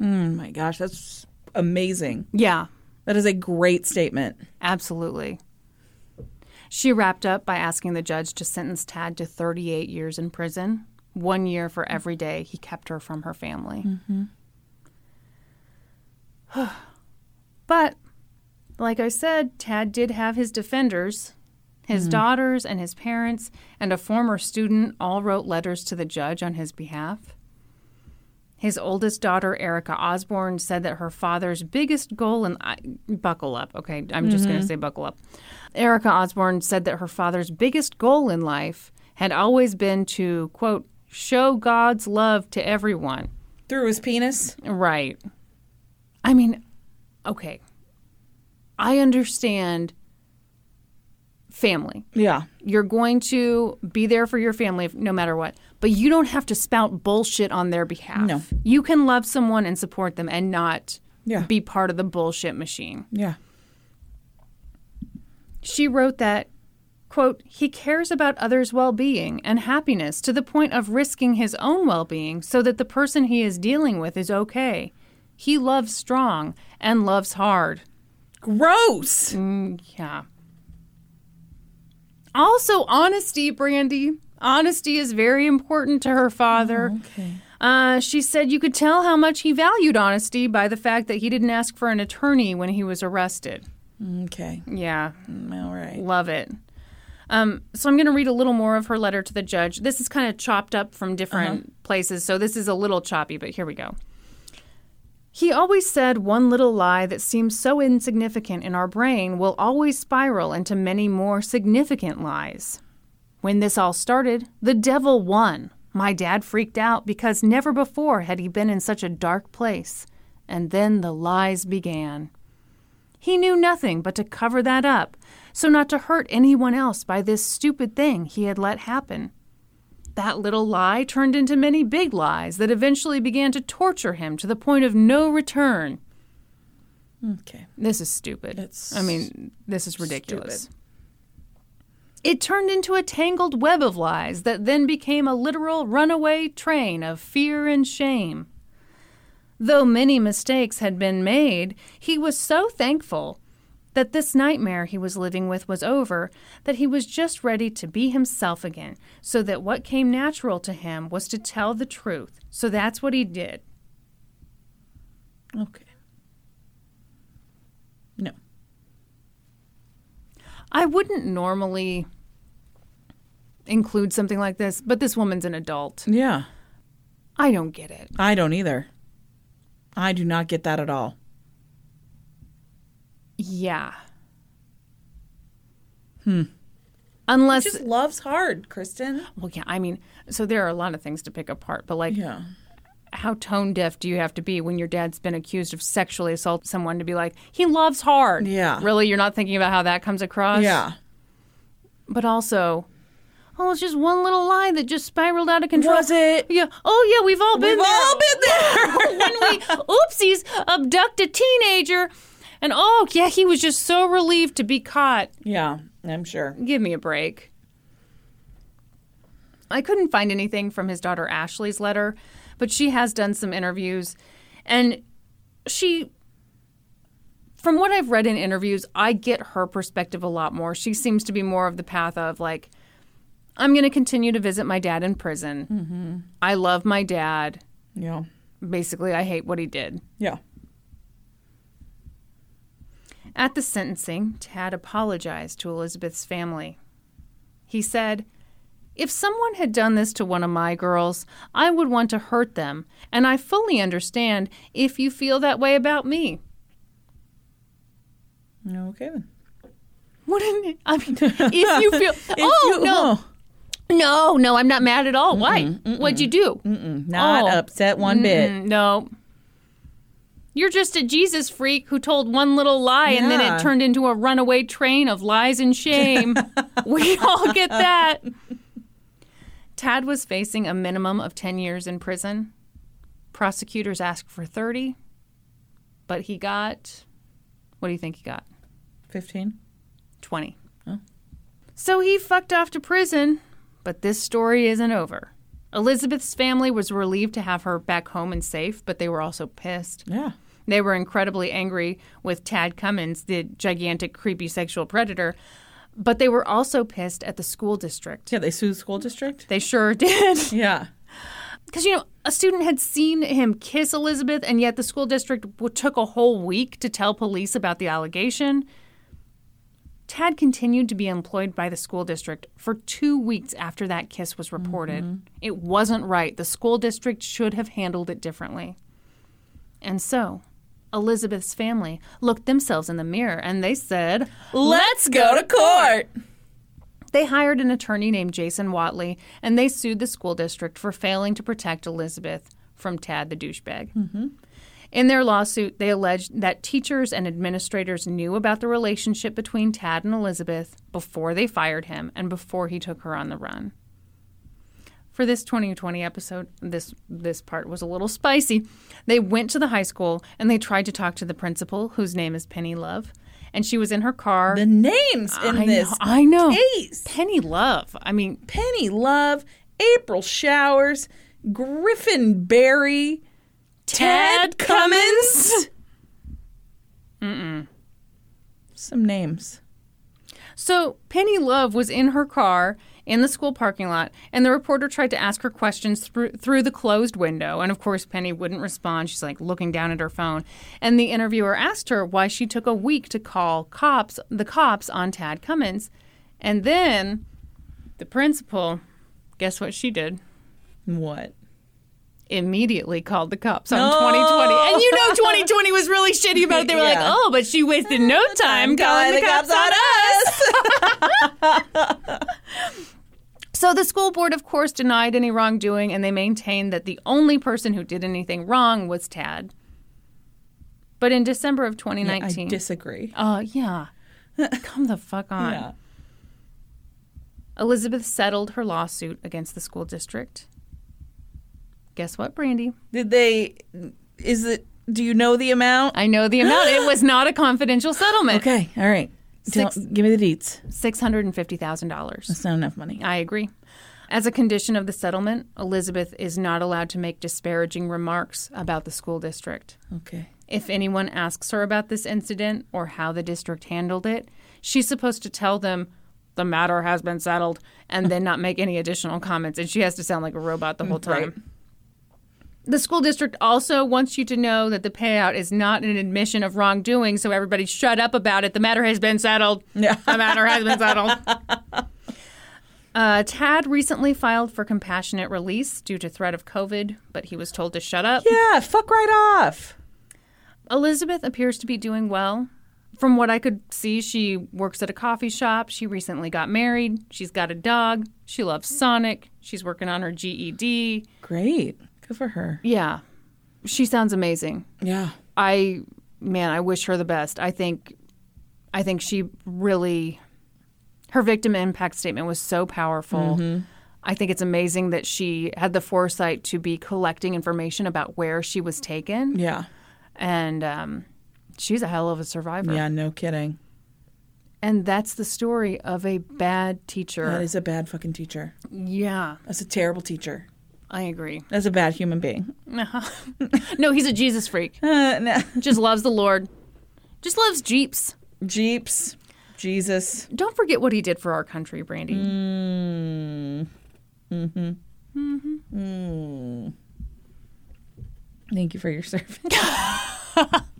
Oh my gosh, that's amazing. Yeah, That is a great statement. absolutely. She wrapped up by asking the judge to sentence Tad to 38 years in prison, one year for every day he kept her from her family. Mm-hmm. <sighs> but, like I said, Tad did have his defenders. His daughters and his parents and a former student all wrote letters to the judge on his behalf. His oldest daughter, Erica Osborne, said that her father's biggest goal in I, buckle up, okay, I'm just going to mm-hmm. say buckle up. Erica Osborne said that her father's biggest goal in life had always been to, quote, show God's love to everyone. Through his penis? Right. I mean, okay. I understand family. Yeah. You're going to be there for your family no matter what, but you don't have to spout bullshit on their behalf. No. You can love someone and support them and not Yeah. be part of the bullshit machine. Yeah. She wrote that, quote, he cares about others' well being and happiness to the point of risking his own well being so that the person he is dealing with is okay. He loves strong and loves hard. Gross. Mm, yeah. Also, honesty, Brandy. Honesty is very important to her father. Okay. Uh, she said you could tell how much he valued honesty by the fact that he didn't ask for an attorney when he was arrested. Okay. Yeah, All right. love it. Um, so I'm going to read a little more of her letter to the judge. This is kind of chopped up from different places, so this is a little choppy, but here we go. He always said one little lie that seems so insignificant in our brain will always spiral into many more significant lies. When this all started, the devil won. My dad freaked out because never before had he been in such a dark place. And then the lies began. He knew nothing but to cover that up, so not to hurt anyone else by this stupid thing he had let happen. That little lie turned into many big lies that eventually began to torture him to the point of no return. Okay. This is stupid. It's I mean, this is ridiculous. It turned into a tangled web of lies that then became a literal runaway train of fear and shame. Though many mistakes had been made, he was so thankful that this nightmare he was living with was over that he was just ready to be himself again, so that what came natural to him was to tell the truth. So that's what he did. Okay. No. I wouldn't normally include something like this, but this woman's an adult. Yeah. I don't get it. I don't either. I do not get that at all. Yeah. Hmm. Unless, Just loves hard, Kristen. well, yeah, I mean, so there are a lot of things to pick apart, but like, Yeah. how tone deaf do you have to be when your dad's been accused of sexually assaulting someone to be like, he loves hard? Yeah. Really? You're not thinking about how that comes across? Yeah. But also, oh, it's just one little lie that just spiraled out of control. Was it? Yeah. Oh, yeah, we've all been We've there. all been there. <laughs> when we oopsies, abduct a teenager. And oh, yeah, he was just so relieved to be caught. Yeah, I'm sure. Give me a break. I couldn't find anything from his daughter Ashley's letter, but she has done some interviews. And she, from what I've read in interviews, I get her perspective a lot more. She seems to be more of the path of like, I'm going to continue to visit my dad in prison. Mm-hmm. I love my dad. Yeah. Basically, I hate what he did. Yeah. At the sentencing, Tad apologized to Elizabeth's family. He said, If someone had done this to one of my girls, I would want to hurt them, and I fully understand if you feel that way about me. Okay then. What you I mean, <laughs> if you feel. oh, you- no. Oh. No, no, I'm not mad at all. Why? What'd you do? Not Oh. upset one bit. No. You're just a Jesus freak who told one little lie and then it turned into a runaway train of lies and shame. <laughs> we all get that. Tad was facing a minimum of 10 years in prison. Prosecutors asked for 30, but he got what do you think he got? 15. 20. So he fucked off to prison, but this story isn't over. Elizabeth's family was relieved to have her back home and safe, but they were also pissed. Yeah. They were incredibly angry with Tad Cummins, the gigantic, creepy sexual predator, but they were also pissed at the school district. Yeah, they sued the school district? They sure <laughs> did. Yeah. Because, you know, a student had seen him kiss Elizabeth, and yet the school district took a whole week to tell police about the allegation. Tad continued to be employed by the school district for two weeks after that kiss was reported. Mm-hmm. It wasn't right. The school district should have handled it differently. And so, Elizabeth's family looked themselves in the mirror and they said, Let's go to court. they hired an attorney named Jason Whatley, and they sued the school district for failing to protect Elizabeth from Tad the douchebag. Mm-hmm. In their lawsuit, they alleged that teachers and administrators knew about the relationship between Tad and Elizabeth before they fired him and before he took her on the run. For this 2020 episode, this this part was a little spicy. They went to the high school and they tried to talk to the principal, whose name is Penny Love, and she was in her car. The names in I this know, I know. case. Penny Love. I mean, Penny Love, April Showers, Griffin Barry, Ted Cummins. Mm-mm. Some names. so Penny Love was in her car in the school parking lot, and the reporter tried to ask her questions through through the closed window, and of course Penny wouldn't respond. She's like looking down at her phone, and the interviewer asked her why she took a week to call cops, the cops on Tad Cummins, and then the principal, guess what she did? What? Immediately called the cops on 2020. And you know 2020 was really shitty about it. They were like, oh, but she wasted no <laughs> time calling the, cops, on us. <laughs> So the school board, of course, denied any wrongdoing, and they maintained that the only person who did anything wrong was Tad. But in December of 2019 I 2019, disagree. uh, yeah, <laughs> come the fuck on. Yeah. Elizabeth settled her lawsuit against the school district. Guess what, Brandy? Did they? Is it? Do you know the amount? I know the amount. it was not a confidential settlement. <laughs> Okay. All right. Six- give me the deets. Six hundred and fifty thousand dollars. That's not enough money. I agree. As a condition of the settlement, Elizabeth is not allowed to make disparaging remarks about the school district. Okay. If anyone asks her about this incident or how the district handled it, she's supposed to tell them the matter has been settled and then not make any additional comments. And she has to sound like a robot the whole <laughs> time. Right. The school district also wants you to know that the payout is not an admission of wrongdoing, so everybody shut up about it. The matter has been settled. Yeah. The matter has been settled. <laughs> Uh, Tad recently filed for compassionate release due to threat of COVID, but he was told to shut up. Yeah. Fuck right off. Elizabeth appears to be doing well. From what I could see, she works at a coffee shop. She recently got married. She's got a dog. She loves Sonic. She's working on her GED. Great. Good for her. Yeah. She sounds amazing. Yeah. I man, I wish her the best. I think I think she really her victim impact statement was so powerful. I think it's amazing that she had the foresight to be collecting information about where she was taken. Yeah. And um, she's a hell of a survivor. Yeah, no kidding. And that's the story of a bad teacher. That is a bad fucking teacher. yeah, That's a terrible teacher. I agree. That's a bad human being. Uh-huh. No, he's a Jesus freak. <laughs> Uh, no. Just loves the Lord. Just loves Jeeps. Jeeps. Jesus. Don't forget what he did for our country, Brandy. Mm. Mm-hmm. Mm-hmm. Mm. Thank you for your service. <laughs>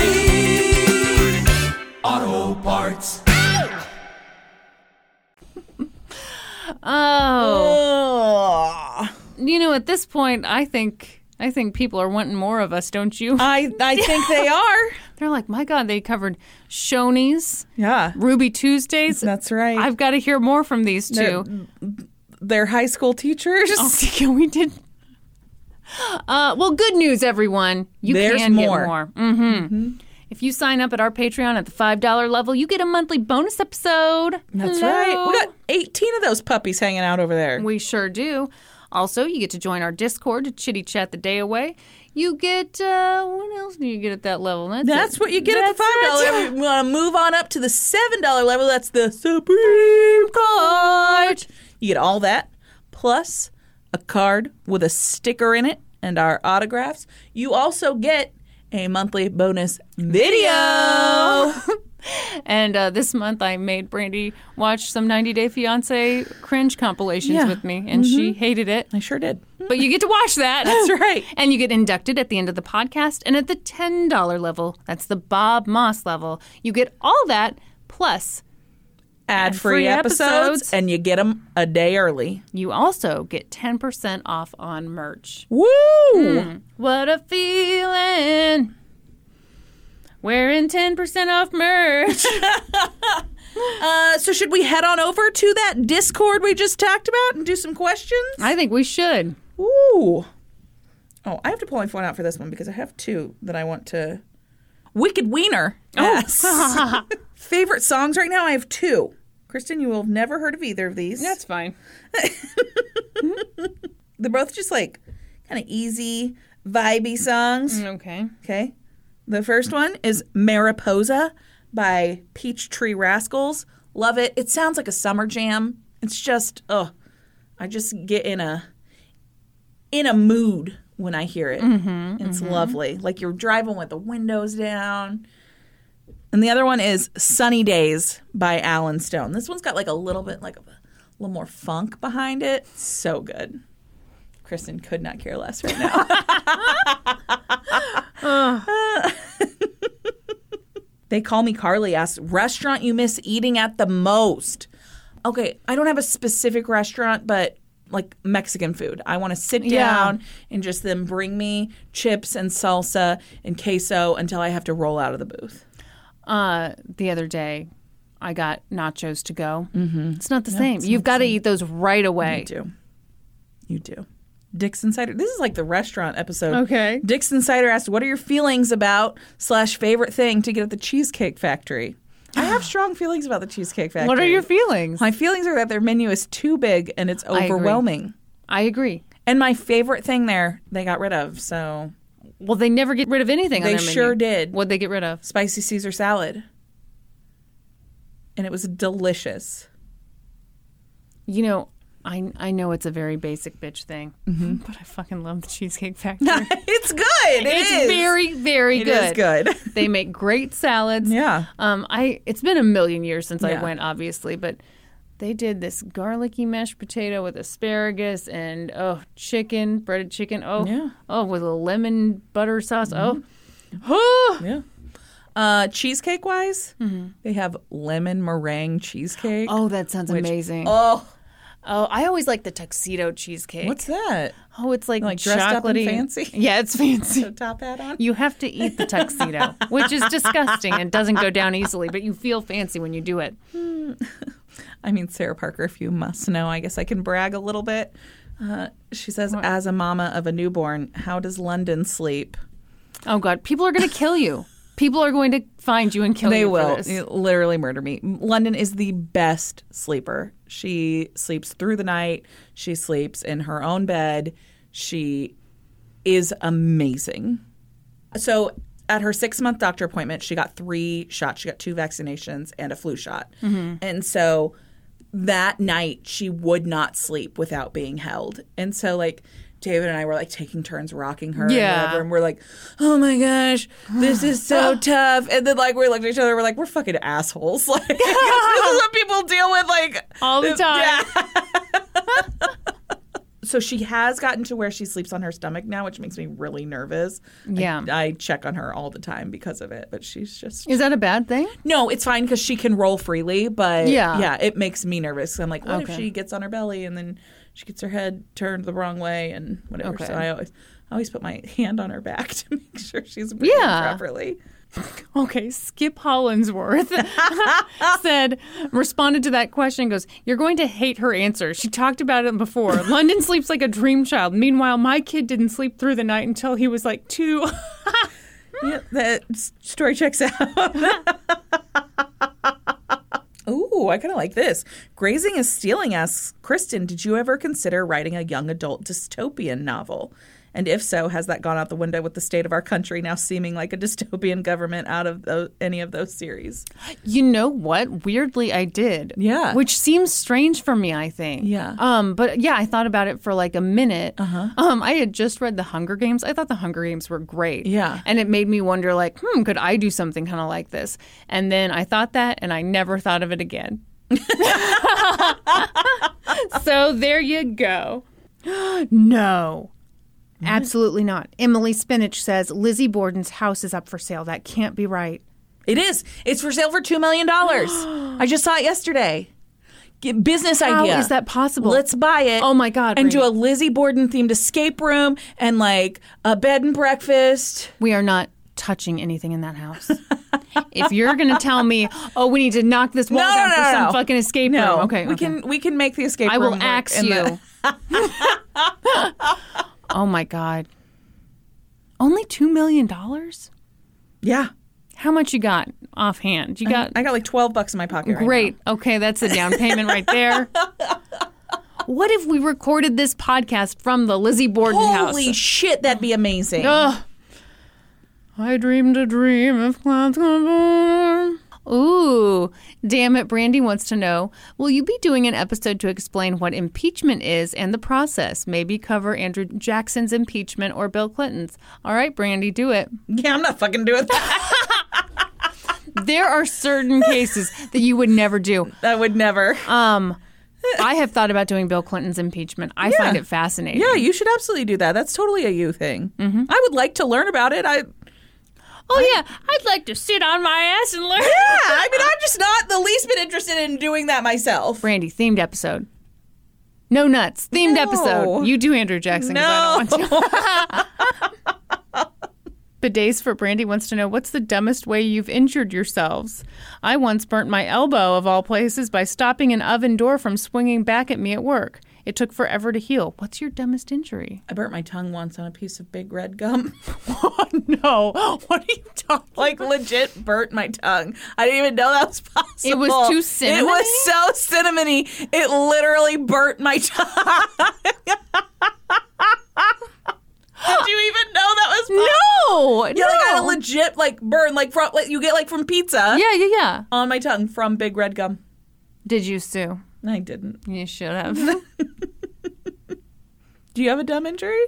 Oh you know, at this point, I think I think people are wanting more of us, don't you? I, I think they <laughs> are. They're like, my God, they covered Shoney's, Yeah. Ruby Tuesdays. That's right. I've got to hear more from these They're- two. They're high school teachers. Oh, <laughs> yeah, we did. Uh, well, good news, everyone. You There's can more. get more. Mm-hmm. If you sign up at our Patreon at the $5 level, you get a monthly bonus episode. That's Hello. right. We got 18 of those puppies hanging out over there. We sure do. Also, you get to join our Discord to chitty chat the day away. You get, uh, what else do you get at that level? That's, That's what you get at the five dollar level. We want to move on up to the seven dollar level. That's the Supreme Court. You get all that plus a card with a sticker in it and our autographs. You also get a monthly bonus video. <laughs> And uh, this month, I made Brandy watch some 90 Day Fiance cringe compilations Yeah. with me, and she hated it. I sure did. But you get to watch that. That's <laughs> right. And you get inducted at the end of the podcast. And at the $10 level, that's the Bob Moss level, you get all that plus Ad free episodes, episodes. and you get them a day early. you also get 10% off on merch. Woo! What a feeling. Wearing 10% off merch. <laughs> Uh, so should we head on over to that Discord we just talked about and do some questions? I think we should. Ooh. Oh, I have to pull my phone out for this one because I have two that I want to. Wicked Wiener. Yes. <laughs> <laughs> Favorite songs right now? I have two. Kristen, you will have never heard of either of these. That's fine. <laughs> They're both just like kind of easy, vibey songs. Mm, okay. Okay. The first one is Mariposa by Peachtree Rascals. Love it. It sounds like a summer jam. It's just, oh, I just get in a in a mood when I hear it. Mm-hmm, it's mm-hmm. lovely. Like you're driving with the windows down. And the other one is Sunny Days by Alan Stone. This one's got like a little bit like a, little more funk behind it. So good. Kristen could not care less right now. <laughs> They call me Carly asks, restaurant you miss eating at the most. Okay, I don't have a specific restaurant, but like Mexican food. I want to sit Yeah. down and just them bring me chips and salsa and queso until I have to roll out of the booth. Uh, the other day, I got nachos to go. Mm-hmm. It's not the same. You've got to eat those right away. You do. You do. Dixon Cider. This is like the restaurant episode. Okay. Dixon Cider asked, "What are your feelings about slash favorite thing to get at the Cheesecake Factory?" I have <gasps> strong feelings about the Cheesecake Factory. What are your feelings? My feelings are that their menu is too big and it's agree. overwhelming. I agree. And my favorite thing there, they got rid of. So Well, they never get rid of anything. They on their menu. sure did. What'd they get rid of? spicy Caesar salad, and it was delicious. You know, I I know it's a very basic bitch thing, Mm-hmm. <laughs> but I fucking love the Cheesecake <laughs> Factory. it's good. It it's is. very very It good. is good. <laughs> they make great salads. Yeah. Um, I it's been a million years since Yeah. I went, obviously, but they did this garlicky mashed potato with asparagus and oh chicken, breaded chicken. Oh Yeah. Mm-hmm. oh with a lemon butter sauce. Oh. Oh, Yeah. Uh, cheesecake wise, they have lemon meringue cheesecake. oh, that sounds which- amazing. Oh, Oh, I always like the tuxedo cheesecake. what's that? Oh, it's like, Like dressed up and chocolatey. fancy? <laughs> Yeah, it's fancy. <laughs> Top hat on. You have to eat the tuxedo, which is disgusting and doesn't go down easily, but you feel fancy when you do it. <laughs> I mean, Sarah Parker, if you must know, I guess I can brag a little bit. Uh, she says, as a mama of a newborn, how does London sleep? Oh God, people are going to kill you. People are going to find you and kill they you They will. Literally murder me. London is the best sleeper. She sleeps through the night. She sleeps in her own bed. She is amazing. So at her six month doctor appointment, she got three shots. She got two vaccinations and a flu shot. Mm-hmm. And so that night, she would not sleep without being held. And so, like, David and I were like taking turns rocking her. Yeah. And, whatever, and we're like, oh my gosh, this is so <sighs> tough. And then, like, we looked at each other, we're like, we're fucking assholes. <laughs> Like, <laughs> this is what people deal with, like, All the time. yeah. <laughs> so she has gotten to where she sleeps on her stomach now, which makes me really nervous. Yeah. I, check on her all the time because of it, but she's just Is that a bad thing? no, it's fine because she can roll freely, but Yeah. yeah, it makes me nervous. I'm like, what if she gets on her belly and then she gets her head turned the wrong way and whatever? Okay. So I always, I always put my <laughs> hand on her back <laughs> to make sure she's breathing Yeah. properly. <laughs> Okay, Skip Hollinsworth <laughs> said, responded to that question, goes, You're going to hate her answer. She talked about it before. <laughs> London sleeps like a dream child. Meanwhile, my kid didn't sleep through the night until he was like two. Yeah, that story checks out. Ooh, I kind of like this. Grazing is stealing asks Kristen, did you ever consider writing a young adult dystopian novel? And if so, has that gone out the window with the state of our country now seeming like a <laughs> dystopian government out of those, any of those series? You know what? Weirdly, I did. Yeah. Which seems strange for me, I think. Yeah. Um, but yeah, I thought about it for like a minute. Uh-huh. Um, I had just read The Hunger Games. I thought The Hunger Games were great. Yeah. And it made me wonder, like, hmm, could I do something kind of like this? And then I thought that, and I never thought of it again. <laughs> <laughs> so there you go. <gasps> no. Mm-hmm. Absolutely not. Emily Spinach says Lizzie Borden's house is up for sale. That can't be right. It is. It's for sale for $2 million. <gasps> I just saw it yesterday. Get business How idea. is that possible? Let's buy it. Oh my God, And do a Lizzie Borden themed escape room and like a bed and breakfast. We are not touching anything in that house. <laughs> if you're going to tell me, oh, we need to knock this wall No, down no, for no, some no. fucking escape No, room. Okay, we okay. can we can make the escape I room. will work axe in you. the- <laughs> <laughs> oh my God. Only $2 million? yeah, How much you got offhand? You got I got like twelve bucks in my pocket. right great. Okay, that's a down payment right there. <laughs> What if we recorded this podcast from the Lizzie Borden. Holy house? shit, that'd be amazing. Ugh. I dreamed a dream of clouds gone. Ooh, damn it. Brandy wants to know Will you be doing an episode to explain what impeachment is and the process? Maybe cover Andrew Jackson's impeachment or Bill Clinton's. All right, Brandy, do it. Yeah, I'm not fucking doing that. <laughs> There are certain cases that you would never do. I would never. Um, I have thought about doing Bill Clinton's impeachment. I find it fascinating. yeah, you should absolutely do that. That's totally a you thing. Mm-hmm. I would like to learn about it. I Oh, yeah. I'd like to sit on my ass and learn. yeah, I <laughs> mean, I'm just not the least bit interested in doing that myself. Brandy, themed episode. No nuts. Themed No. episode. You do Andrew Jackson 'cause I don't want to. <laughs> <laughs> Bidets for Brandy wants to know what's the dumbest way you've injured yourselves? I once burnt my elbow, of all places, by stopping an oven door from swinging back at me at work. It took forever to heal. What's your dumbest injury? I burnt my tongue once on a piece of big red gum. Oh, <laughs> <laughs> no. What are you talking <laughs> like legit burnt my tongue. I didn't even know that was possible. It was too cinnamon. It was so cinnamony. It literally burnt my tongue. Did you even know that was possible? No. Yeah, like I a legit like burn, like from like you get like from pizza. Yeah, yeah, yeah. on my tongue from big red gum. Did you sue? I didn't. You should have. <laughs> Do you have a dumb injury?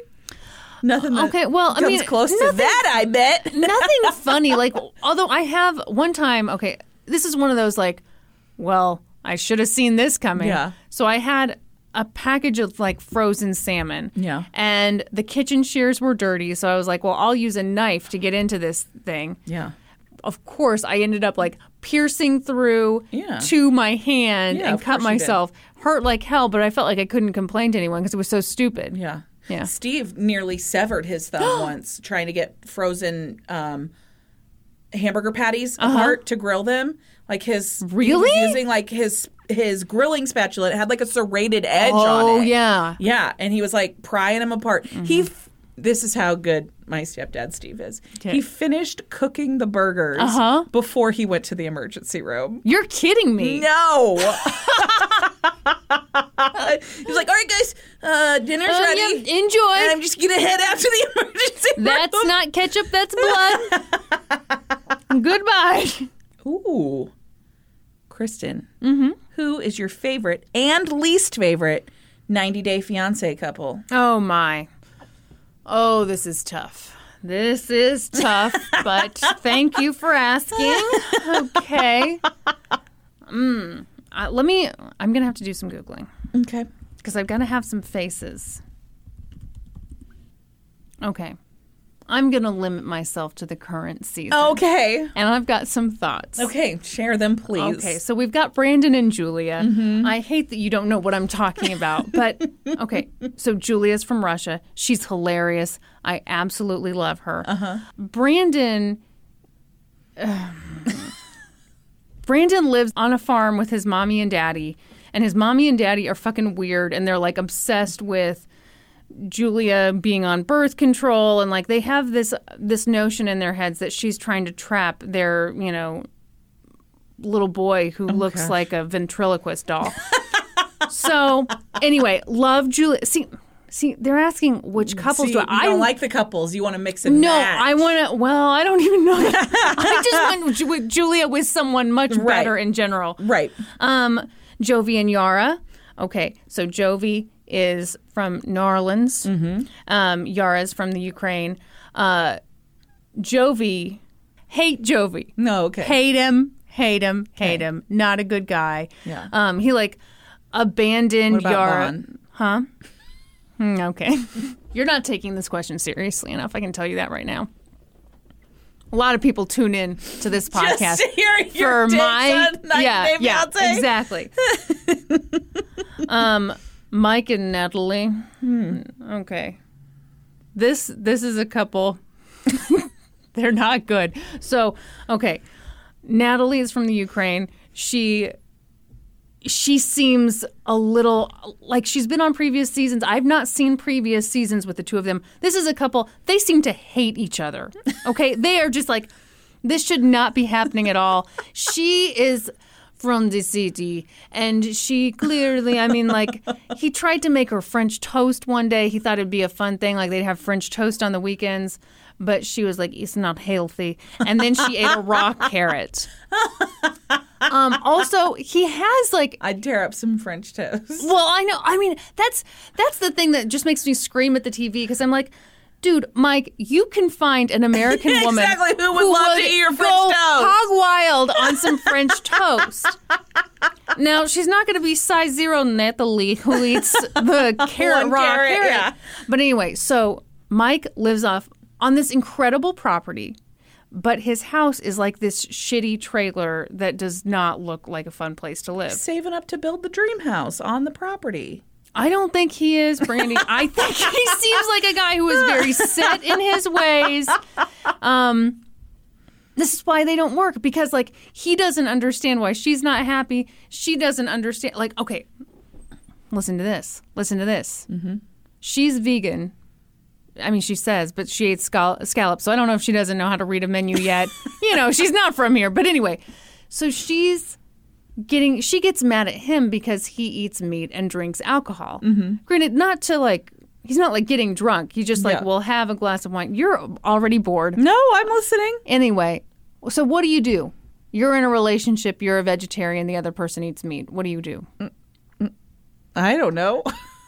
Nothing. That Okay, well, I mean, close to nothing- that. I bet. <laughs> Nothing <laughs> funny. Like, although I have one time, okay, this is one of those like, well, I should have seen this coming. Yeah. So I had a package of like frozen salmon. Yeah. And the kitchen shears were dirty. So I was like, well, I'll use a knife to get into this thing. Yeah. Of course, I ended up like piercing through Yeah. to my hand Yeah, and cut course you did. myself. Hurt like hell, but I felt like I couldn't complain to anyone because it was so stupid. Yeah. Yeah. Steve nearly severed his thumb <gasps> once trying to get frozen um, hamburger patties apart to grill them. Like his Uh-huh. Really? using like his his grilling spatula. It had like a serrated edge on it. Oh, yeah. Mm-hmm. Yeah, and he was like prying them apart. He. F- this is how good my stepdad Steve is. He finished cooking the burgers Uh-huh. before he went to the emergency room. You're kidding me. No. <laughs> He's like, all right, guys, uh, dinner's Uh, ready. enjoy. And I'm just gonna head out to the <laughs> emergency room. That's room. not ketchup, that's blood. <laughs> Goodbye. Ooh, Kristen. Mm-hmm. Who is your favorite and least favorite 90 Day Fiance couple? Oh my. Oh, this is tough. This is tough, but <laughs> thank you for asking. Okay. Mm. Uh, let me, I'm going to have to do some Googling Okay. because I've got to have some faces. Okay. I'm going to limit myself to the current season. Okay. And I've got some thoughts. Okay. Share them, please. Okay, so we've got Brandon and Julia. I hate that you don't know what I'm talking about, but <laughs> okay. So Julia's from Russia. She's hilarious. I absolutely love her. Uh-huh. Brandon. <sighs> Brandon lives on a farm with his mommy and daddy, and his mommy and daddy are fucking weird, and they're like obsessed with Julia being on birth control and like they have this this notion in their heads that she's trying to trap their, you know, little boy who looks like a ventriloquist doll. so, anyway, love Julia. See see they're asking which couples See, do I don't like the couples. You want to mix and no, match. I want to. Well, I don't even know. <laughs> I just went with Julia with someone much Right. better in general. Right. Um, Jovi and Yara. Okay, so Jovi is from New Orleans. Mm-hmm. Um, Yara's from the Ukraine. Uh, Jovi, hate Jovi. No, okay. Hate him. Hate him. Hate him. Not a good guy. Yeah. Um, he like abandoned Yara. Vaughn? Huh? Hmm, okay. <laughs> You're not taking this question seriously enough. I can tell you that right now. A lot of people tune in to this <laughs> podcast to for my yeah yeah exactly. <laughs> um, Mike and Natalie. Hmm, Okay, this this is a couple. <laughs> They're not good. So okay, Natalie is from the Ukraine. She she seems a little like she's been on previous seasons. I've not seen previous seasons with the two of them. This is a couple, they seem to hate each other. Okay? they are just like, this should not be happening at all. She is from the city and she clearly, I mean, like, <laughs> he tried to make her French toast one day. He thought it'd be a fun thing, like they'd have French toast on the weekends. But she was like, it's not healthy. And then she ate a raw <laughs> carrot. Um, also, he has like I'd tear up some French toast. well, I know. I mean, that's that's the thing that just makes me scream at the TV because I'm like, dude, Mike, you can find an <laughs> American woman Exactly, who would love to eat your French go toast. hog wild on some French <laughs> toast. Now she's not going to be size zero Natalie who eats the <laughs> carrot raw carrot, carrot. yeah. But anyway, so Mike lives off on this incredible property. But his house is like this shitty trailer that does not look like a fun place to live. Saving up to build the dream house on the property. I don't think he is, Brandy. <laughs> I think he seems like a guy who is very set in his ways. Um, this is why they don't work because, like, he doesn't understand why she's not happy. She doesn't understand. Like, okay, listen to this. Listen to this. Mm-hmm. She's vegan. I mean, she says, but she ate scal- scallops. So I don't know if she doesn't know how to read a menu yet. <laughs> you know, she's not from here. But anyway, so she's getting, she gets mad at him because he eats meat and drinks alcohol. Mm-hmm. Granted, not to like, he's not like getting drunk. He's just like, Yeah. well, have a glass of wine. You're already bored. No, I'm listening. Anyway, so what do you do? You're in a relationship, you're a vegetarian, the other person eats meat. What do you do? I don't know.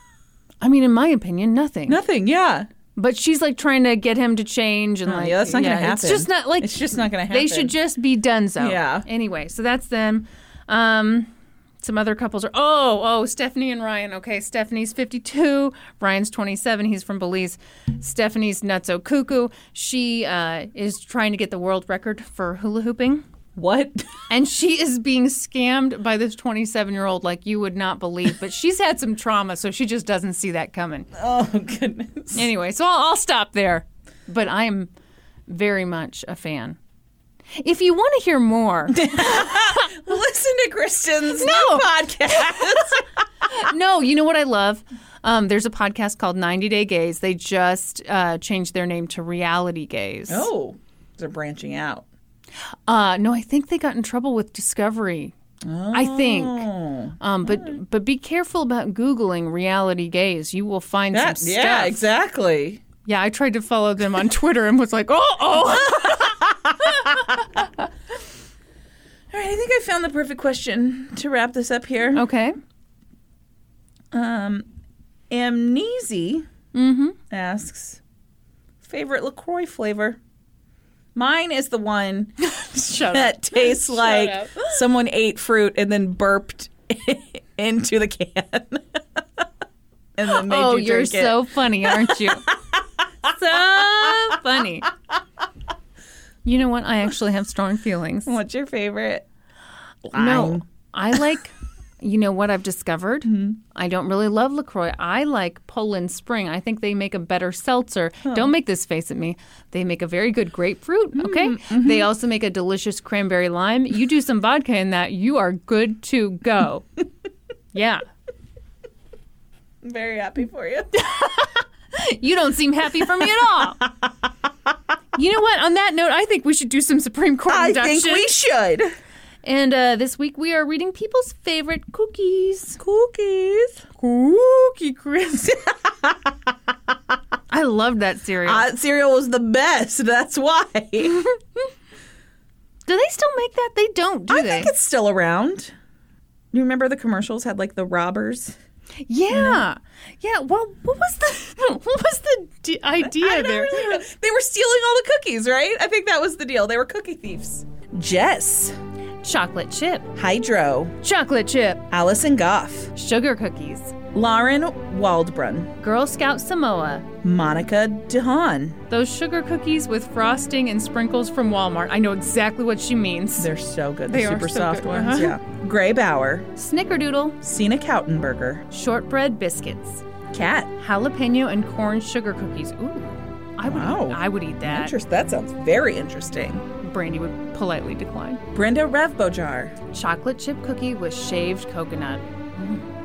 <laughs> I mean, in my opinion, nothing. Nothing. Yeah. But she's like trying to get him to change and Oh, like yeah, that's not gonna happen. It's just not like It's just not gonna happen. They should just be done so. Yeah. Anyway, so that's them. Um some other couples are oh oh Stephanie and Ryan. Okay, Stephanie's 52, Ryan's 27. He's from Belize. Stephanie's nutso cuckoo. She uh, is trying to get the world record for hula hooping. What? And she is being scammed by this 27 year old like you would not believe. But she's had some trauma, so she just doesn't see that coming. oh goodness. Anyway, so I'll, I'll stop there. But I am very much a fan. If you want to hear more, <laughs> Listen to Kristen's No. new podcast. <laughs> no, you know what I love? Um, there's a podcast called 90 Day Gays. They just uh, changed their name to Reality Gays. oh, they're branching out. Uh, no, I think they got in trouble with Discovery. I think. Oh. Um, but but be careful about googling reality gays. You will find That, some yeah, exactly. Yeah, I tried to follow them on Twitter and was like, oh, oh. <laughs> All right, I think I found the perfect question to wrap this up here. okay. Um, Amnesia Mm-hmm. asks, favorite LaCroix flavor? Mine is the one <laughs> Shut that tastes like up. <laughs> someone ate fruit and then burped <laughs> into the can. and then made Oh, you you're it. so funny, aren't you? so funny. You know what? I actually have strong feelings. What's your favorite? No, I like. You know what I've discovered? Mm-hmm. I don't really love LaCroix. I like Poland Spring. I think they make a better seltzer. Don't make this face at me. They make a very good grapefruit, hmm, okay? Mm-hmm. They also make a delicious cranberry lime. You do some vodka in that, you are good to go. <laughs> yeah. I'm very happy for you. <laughs> You don't seem happy for me at all. <laughs> You know what? On that note, I think we should do some Supreme Court I induction. think we should. And uh, this week we are reading people's favorite cookies. Cookies. Cookie Crisp. <laughs> I love that cereal. Uh, cereal was the best. That's why. <laughs> do they still make that? They don't, do I they? think it's still around. Do you remember the commercials had like the robbers? Yeah, yeah. Well, what was the <laughs> what was the d- idea there? really. They were stealing all the cookies, right? I think that was the deal. They were cookie thieves. Jess, Chocolate chip, Hydro, chocolate chip, Allison Goff, sugar cookies, Lauren Waldbrun, Girl Scout Samoa. Monica DeHaan. Those sugar cookies with frosting and sprinkles from Walmart. I know exactly what she means. They're so good. The They are super so soft good. ones. Uh-huh. Yeah. Gray Bauer, Snickerdoodle, Cena Kautenberger, shortbread biscuits, Cat. jalapeno and corn sugar cookies. Ooh, I would. Wow. Eat, I would eat that. Interest. That sounds very interesting. Brandy would politely decline. Brenda Revbojar, Chocolate chip cookie with shaved coconut,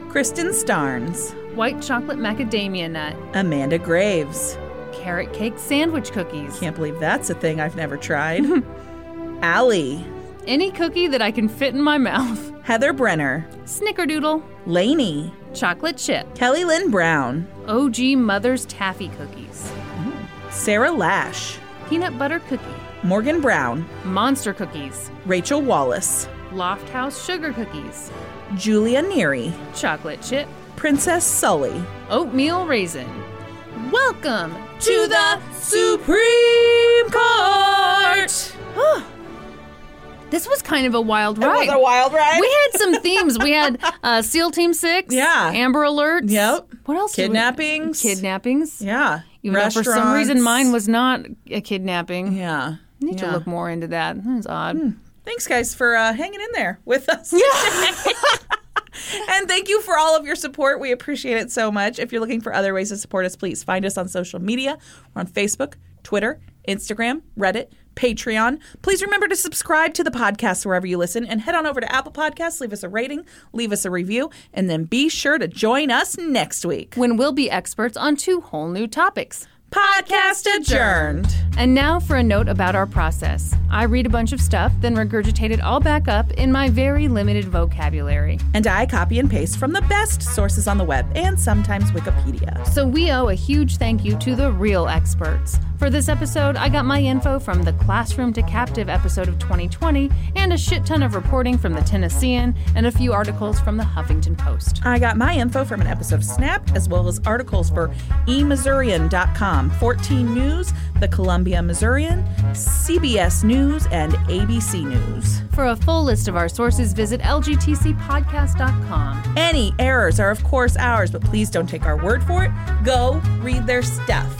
Kristen Starnes, white chocolate macadamia nut, Amanda Graves. carrot cake sandwich cookies. Can't believe that's a thing I've never tried. <laughs> Allie, Any cookie that I can fit in my mouth. <laughs> Heather Brenner, Snickerdoodle, Lainey, chocolate chip, Kelly Lynn Brown, OG Mother's taffy cookies, Sarah Lash, peanut butter cookie, Morgan Brown, monster cookies, Rachel Wallace, loft house sugar cookies, Julia Neary, chocolate chip, Princess Sully, oatmeal raisin. Welcome to the Supreme Court. This was kind of a wild ride. was a wild ride. We had some <laughs> themes. We had uh, SEAL Team Six. Yeah. Amber Alerts. Yep. What else? did we- Kidnappings. Kidnappings. Yeah. Even though for some reason Restaurants. mine was not a kidnapping. Yeah. Need to look more into that. That's odd. Thanks, guys, for uh, hanging in there with us. Yeah. <laughs> and thank you for all of your support. We appreciate it so much. If you're looking for other ways to support us, please find us on social media. We're on Facebook, Twitter, Instagram, Reddit, Patreon. Please remember to subscribe to the podcast wherever you listen and head on over to Apple Podcasts, leave us a rating, leave us a review, and then be sure to join us next week. When we'll be experts on two whole new topics. Podcast adjourned. And now for a note about our process. I read a bunch of stuff, then regurgitate it all back up in my very limited vocabulary. And I copy and paste from the best sources on the web and sometimes Wikipedia. So we owe a huge thank you to the real experts. For this episode, I got my info from the Classroom to Captive episode of 20/20 and a shit ton of reporting from the Tennessean and a few articles from the Huffington Post. I got my info from an episode of Snap as well as articles for emissourian.com, 14 News, the Columbia Missourian, CBS News, and ABC News. For a full list of our sources, visit lgtcpodcast.com. Any errors are, of course, ours, but please don't take our word for it. Go read their stuff.